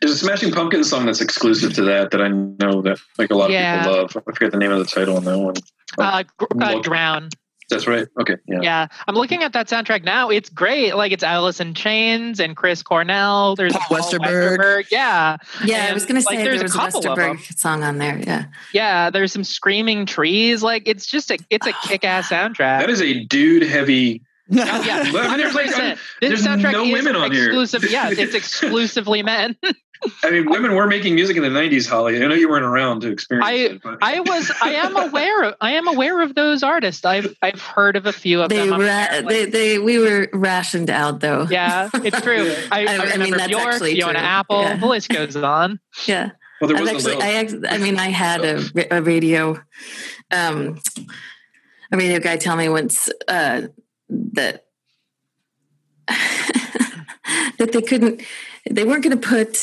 There's a Smashing Pumpkins song that's exclusive to that that I know that like a lot of Yeah. people love. I forget the name of the title on that one. Uh, gr- uh, drown. That's right. Okay. Yeah. Yeah, I'm looking at that soundtrack now. It's great. Like it's Alice in Chains and Chris Cornell. There's Paul Westerberg. Yeah, Yeah, I was going to like, say there's there a was a couple of them. Westerberg song on there. Yeah. yeah. There's some screaming trees. Like it's just a it's a kick ass soundtrack. That is a dude heavy. Oh, yeah, But I mean, there's, like, 100%. there's This soundtrack no is women on here. exclusive. Yeah, it's exclusively men. I mean, women were making music in the '90s, Holly. I know you weren't around to experience I it. But I was I am aware of I am aware of those artists. I've I've heard of a few of They, them. Ra- they, they, we were rationed out though. yeah, it's true. I, I- I I, mean, that's Bjork, actually Fiona true. Apple. Yeah. The list goes on. Yeah. well, there I've was actually, I, Lilith. act- I mean, I had a, ra- a radio, um, a radio guy tell me once uh, that that they couldn't, they weren't going to put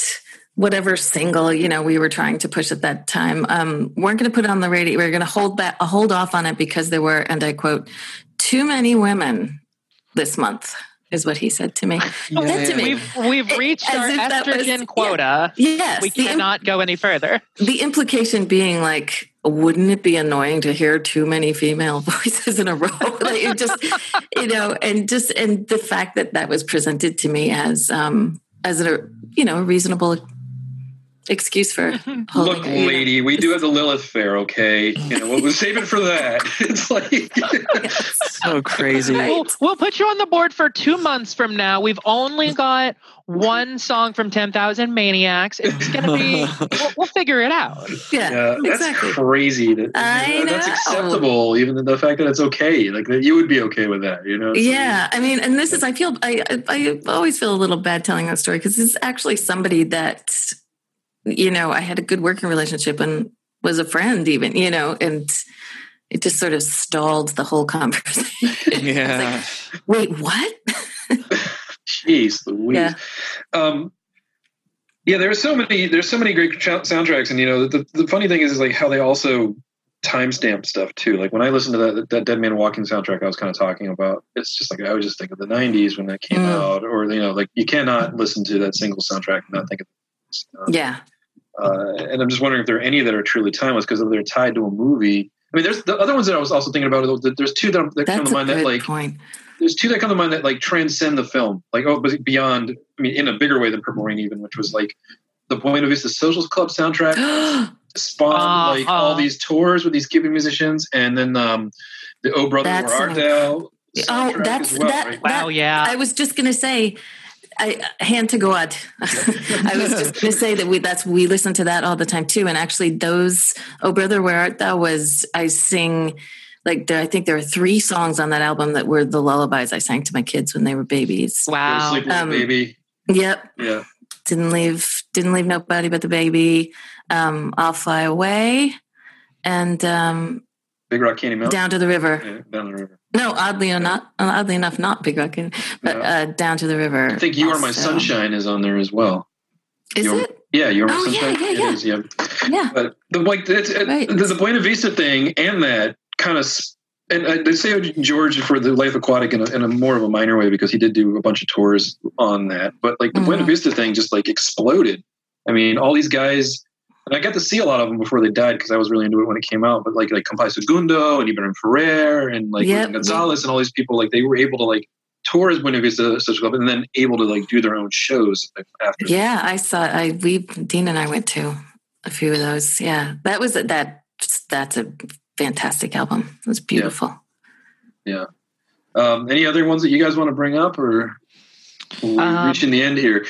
whatever single you know we were trying to push at that time, um, weren't going to put it on the radio. We were going to hold that hold off on it because there were, and I quote, too many women this month. Is what he said to me. Said to me. We've we've reached As our if that was- estrogen yeah. quota. Yes, We the im- cannot go any further. the implication being like wouldn't it be annoying to hear too many female voices in a row? Like it just you know and just and the fact that that was presented to me as um as a you know a reasonable excuse for holding Look, a lady, we do have the Lilith Fair, okay? You know, what was save it for that? It's like so crazy We'll, we'll put you on the board for two months from now. We've only got one song from 10,000 Maniacs. It's going to be, we'll, we'll figure it out. yeah, Yeah, that's exactly crazy. That, I that's know. acceptable, even the fact that it's okay. Like that, you would be okay with that. You know? So- yeah i mean and this is i feel i i, I always feel a little bad telling that story because it's actually somebody that you know i had a good working relationship and was a friend even you know and it just sort of stalled the whole conversation yeah wait what Jeez, Louise. Yeah. Um, yeah, there's so many. There's so many great tra- soundtracks, and you know, the, the funny thing is, is like how they also timestamp stuff too. Like when I listened to that that Dead Man Walking soundtrack, I was kind of talking about. It's just like I would just think of the '90s when that came Mm. out, or you know, like you cannot listen to that single soundtrack and not think of. This, you yeah Uh, and I'm just wondering if there are any that are truly timeless because they're tied to a movie. I mean, there's the other ones that I was also thinking about. There's two that, that come to mind that like point there's two that come to mind that like transcend the film, like oh, but beyond. I mean, in a bigger way than Purple Rain, even, which was like the point Buena Vista Socials Club soundtrack spawned like Uh-huh. all these tours with these Cuban musicians, and then um, the Oh Brother That's Where Art Thou? oh that's well, that, right? Wow, yeah. i was just gonna say I, hand to God. I was just going to say that we that's we listen to that all the time too. And actually, those "Oh Brother, Where Art Thou" was I sing like there, I think there are three songs on that album that were the lullabies I sang to my kids when they were babies. Wow. Sleep Um, baby. Yep, Yeah, didn't leave didn't leave nobody but the baby. Um, I'll fly away, and um, Big Rock Candy Mountain. down to the river. Yeah, down the river. No, oddly enough, oddly enough, not Big Rock, but uh, down to the river. I think "You Are My. Sunshine" is on there as well. Is You Are- it? Yeah, "You Are My Oh, yeah, Sunshine." yeah, yeah. is, yeah. Yeah. But the like it's, it, Right. the, the Buena Vista thing and that kind of and I, they Seu Jorge for the Life Aquatic in a, in a more of a minor way because he did do a bunch of tours on that. But like the Buena Mhm. Vista thing just like exploded. I mean, all these guys, and I got to see a lot of them before they died because I was really into it when it came out. But like like Compay Segundo and Ibrahim Ferrer and like Yep. Gonzalez and all these people, like they were able to like tour as Buena Vista Social Club and then able to like do their own shows after. Yeah, I saw. I we Dean and I went to a few of those. Yeah, that was that. That's a fantastic album. It was beautiful. Yeah. Um, any other ones that you guys want to bring up, or we're Um, reaching the end here?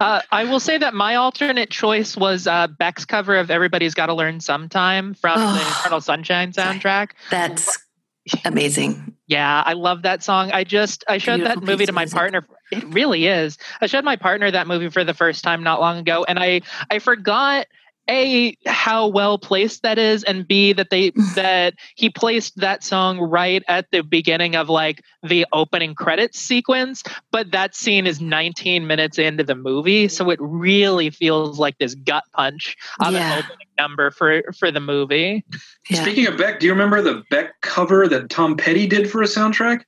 Uh, I will say that my alternate choice was uh, Beck's cover of "Everybody's Got to Learn Sometime" from the Oh. Eternal Sunshine soundtrack. That's amazing. Yeah, I love that song. I just I showed that movie to my partner. It really is. I showed my partner that movie for the first time not long ago, and I I forgot a how well placed that is, and b that they that he placed that song right at the beginning of like the opening credits sequence. But that scene is 19 minutes into the movie, so it really feels like this gut punch of Yeah. an opening number for for the movie. Yeah. Speaking of Beck, do you remember the Beck cover that Tom Petty did for a soundtrack?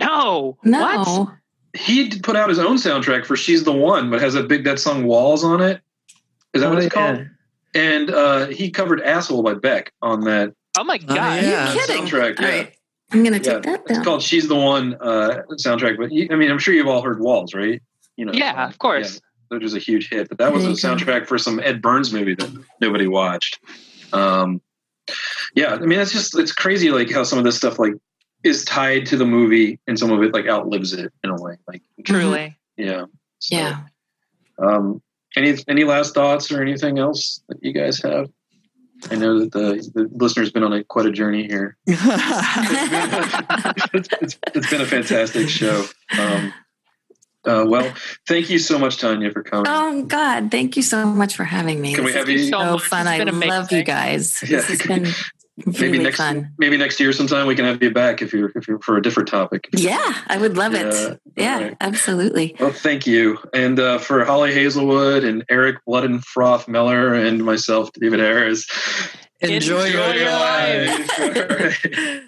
No, no. What? He put out his own soundtrack for "She's the One," but has that big that song "Walls" on it. Is that oh, what Oh, it's called? And uh, he covered "Asshole" by Beck on that Oh my god! yeah. You're kidding. soundtrack. Yeah. right. I'm gonna Yeah, take that it's called "She's the One" uh, soundtrack. But you, I mean, I'm sure you've all heard "Walls," right? You know, Yeah, of course. which was a huge hit. But that was a There you soundtrack for some Ed Burns movie that nobody watched. Um, yeah, I mean, it's just it's crazy, like how some of this stuff like is tied to the movie, and some of it like outlives it in a way. Like, Truly. yeah, So, Yeah. Um, any any last thoughts or anything else that you guys have? I know that the, the listener's been on a quite a journey here. it's, it's, it's been a fantastic show. Um, uh, well, thank you so much, Tanya, for coming. Oh God! Thank you so much for having me. Can we have you- so So fun! I been love you guys. Yeah. This has been maybe really next fun. maybe next year sometime we can have you back if you're if you're for a different topic. Yeah, I would love Yeah, it. Yeah, all right. absolutely. Well, thank you. And uh, for Holly Hazelwood and Eric Blood and Froth Miller and myself, David Harris. Enjoy, Enjoy your life. Bang,